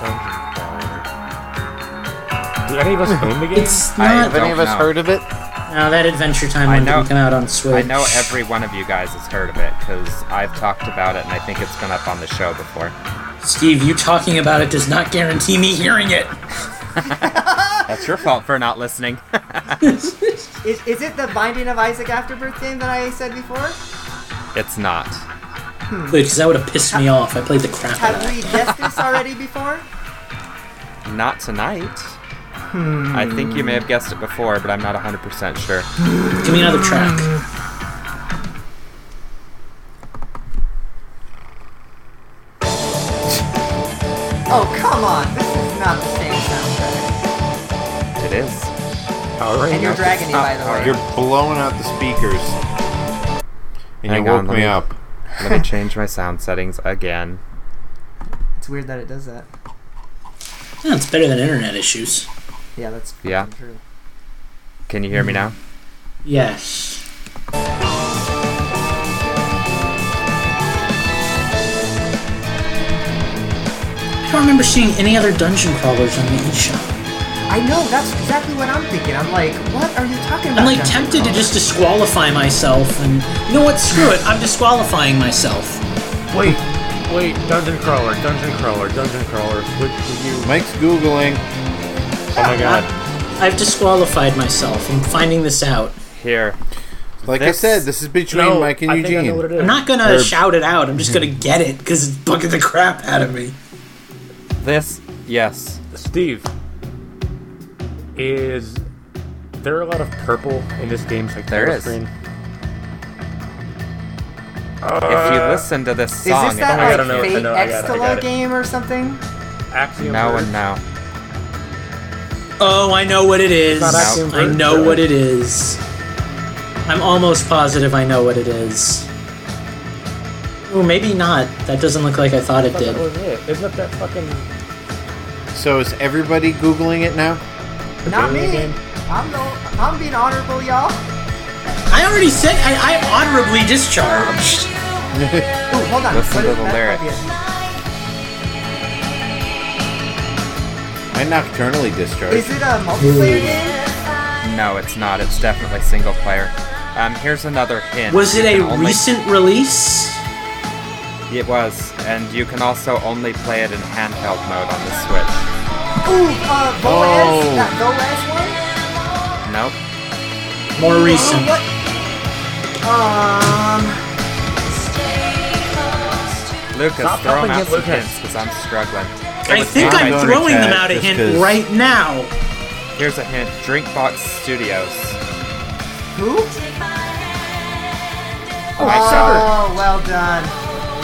Dungeon crawler. Do any of us own the game? It's I not. Have any of us know. heard of it? No, that Adventure Time I one know- didn't come out on Switch. I know every one of you guys has heard of it because I've talked about it and I think it's been up on the show before. Steve, you talking about it does not guarantee me hearing it. That's your fault for not listening. Is, is it the Binding of Isaac Afterbirth game that I said before? it's not. Hmm. Wait, because that would have pissed me off. I played the crap out Have of we that. guessed this already before? Not tonight. Hmm. I think you may have guessed it before, but I'm not 100% sure. Give me another track. Hmm. Oh, come on. This is not the same soundtrack. It is. Power And you're dragging me, by the way. You're blowing out the speakers. And Hang you woke on, let me me- up. Let me change my sound settings again. It's weird that it does that. Yeah, it's better than internet issues. Yeah, that's Yeah. true. Can you hear me now? Yes. I don't remember seeing any other dungeon crawlers on the eShop. I know, that's exactly what I'm thinking. I'm like, what are you talking about? I'm like Dungeon tempted to just disqualify myself, and you know what? Screw it. I'm disqualifying myself. Wait, wait, dungeon crawler, dungeon crawler, dungeon crawler. Which do you? Mike's googling. Oh my god. I've disqualified myself. I'm finding this out. Here. Like This- I said, this is between No, Mike and I think I know what Eugene. it is. I'm not gonna shout it out. I'm just gonna hmm. get it because it's bugging the crap out of me. This, yes. Steve, is there a lot of purple in this game's like There title is. screen? if you uh, listen to this Is song, this that oh, I like gotta know, I fake know, I got it, I got Extala game or something? Axiom no Verge? and no. Oh, I know what it is. I know what it is. I'm almost positive I know what it is. Oh, maybe not. That doesn't look like I thought I it thought did. that was it. Isn't it that fucking So is everybody googling it now? Not me. game? I'm no, I'm being honorable, y'all. I already said I, I'm honorably discharged. Ooh, hold on. Listen What to the lyrics. Be it. I nocturnally discharged. Is it a multiplayer game? No, it's not. It's definitely single player. Um, here's another hint. Was it a only- recent release? It was, and you can also only play it in handheld mode on the Switch. Ooh, uh, Boaz? Oh. That Boaz one? Nope. More recent. Oh, what? Um, Lucas, Stop throw him out some Lucas. hints because I'm struggling. I think I'm I'm throwing them out a just hint 'cause- right now. Here's a hint: Drinkbox Studios. who? Oh, Oh, well done.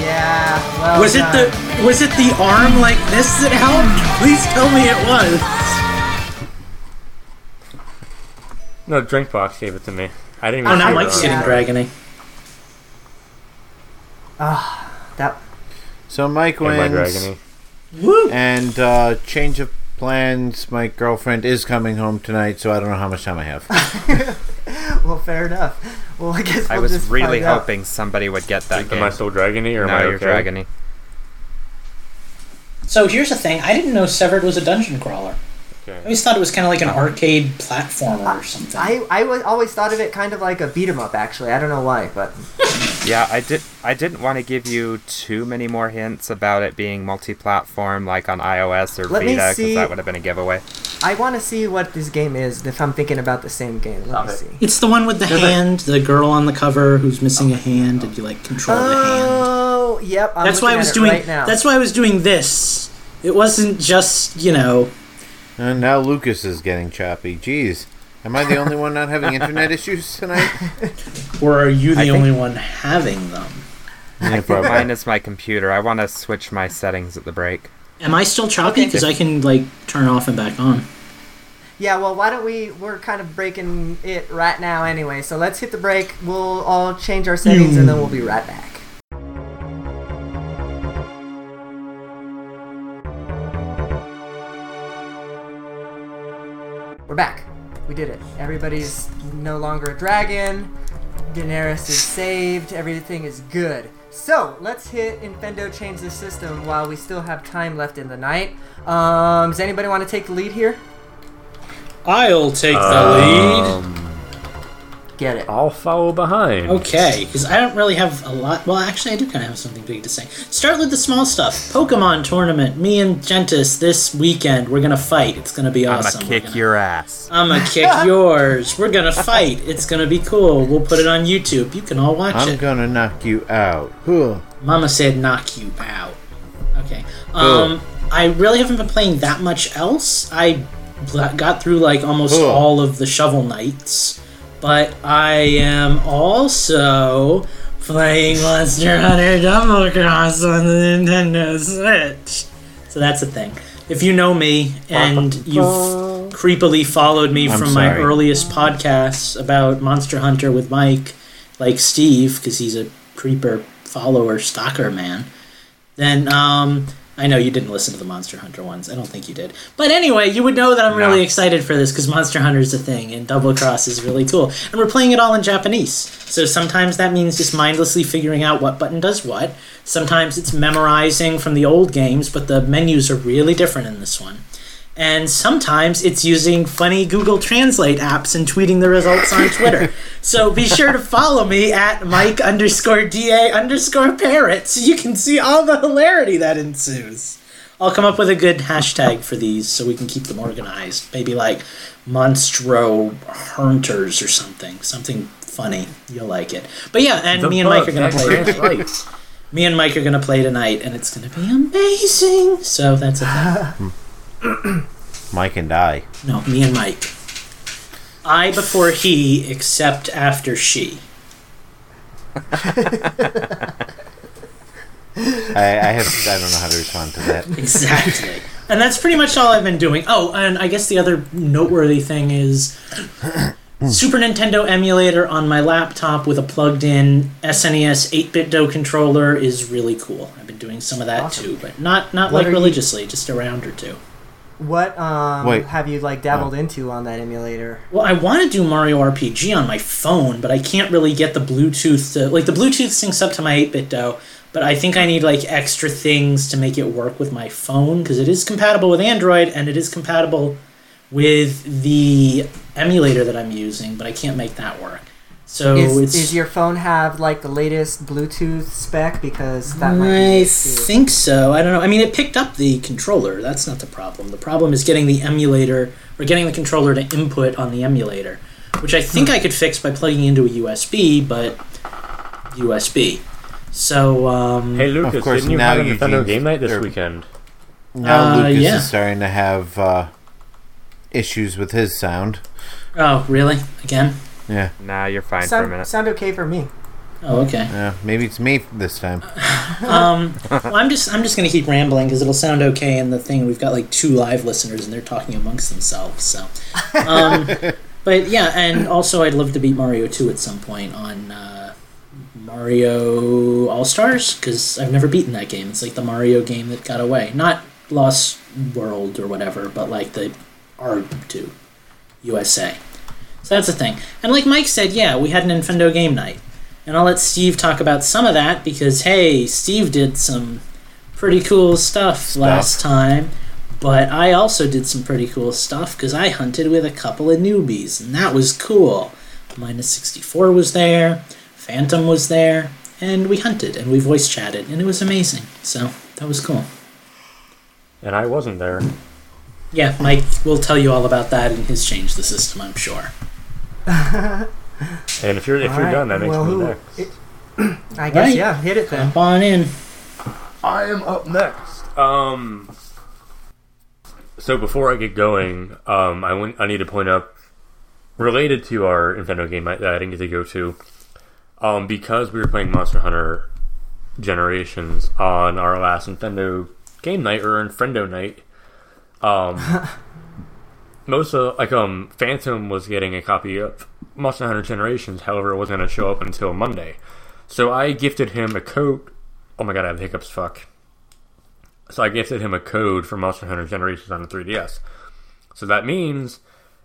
Yeah, well Was it the was it the arm like this that helped? Please tell me it was. No, Drinkbox gave it to me. I didn't know. Oh, even now see Mike's it. getting Yeah. dragony. Ah, that So Mike Am wins. Dragony? Woo! And uh, change of plans. My girlfriend is coming home tonight, so I don't know how much time I have. well, fair enough. Well, I guess I we'll was just really find out. hoping somebody would get that game. Am I still dragony or am I you're okay? dragony. So here's the thing: I didn't know Severed was a dungeon crawler. I always thought it was kind of like an arcade platformer or something. I I was always thought of it kind of like a beat 'em up. Actually, I don't know why, but Yeah, I did. I didn't want to give you too many more hints about it being multi-platform, like on iOS or Let Vita, because that would have been a giveaway. I want to see what this game is. If I'm thinking about the same game, let me see. it's the one with the hand, the girl on the cover who's missing a hand, and you like control the hand. Oh, yep. I'm That's why I was doing. right now. That's why I was doing this. It wasn't just you know. And now Lucas is getting choppy. Jeez. Am I the only one not having internet issues tonight? Or are you the I think- only one having them? Yeah, probably. Mine is my computer. I want to switch my settings at the break. Am I still choppy? Okay. Because I can like turn off and back on. Yeah, well, why don't we? We're kind of breaking it right now anyway. So let's hit the break. We'll all change our settings and then we'll be right back. Back. We did it. Everybody's no longer a dragon. Daenerys is saved. Everything is good. So let's hit Infendo change the system while we still have time left in the night. Um, does anybody want to take the lead here? I'll take the lead. Get it. I'll follow behind. Okay, because I don't really have a lot. Well, actually, I do kind of have something big to say. Start with the small stuff. Pokemon tournament. Me and Gentis this weekend. We're gonna fight. It's gonna be awesome. I'm gonna kick gonna- your ass. I'm gonna kick yours. We're gonna fight. It's gonna be cool. We'll put it on YouTube. You can all watch it. I'm gonna knock you out. Huh. Mama said knock you out. Okay. Um, I really haven't been playing that much else. I got through like almost Cool. all of the Shovel Knights, but I am also playing Monster Hunter Double Cross on the Nintendo Switch. So that's a thing. If you know me and you've creepily followed me I'm from my earliest podcasts about Monster Hunter with Mike, like Steve, because he's a creeper follower stalker man, then um, I know you didn't listen to the Monster Hunter ones. I don't think you did. But anyway, you would know that I'm really excited for this because Monster Hunter is a thing and Double Cross is really cool. And we're playing it all in Japanese. So sometimes that means just mindlessly figuring out what button does what. Sometimes it's memorizing from the old games, but the menus are really different in this one. And sometimes it's using funny Google Translate apps and tweeting the results on Twitter. so be sure to follow me at Mike underscore DA underscore parrot so you can see all the hilarity that ensues. I'll come up with a good hashtag for these so we can keep them organized. Maybe like Monstro Hunters or something. Something funny. You'll like it. But yeah, and The me and Mike are going to play grants tonight. Me and Mike are going to play tonight, and it's going to be amazing. So that's a thing. Mike and I. No, me and Mike. I before he, except after she. I, I have. I don't know how to respond to that. Exactly. and that's pretty much all I've been doing. Oh, and I guess the other noteworthy thing is Super Nintendo emulator on my laptop with a plugged in SNES 8BitDo controller is really cool. I've been doing some of that Awesome. too, but not not What like are you- religiously, just a round or two. What um Wait. have you like dabbled into on that emulator? Well, I want to do Mario RPG on my phone, but I can't really get the Bluetooth to like the Bluetooth syncs up to my 8BitDo, but I think I need like extra things to make it work with my phone because it is compatible with Android and it is compatible with the emulator that I'm using, but I can't make that work. So Is, it's is your phone have like the latest Bluetooth spec? Because that might be I think so. I don't know. I mean, it picked up the controller. That's not the problem. The problem is getting the emulator or getting the controller to input on the emulator, which I think I could fix by plugging into a USB, but USB. So, um, Hey Lucas, of course, didn't you now have a Nintendo game night this or- weekend? Now Uh, Lucas yeah. is starting to have uh, issues with his sound. oh, really? Again? Yeah. Nah, you're fine for a minute. sound okay for me. Oh, okay. Yeah. Maybe it's me this time. Um, well, I'm just I'm just gonna keep rambling because it'll sound okay in the thing. We've got like two live listeners and they're talking amongst themselves. So, um, but yeah, and also I'd love to beat Mario 2 at some point on uh, Mario All Stars because I've never beaten that game. It's like the Mario game that got away, not Lost World or whatever, but like the R2 USA. So that's the thing. And like Mike said, yeah, we had an Nintendo game night. And I'll let Steve talk about some of that because, hey, Steve did some pretty cool stuff, last time. But I also did some pretty cool stuff because I hunted with a couple of newbies, and that was cool. Minus 64 was there, Phantom was there, and we hunted and we voice chatted, and it was amazing. So that was cool. And I wasn't there. Yeah, Mike will tell you all about that in his Change the System, I'm sure. And if you're if you're Alright, done, that makes well, me who- next. it- I guess Right. yeah, hit it then. Jump on in. I am up next. Um. So before I get going, um, I want I need to point out, related to our Nintendo game night that I didn't get to go to, um, because we were playing Monster Hunter Generations on our last Nintendo game night or Friendo night. Um, most of like um Phantom was getting a copy of Monster Hunter Generations. However, it wasn't going to show up until Monday. So I gifted him a code. Oh my god, I have hiccups. Fuck. So I gifted him a code for Monster Hunter Generations on the 3DS. So that means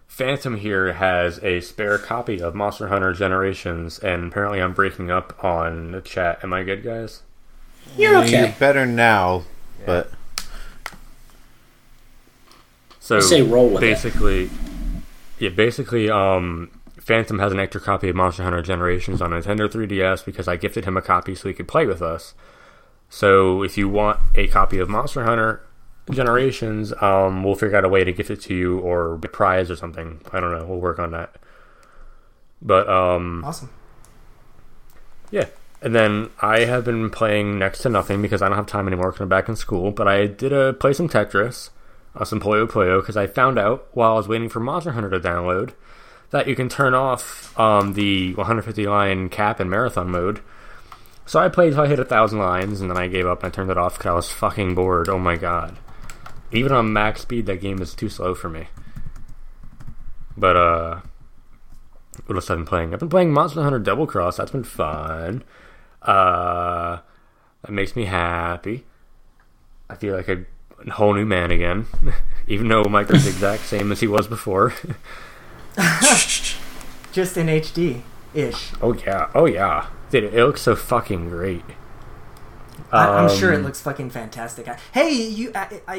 Phantom here has a spare copy of Monster Hunter Generations, and apparently I'm breaking up on the chat. Am I good, guys? You're okay. You're better now, but So say roll with it. basically, yeah, basically, um, Phantom has an extra copy of Monster Hunter Generations on Nintendo 3DS because I gifted him a copy so he could play with us. So if you want a copy of Monster Hunter Generations, um, we'll figure out a way to gift it to you or a prize or something. I don't know. We'll work on that. But um, Awesome. yeah. And then I have been playing next to nothing because I don't have time anymore because I'm back in school. But I did uh, play some Tetris, uh, some Puyo Puyo, because I found out while I was waiting for Monster Hunter to download that you can turn off um, the 150 line cap in marathon mode. So I played till I hit a thousand lines, and then I gave up and I turned it off because I was fucking bored. Oh my god! Even on max speed, that game is too slow for me. But uh, what else have I been playing? I've been playing Monster Hunter Double Cross. That's been fun. Uh, that makes me happy. I feel like a whole new man again, even though Mike is the exact same as he was before. Just in HD ish. oh yeah, oh yeah, dude, it looks so fucking great. I- I'm sure it Um, looks fucking fantastic. I- Hey, you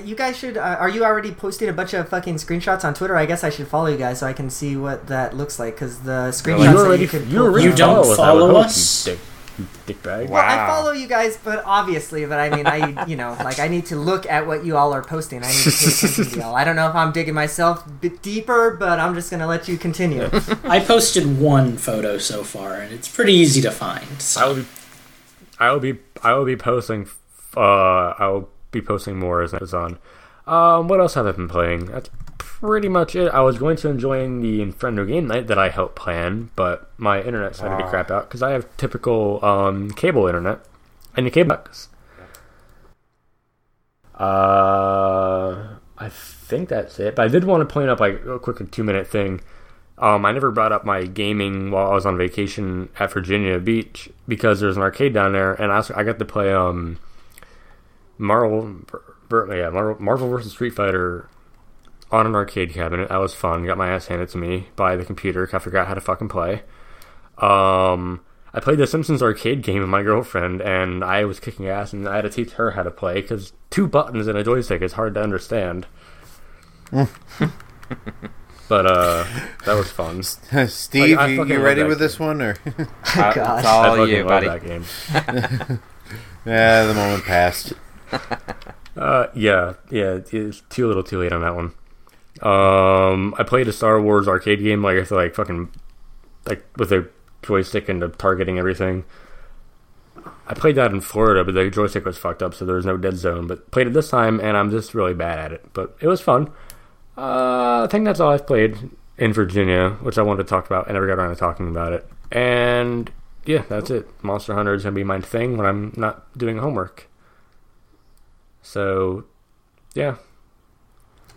you guys should. Uh, are you already posting a bunch of fucking screenshots on Twitter? I guess I should follow you guys so I can see what that looks like. Because the screenshots You that already, you could you already You don't follow us, I follow would hope, us? you dick, you dick bag. Wow. I follow you guys, but obviously, but I mean, I you know, like I need to look at what you all are posting. I need to pay attention to y'all. I don't know if I'm digging myself a bit deeper, but I'm just gonna let you continue. I posted one photo so far, and it's pretty easy to find. I So will be, I will be, I will be posting. Uh, I will be posting more as it's on. Um, what else have I been playing? That's pretty much it. I was going to enjoy the Infrendo game night that I helped plan, but my internet started to crap out because I have typical um, cable internet and the cable box. Uh, I think that's it. But I did want to point out like a quick two minute thing. Um, I never brought up my gaming while I was on vacation at Virginia Beach because there's an arcade down there, and I, was- I got to play um, Marvel, yeah, Marvel, Marvel vs. Street Fighter on an arcade cabinet. That was fun. Got my ass handed to me by the computer. 'cause I forgot how to fucking play. Um, I played the Simpsons arcade game with my girlfriend, and I was kicking ass, and I had to teach her how to play because two buttons and a joystick is hard to understand. but uh, that was fun. Steve, I- I you, you ready that with this one or? God. it's I all fucking you, love buddy. that game. yeah, the moment passed. Uh, yeah, yeah, it's too little, too late on that one. Um, I played a Star Wars arcade game, like I feel like fucking, like with a joystick and the targeting everything. I played that in Florida, but the joystick was fucked up, so there was no dead zone. But played it this time, and I'm just really bad at it. But it was fun. Uh, I think that's all I've played in Virginia, which I wanted to talk about. I never got around to talking about it. And yeah, that's it. Monster Hunter is gonna be my thing when I'm not doing homework. So, yeah,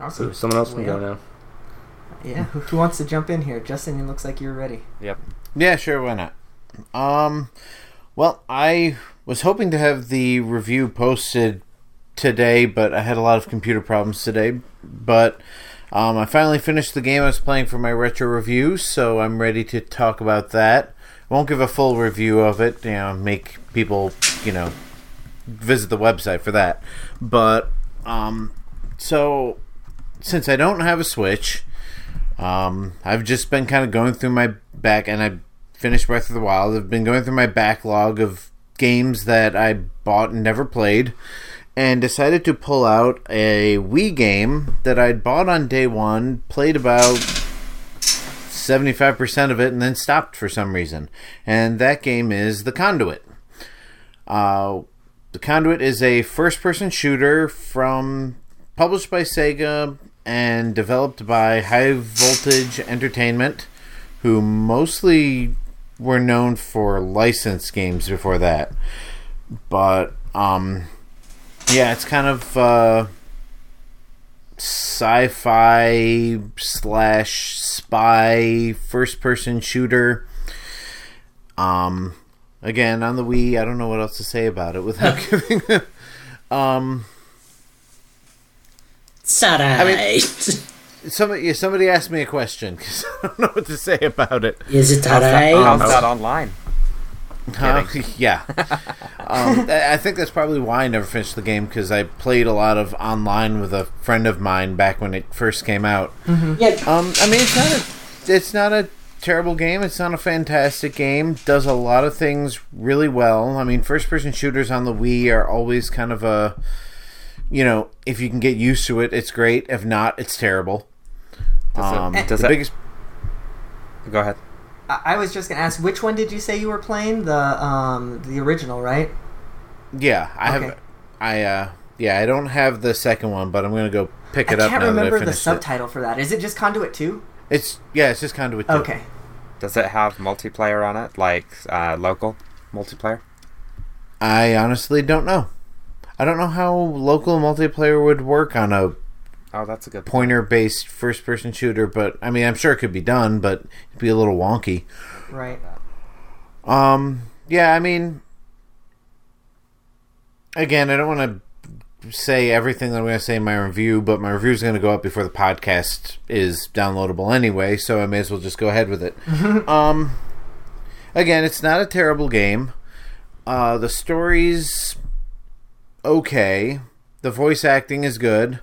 Awesome. someone else can go now. Yeah. Who, who wants to jump in here? Justin, it looks like you're ready. Yep. Yeah, sure, why not? Um, well, I was hoping to have the review posted today, but I had a lot of computer problems today. But um, I finally finished the game I was playing for my retro review, so I'm ready to talk about that. I won't give a full review of it, you know, make people, you know, visit the website for that. But, um, so since I don't have a Switch, um, I've just been kind of going through my back, and I finished Breath of the Wild. I've been going through my backlog of games that I bought and never played, and decided to pull out a Wii game that I'd bought on day one, played about 75% of it, and then stopped for some reason. And that game is The Conduit. Uh, the Conduit is a first person shooter from published by Sega and developed by High Voltage Entertainment, who mostly were known for licensed games before that. But um yeah, it's kind of uh sci-fi slash spy first person shooter. Um again on the Wii, I don't know what else to say about it without giving um it's alright. somebody yeah, somebody asked me a question because I don't know what to say about it. Is it How's that, alright? how's that online? Huh? yeah. um, I I think that's probably why I never finished the game because I played a lot of online with a friend of mine back when it first came out. yeah, Um, I mean, it's not a, it's not a terrible game. It's not a fantastic game. Does a lot of things really well. I mean, first-person shooters on the Wii are always kind of a, you know, if you can get used to it, it's great. If not, it's terrible. Does it- Um, does the it- biggest Go ahead. I, I was just gonna ask, which one did you say you were playing? The um the original, right? Yeah, I Okay. have. I uh, yeah, I don't have the second one, but I'm gonna go pick I it up I can't now that I remember the finished it. subtitle for that. Is it just Conduit Two? It's yeah, it's just Conduit. 2. Okay. Does it have multiplayer on it, like uh, local multiplayer? I honestly don't know. I don't know how local multiplayer would work on a Oh, that's a good pointer-based first-person shooter, but I mean, I'm sure it could be done, but it'd be a little wonky. Right. Um, yeah, I mean, again, I don't want to say everything that I'm going to say in my review, but my review is going to go up before the podcast is downloadable anyway, so I may as well just go ahead with it. um, again, it's not a terrible game. Uh, the story's okay. The voice acting is good.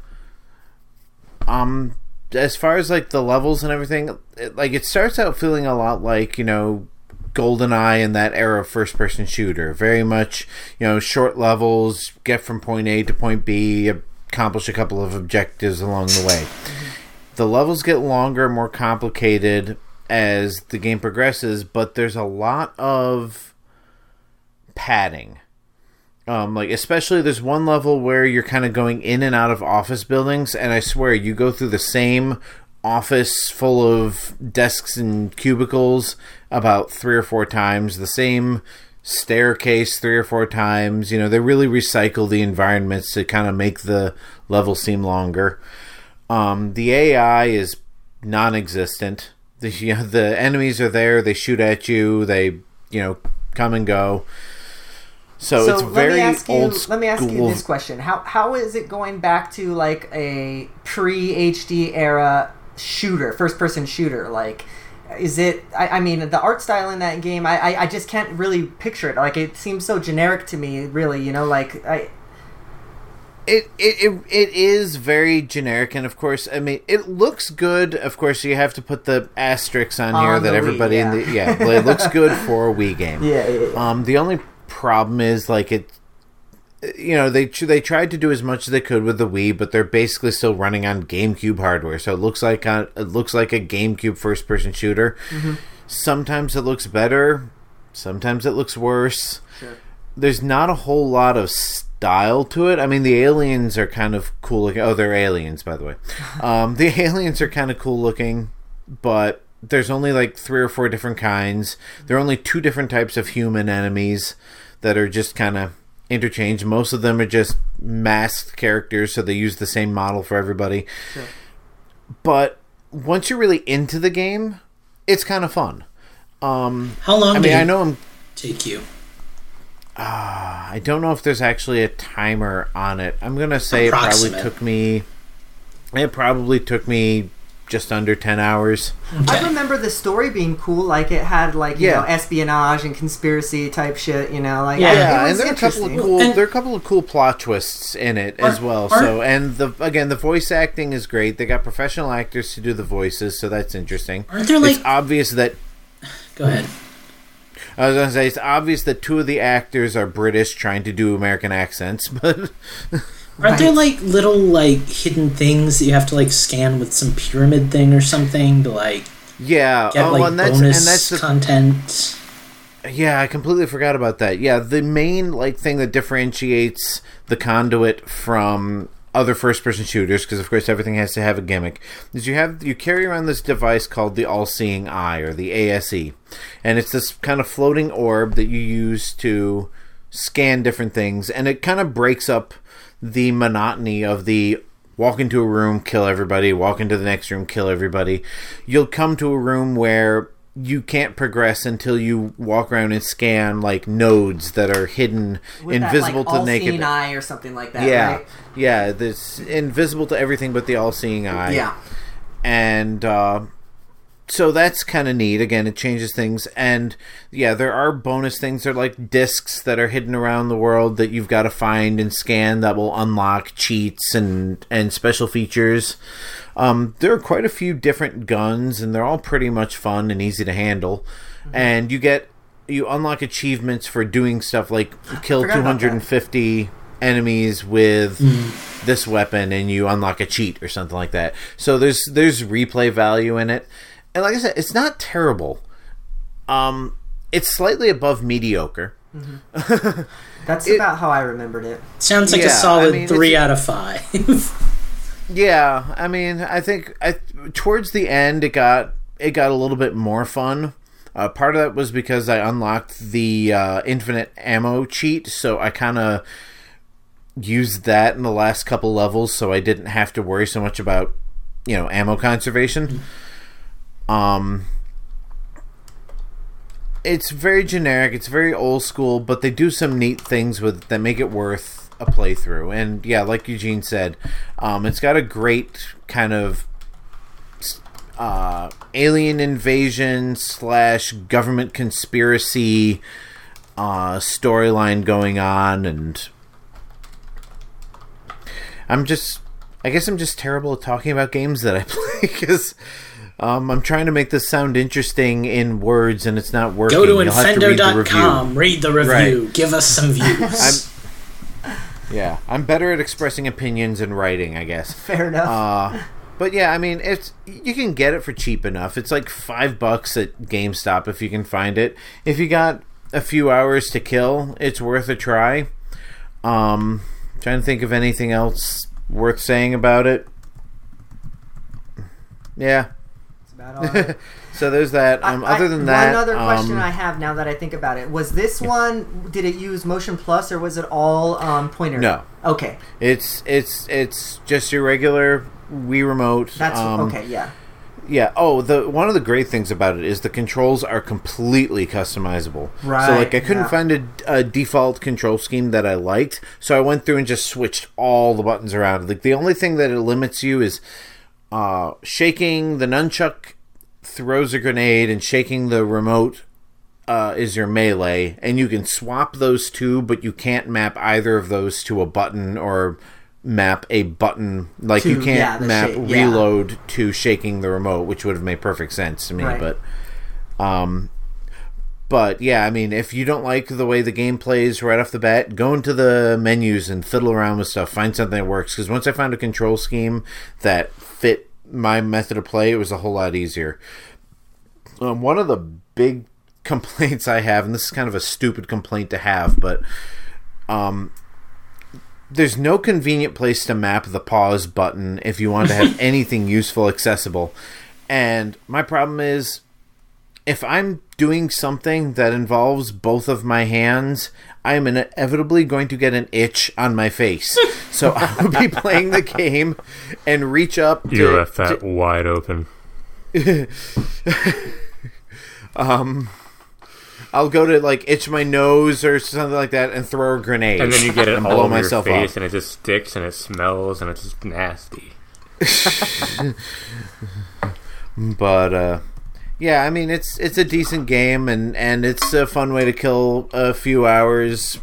Um, as far as like the levels and everything, it, like it starts out feeling a lot like you know GoldenEye in that era of first person shooter. Very much, you know, short levels, get from point A to point B, accomplish a couple of objectives along the way. The levels get longer, more complicated as the game progresses, but there's a lot of padding. Um, like especially there's one level where you're kind of going in and out of office buildings, and I swear you go through the same office full of desks and cubicles about three or four times, the same staircase three or four times. You know, they really recycle the environments to kind of make the level seem longer. Um, the AI is non-existent. The you know, the enemies are there. They shoot at you. They you know come and go. So, So it's let very me ask you. old Let me ask you this question: How how is it going back to like a pre HD era shooter, first person shooter? Like, is it? I, I mean, the art style in that game, I, I I just can't really picture it. Like, it seems so generic to me. Really, you know, like I. It, it it it is very generic, and of course, I mean, it looks good. Of course, you have to put the asterisks on here that the Wii, everybody yeah. in the yeah, it looks good for a Wii game. Yeah, yeah, yeah. Um, the only problem is like it. You know they they tried to do as much as they could with the Wii, but they're basically still running on GameCube hardware. So it looks like a, it looks like a GameCube first person shooter. Mm-hmm. Sometimes it looks better, sometimes it looks worse. There's not a whole lot of style to it. I mean, the aliens are kind of cool looking. Oh, they're aliens, by the way. Um, the aliens are kind of cool looking, but there's only like three or four different kinds. There are only two different types of human enemies that are just kind of interchanged. Most of them are just masked characters, so they use the same model for everybody. But once you're really into the game, it's kind of fun. Um, How long I did mean, I know I'm take you? I don't know if there's actually a timer on it. I'm gonna say it probably took me. It probably took me just under ten hours. I remember the story being cool. Like it had like you Yeah. know espionage and conspiracy type shit. You know, like Yeah. Yeah, and there are a couple of cool. And- there are a couple of cool plot twists in it as Are- well. are- so, and the again, the voice acting is great. They got professional actors to do the voices, so that's interesting. Aren't there like? it's obvious that go ahead. I was gonna say it's obvious that two of the actors are British trying to do American accents, but Aren't there like little like hidden things that you have to like scan with some pyramid thing or something to like yeah. get oh, like and that's bonus and that's the content? Yeah, I completely forgot about that. Yeah, the main like thing that differentiates the conduit from other first person shooters because of course everything has to have a gimmick is you have you carry around this device called the all-seeing eye or the ASE and it's this kind of floating orb that you use to scan different things and it kind of breaks up the monotony of the walk into a room kill everybody walk into the next room kill everybody you'll come to a room where you can't progress until you walk around and scan like nodes that are hidden With invisible that, like, to the naked eye or something like that. yeah right? yeah this invisible to everything but the all-seeing eye yeah. and uh, so that's kind of neat. Again, it changes things, and yeah, there are bonus things. They're like discs that are hidden around the world that you've got to find and scan that will unlock cheats and and special features. Um, there are quite a few different guns, and they're all pretty much fun and easy to handle. And you get you unlock achievements for doing stuff like kill forgot about that. 250 enemies with this weapon and you unlock a cheat or something like that. So there's there's replay value in it. And like I said, it's not terrible. Um it's slightly above mediocre. That's It- about how I remembered it. Sounds like Yeah, a I solid mean, three out of five. Yeah, I mean, I think I, towards the end it got it got a little bit more fun. Uh, part of that was because I unlocked the uh, infinite ammo cheat, so I kind of used that in the last couple levels, so I didn't have to worry so much about you know ammo conservation. Um, it's very generic. It's very old school, but they do some neat things with that make it worth a playthrough. And yeah, like Eugene said, um, it's got a great kind of uh, alien invasion slash government conspiracy uh, storyline going on, and I'm just, I guess I'm just terrible at talking about games that I play because. Um, I'm trying to make this sound interesting in words, and it's not working. Go to You'll have read the review. read the review, Right. give us some views. Yeah, I'm better at expressing opinions and writing, I guess. Fair enough. Uh, but yeah, I mean, it's you can get it for cheap enough. It's like five bucks at GameStop if you can find it. If you got a few hours to kill, it's worth a try. Um, trying to think of anything else worth saying about it. Yeah. About all. So there's that. Um, I- other than that, one other question um, I have now that I think about it was this one. Did it use Motion Plus or was it all um, pointer? No. Okay, it's it's it's just your regular Wii remote. that's um, okay. Yeah. Yeah. Oh, the one of the great things about it is the controls are completely customizable. Right. So like I couldn't yeah. find a, a default control scheme that I liked, so I went through and just switched all the buttons around. Like the only thing that it limits you is uh, shaking the nunchuck throws a grenade and shaking the remote uh, is your melee, and you can swap those two, but you can't map either of those to a button or map a button. Like you can't yeah, map shake, yeah. reload to shaking the remote, which would have made perfect sense to me. Right. But, um, but yeah, I mean, if you don't like the way the game plays right off the bat, go into the menus and fiddle around with stuff. Find something that works. Because once I found a control scheme that fit my method of play, it was a whole lot easier. Um, one of the big complaints I have, and this is kind of a stupid complaint to have, but um, there's no convenient place to map the pause button if you want to have anything useful accessible. And my problem is if I'm doing something that involves both of my hands, I am inevitably going to get an itch on my face. So I'll be playing the game and reach up. You to- left that wide open. I'll go to like itch my nose or something like that and throw a grenade. And then you get it and all blow over your myself face, up. and it just sticks, and it smells, and it's just nasty. But uh, yeah, I mean it's it's a decent game and and it's a fun way to kill a few hours.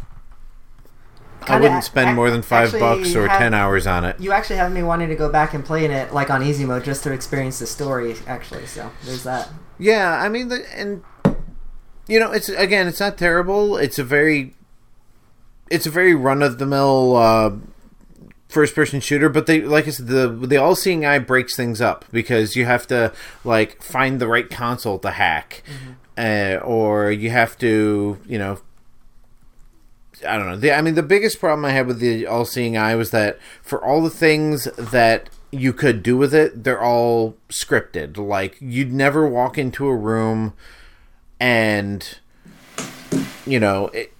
I Kinda wouldn't ac- spend more than five bucks or have- ten hours on it. You actually have me wanting to go back and play in it like on easy mode just to experience the story. Actually, so there's that. Yeah, I mean, the, and you know, it's again, it's not terrible. It's a very, it's a very run of the mill uh, first person shooter. But they, like I said, the the all seeing eye breaks things up because you have to like find the right console to hack, uh, or you have to, you know. I don't know. The, I mean, the biggest problem I had with the all seeing eye was that for all the things that you could do with it, they're all scripted. Like, you'd never walk into a room and, you know, it,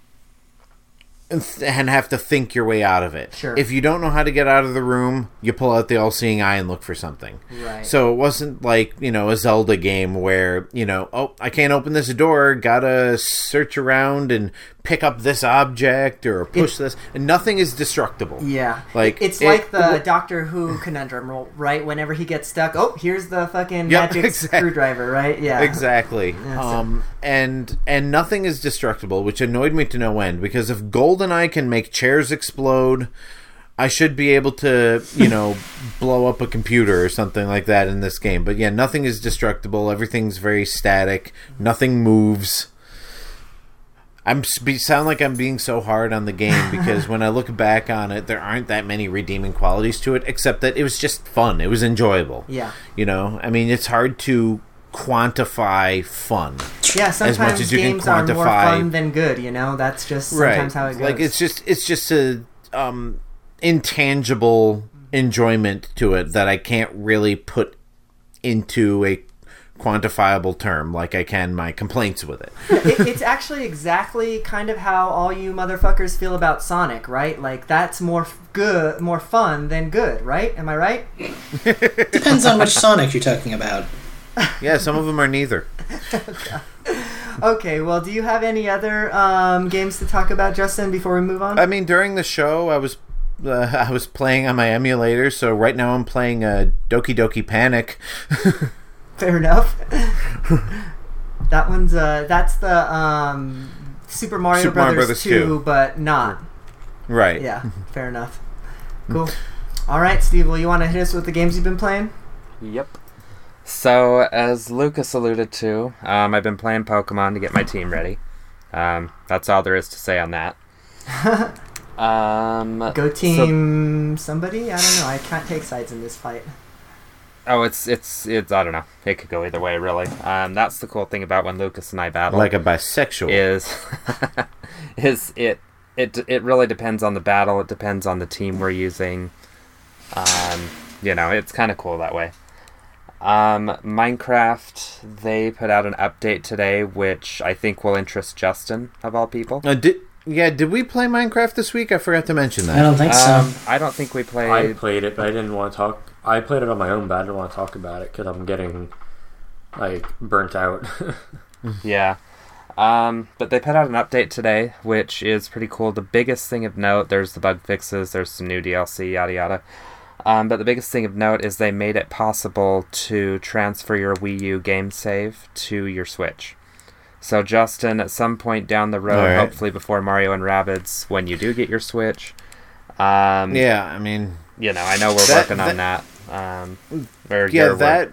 and have to think your way out of it. Sure. If you don't know how to get out of the room, you pull out the all-seeing eye and look for something. Right. So it wasn't like you know a Zelda game where you know oh I can't open this door, gotta search around and pick up this object or push this, and nothing is destructible. Yeah, Like, it's it- like the Doctor Who conundrum, right? Whenever he gets stuck, oh, here's the fucking Yep, magic exact- screwdriver, right? Yeah, Exactly. Um, and and nothing is destructible, which annoyed me to no end. Because if GoldenEye can make chairs explode, I should be able to, you know, blow up a computer or something like that in this game. But yeah, nothing is destructible. Everything's very static. Nothing moves. I'm sound like I'm being so hard on the game because when I look back on it, there aren't that many redeeming qualities to it, except that it was just fun. It was enjoyable. Yeah. You know, I mean, it's hard to quantify fun. Yeah, sometimes much as you can games are more fun than good. You know, that's just sometimes how it goes. Like it's just it's just a um intangible enjoyment to it that I can't really put into a quantifiable term like I can my complaints with it. it, it's actually exactly kind of how all you motherfuckers feel about Sonic, right? Like that's more good, more fun than good, right? Am I right? Depends on which Sonic you're talking about. Yeah, some of them are neither. okay, well, do you have any other um, games to talk about, Justin, before we move on? I mean, during the show, I was uh, I was playing on my emulator, so right now I'm playing uh, Doki Doki Panic. Fair enough. that one's uh, that's the um, Super Mario Super Mario Brothers, Brothers 2, 2. but not. right. Yeah, fair enough. Cool. All right, Steve. Well, you want to hit us with the games you've been playing? Yep. So, as Lucas alluded to, um, I've been playing Pokemon to get my team ready. Um, that's all there is to say on that. um, Go so- team somebody? I don't know. I can't take sides in this fight. Oh, it's it's it's I don't know. It could go either way, really. Um, that's the cool thing about when Lucas and I battle. Like a bisexual. is is it it it really depends on the battle. It depends on the team we're using. Um, you know, it's kind of cool that way. Um, Minecraft, they put out an update today, which I think will interest Justin of all people. Uh, did, yeah, did we play Minecraft this week? I forgot to mention that. I don't think Um, so. I don't think we played. I played. played it, but I didn't want to talk. I played it on my own, but I didn't want to talk about it because I'm getting like burnt out. Yeah. Um, but they put out an update today, which is pretty cool. The biggest thing of note, there's the bug fixes, there's some new DLC, yada yada. Um, but the biggest thing of note is they made it possible to transfer your Wii U game save to your Switch. So Justin, at some point down the road, Alright. hopefully before Mario and Rabbids, when you do get your Switch, um, yeah, I mean, you know, I know we're That- working on that. Um, yeah, that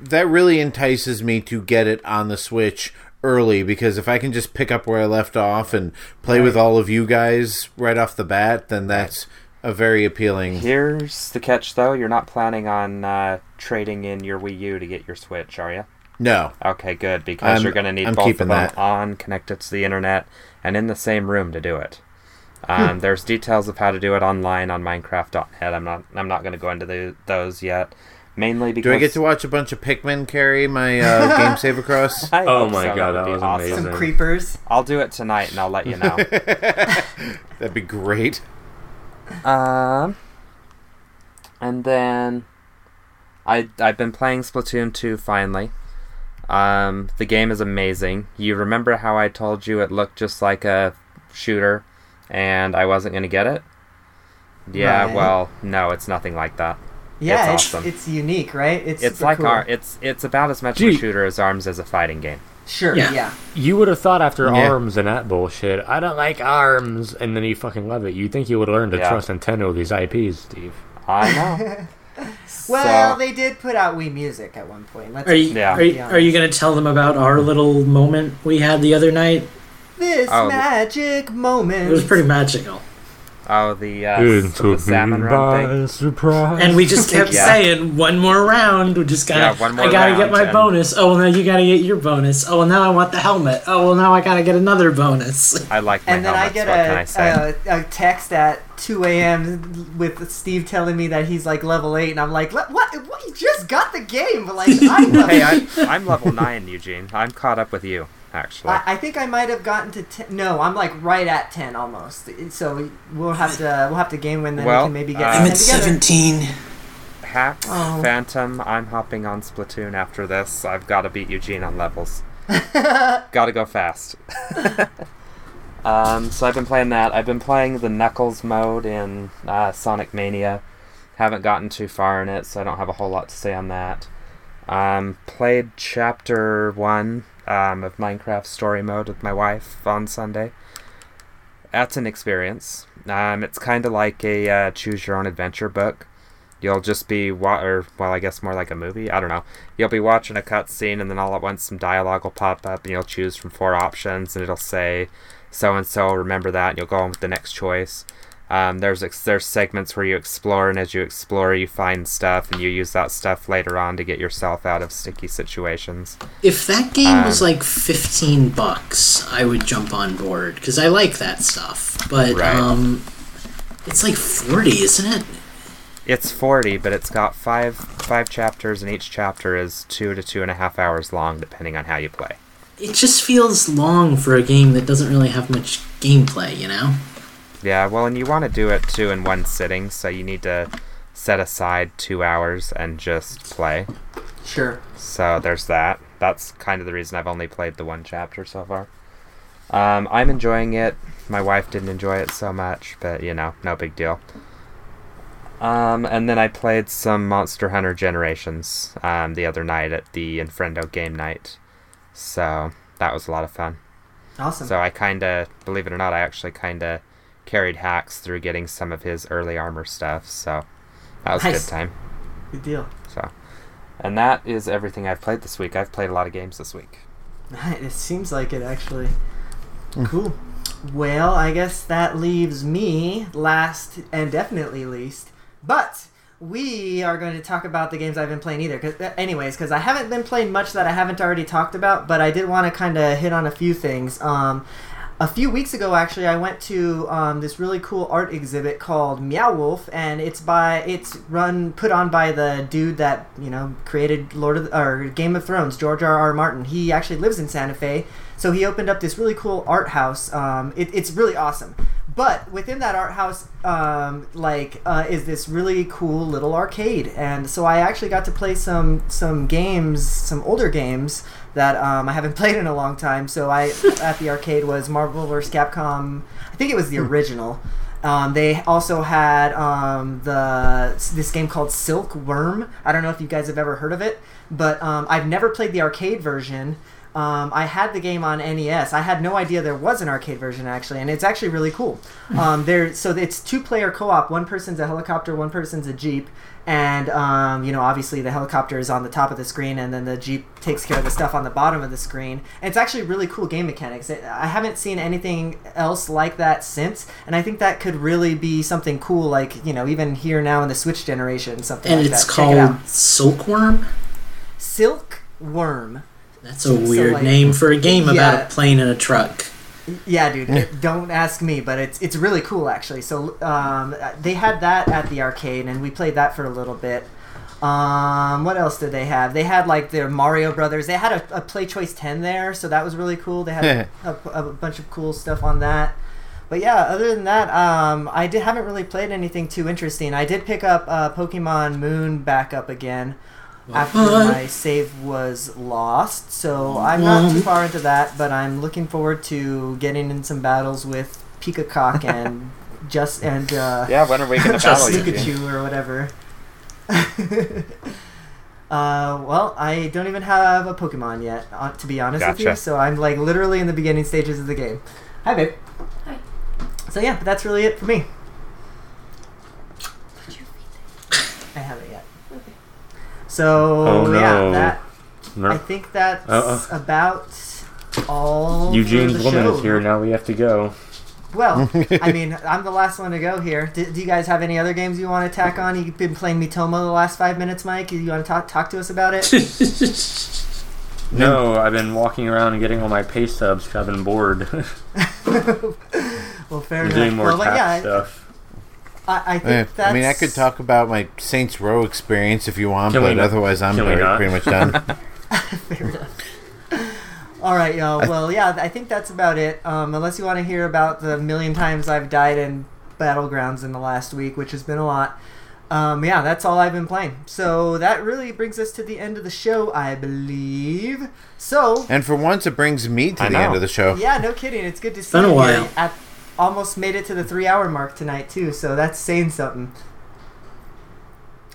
that really entices me to get it on the Switch early because if I can just pick up where I left off and play with all of you guys right off the bat, then that's a very appealing. Here's the catch, though. You're not planning on uh, trading in your Wii U to get your Switch, are you? No, Okay, good, because I'm- you're going to need I'm both of them that. on, connected to the internet, and in the same room to do it. Hmm. Um, there's details of how to do it online on Minecraft.net. I'm not. I'm not going to go into the, those yet. Mainly because do I get to watch a bunch of Pikmin carry my uh, game save across? I Oh my so. God, would that was awesome. amazing. Some creepers. I'll do it tonight, and I'll let you know. That'd be great. Um, and then I I've been playing Splatoon 2 finally. Um, the game is amazing. You remember how I told you it looked just like a shooter, and I wasn't gonna get it? Yeah, Right. well, no, it's nothing like that. Yeah, It's it's, awesome. it's unique, right? It's It's super like cool. our it's it's about as much of a shooter as Arms as a fighting game. Sure, Yeah. yeah. you would have thought after Yeah. arms and that bullshit, I don't like arms, and then you fucking love it. You'd think you would learn to Yeah. trust Nintendo with these IPs, Steve. I know. Well, So- they did put out Wii Music at one point. Let's Are you, Yeah. are, you, are you going to tell them about our little moment we had the other night? This Oh. magic moment. It was pretty magical. oh, the uh, s- the salmon run thing. surprise. And we just kept Yeah. saying, one more round. We just gotta, Yeah, one more I gotta get my and- bonus. Oh, well, now you gotta get your bonus. Oh, well, now I want the helmet. Oh, well, now I gotta get another bonus. I like my and then I helmets. get what I say? a, a, a text at 2 a.m. with Steve telling me that he's like level 8, and I'm like, what? what? what? You just got the game. Like, I'm level hey, I'm, I'm level nine, Eugene. I'm caught up with you, actually. I, I think I might have gotten to 10. No, I'm like right at 10 almost. So we'll have to we'll have to game when then Well, we can maybe get uh, I'm 10 together. 17. Hack, Oh. Phantom, I'm hopping on Splatoon after this. I've got to beat Eugene on levels. got to go fast. um, so I've been playing that. I've been playing the Knuckles mode in uh, Sonic Mania. Haven't gotten too far in it, so I don't have a whole lot to say on that. Um, played Chapter 1 um, of Minecraft Story Mode with my wife on Sunday. That's an experience. Um, it's kind of like a uh, choose your own adventure book. You'll just be wa- or well, I guess more like a movie. I don't know. You'll be watching a cutscene, and then all at once some dialogue will pop up, and you'll choose from four options, and it'll say, "So and so, remember that," and you'll go on with the next choice. Um, there's ex- there's segments where you explore, and as you explore, you find stuff, and you use that stuff later on to get yourself out of sticky situations. If that game was Um, like 15 bucks, I would jump on board because I like that stuff. But Right. um, it's like 40, isn't it? It's forty, but it's got five five chapters, and each chapter is two to two and a half hours long, depending on how you play. It just feels long for a game that doesn't really have much gameplay, you know? Yeah, well, and you want to do it too in one sitting, so you need to set aside two hours and just play. Sure. So there's that. that's kind of the reason I've only played the one chapter so far. Um, I'm enjoying it. My wife didn't enjoy it so much, but you know, no big deal. Um, and then I played some Monster Hunter Generations um, the other night at the Infrendo game night. So that was a lot of fun. Awesome. So I kind of, believe it or not, I actually kind of carried Hacks through getting some of his early armor stuff. So that was a good time. Good deal. So, and that is everything I've played this week. I've played a lot of games this week. It seems like it actually. Cool. Well, I guess that leaves me last and definitely least. But we are going to talk about the games I've been playing either. Cause, uh, anyways, because I haven't been playing much that I haven't already talked about, but I did want to kind of hit on a few things. Um, a few weeks ago, actually, I went to um, this really cool art exhibit called Meow Wolf, and it's by it's run put on by the dude that you know created Lord of the, or Game of Thrones, George R. R. Martin. He actually lives in Santa Fe, so he opened up this really cool art house. Um, it, it's really awesome. But within that art house, um, like, uh, is this really cool little arcade, and so I actually got to play some some games, some older games that um, I haven't played in a long time. So I at the arcade was Marvel vs. Capcom. I think it was the original. Um, they also had um, the this game called Silkworm. I don't know if you guys have ever heard of it, but um, I've never played the arcade version. Um, I had the game on NES. I had no idea there was an arcade version actually, and it's actually really cool. Um, there, so it's two-player co-op. One person's a helicopter, one person's a jeep, and um, you know, obviously the helicopter is on the top of the screen, and then the jeep takes care of the stuff on the bottom of the screen. And it's actually really cool game mechanics. I haven't seen anything else like that since, and I think that could really be something cool. Like you know, even here now in the Switch generation, something And like it's that. Check it called Silkworm. That's a weird like- name for a game about a plane and a truck. Yeah, dude. don't ask me, but it's it's really cool actually. So um, they had that at the arcade, and we played that for a little bit. Um, what else did they have? They had like their Mario Brothers. They had a, a Play Choice Ten there, so that was really cool. They had a, a, a bunch of cool stuff on that. But yeah, other than that, um, I did, haven't really played anything too interesting. I did pick up uh, Pokemon Moon back up again after What? my save was lost. So I'm not too far into that, but I'm looking forward to getting in some battles with Pikacock and just and uh, Yeah, when are we going to battle you? Pikachu or whatever. uh, well, I don't even have a Pokemon yet, uh, to be honest with you. So I'm like literally in the beginning stages of the game. Hi, babe. Hi. So yeah, that's really it for me. I haven't yet. So Oh, yeah, no. I think that's Uh-uh. about all. Eugene's the woman show. is here. Now we have to go. Well, I mean, I'm the last one to go here. Do, do you guys have any other games you want to tack on? You've been playing Miitomo the last five minutes, Mike. You want to talk talk to us about it? No, I've been walking around and getting all my pay stubs 'cause I've been bored. well, fair I'm enough. doing more well, but yeah, stuff. I, I think that's. I mean, I could talk about my Saints Row experience if you want, Can but otherwise, I'm Can very, pretty much done. Fair enough. All right, y'all. Well, yeah, I think that's about it. Um, unless you want to hear about the million times I've died in battlegrounds in the last week, which has been a lot. Um, yeah, that's all I've been playing. So that really brings us to the end of the show, I believe. So and for once, it brings me to I the know. end of the show. yeah, no kidding. It's good to see been a you while. At, almost made it to the three hour mark tonight too, so that's saying something.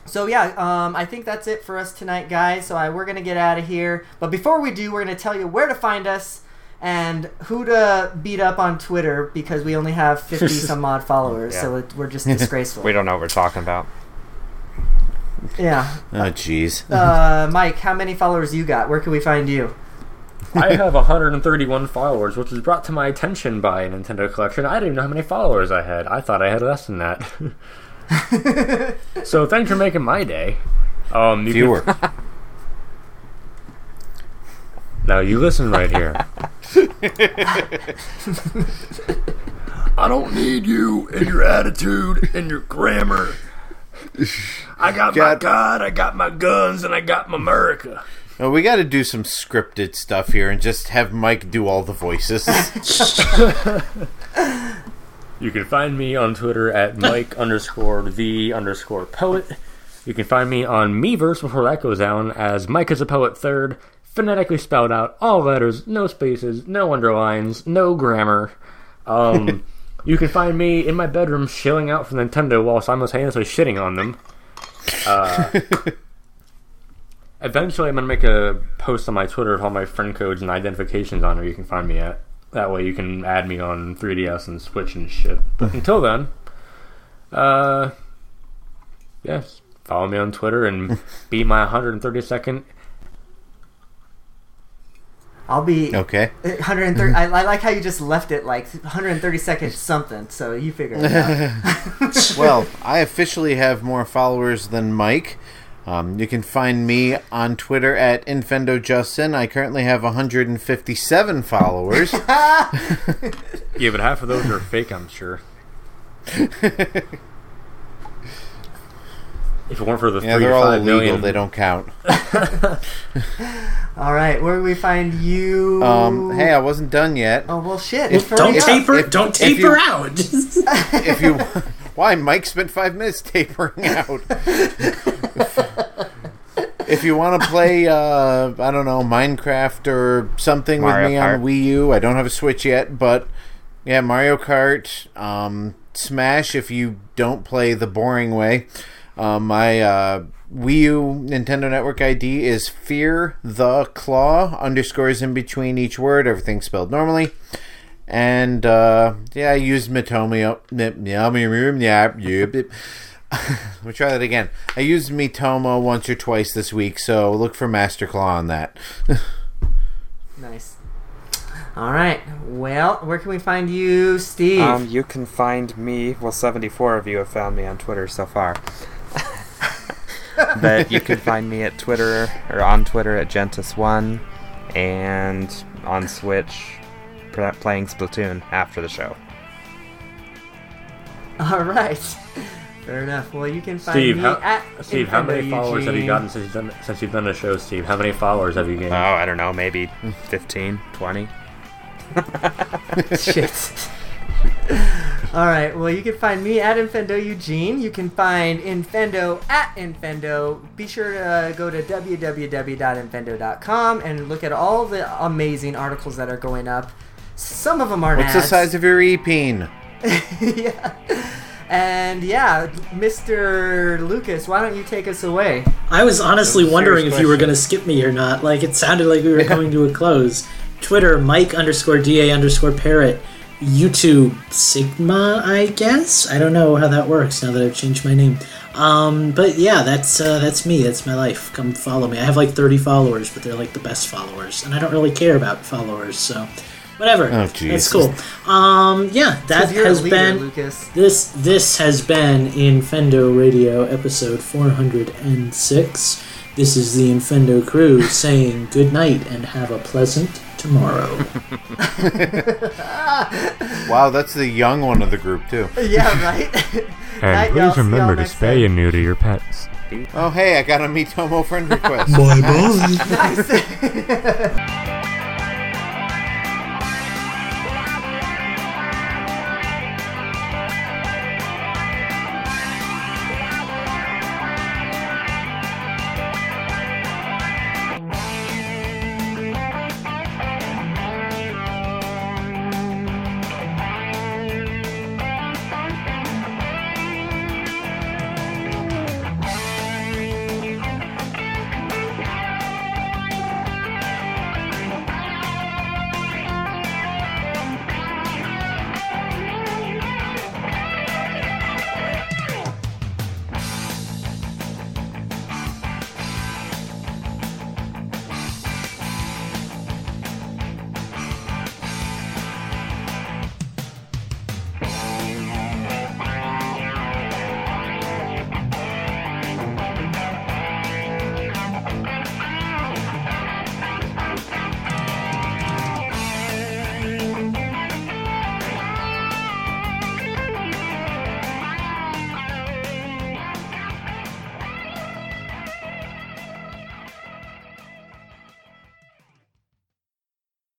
So yeah, um, I think that's it for us tonight, guys. So I, we're gonna get out of here. But before we do, we're gonna tell you where to find us and who to beat up on Twitter because we only have fifty some odd followers, so it, we're just disgraceful. We don't know what we're talking about. Yeah, Oh, jeez. uh, Mike, how many followers you got? Where can we find you? I have 131 followers, which was brought to my attention by a Nintendo Collection. I didn't know how many followers I had. I thought I had less than that. so thanks for making my day. Um, you can- Fewer. now you listen right here. I don't need you and your attitude and your grammar. I got my God. God, I got my guns, and I got my America. No, we got to do some scripted stuff here and just have Mike do all the voices. You can find me on Twitter at Mike underscore the underscore poet. You can find me on Miiverse before that goes down as Mike is a Poet Third, phonetically spelled out, all letters, no spaces, no underlines, no grammar. Um, you can find me in my bedroom shilling out for Nintendo while simultaneously shitting on them. Uh, eventually, I'm gonna make a post on my Twitter with all my friend codes and identifications on where you can find me at. That way, you can add me on 3DS and Switch and shit. But until then, uh, yes, follow me on Twitter and be my 132nd I'll be Okay. 130. I, I like how you just left it like 130 seconds something. So you figure it out. well, I officially have more followers than Mike. Um, you can find me on Twitter at InfendoJustin. I currently have 157 followers. Yeah, but half of those are fake, I'm sure. if it weren't for the yeah, three they're to all five illegal. million, They don't count. All right, where do we find you? Um, hey, I wasn't done yet. Oh well, shit. If- Don't up. taper. if- don't if taper you- out. if you why Mike spent five minutes tapering out. if you want to play, uh, I don't know, Minecraft or something Mario with me on Wii U. I don't have a Switch yet, but yeah, Mario Kart, um, Smash. If you don't play the boring way, um, my uh, Wii U Nintendo Network ID is Fear the Claw. Underscores in between each word. Everything spelled normally. And uh, yeah, I used Miitomo. Yeah, yeah. We'll try that again. I used Miitomo once or twice this week, so look for Master Claw on that. Nice. All right. Well, where can we find you, Steve? Um, you can find me. Well, 74 of you have found me on Twitter so far. but you can find me at Twitter or on Twitter at Gentis1 and on Switch pr- playing Splatoon after the show. All right. Fair enough. Well, you can find Steve, me how, at Steve, how many Infendo followers have you Eugene. gotten since you've done since you've done the show, Steve? How many followers have you gained? Oh, I don't know, maybe 15, 20. Shit. All right. Well, you can find me at Infendo Eugene. You can find Infendo at Infendo. Be sure to uh, go to www.infendo.com and look at all the amazing articles that are going up. Some of them aren't What's the size of your e-peen? yeah. And yeah, Mr. Lucas, why don't you take us away? I was honestly was wondering serious if you were going to skip me or not. Like it sounded like we were coming to a close. Twitter, Mike underscore da underscore parrot. YouTube, Sigma, I guess. I don't know how that works now that I've changed my name. Um, but yeah, that's uh, that's me. That's my life. Come follow me. I have like 30 followers, but they're like the best followers, and I don't really care about followers, so whatever. Oh, that's Jesus. cool. Um, yeah, that you're has leader, been. Lucas. This this has been Infendo Radio episode 406. This is the Infendo crew saying good night and have a pleasant tomorrow. Wow, that's the young one of the group too. Yeah, right. And Night, please remember to next spay time. and neuter your pets. Oh, hey, I got a Miitomo friend request. bye bye. nice.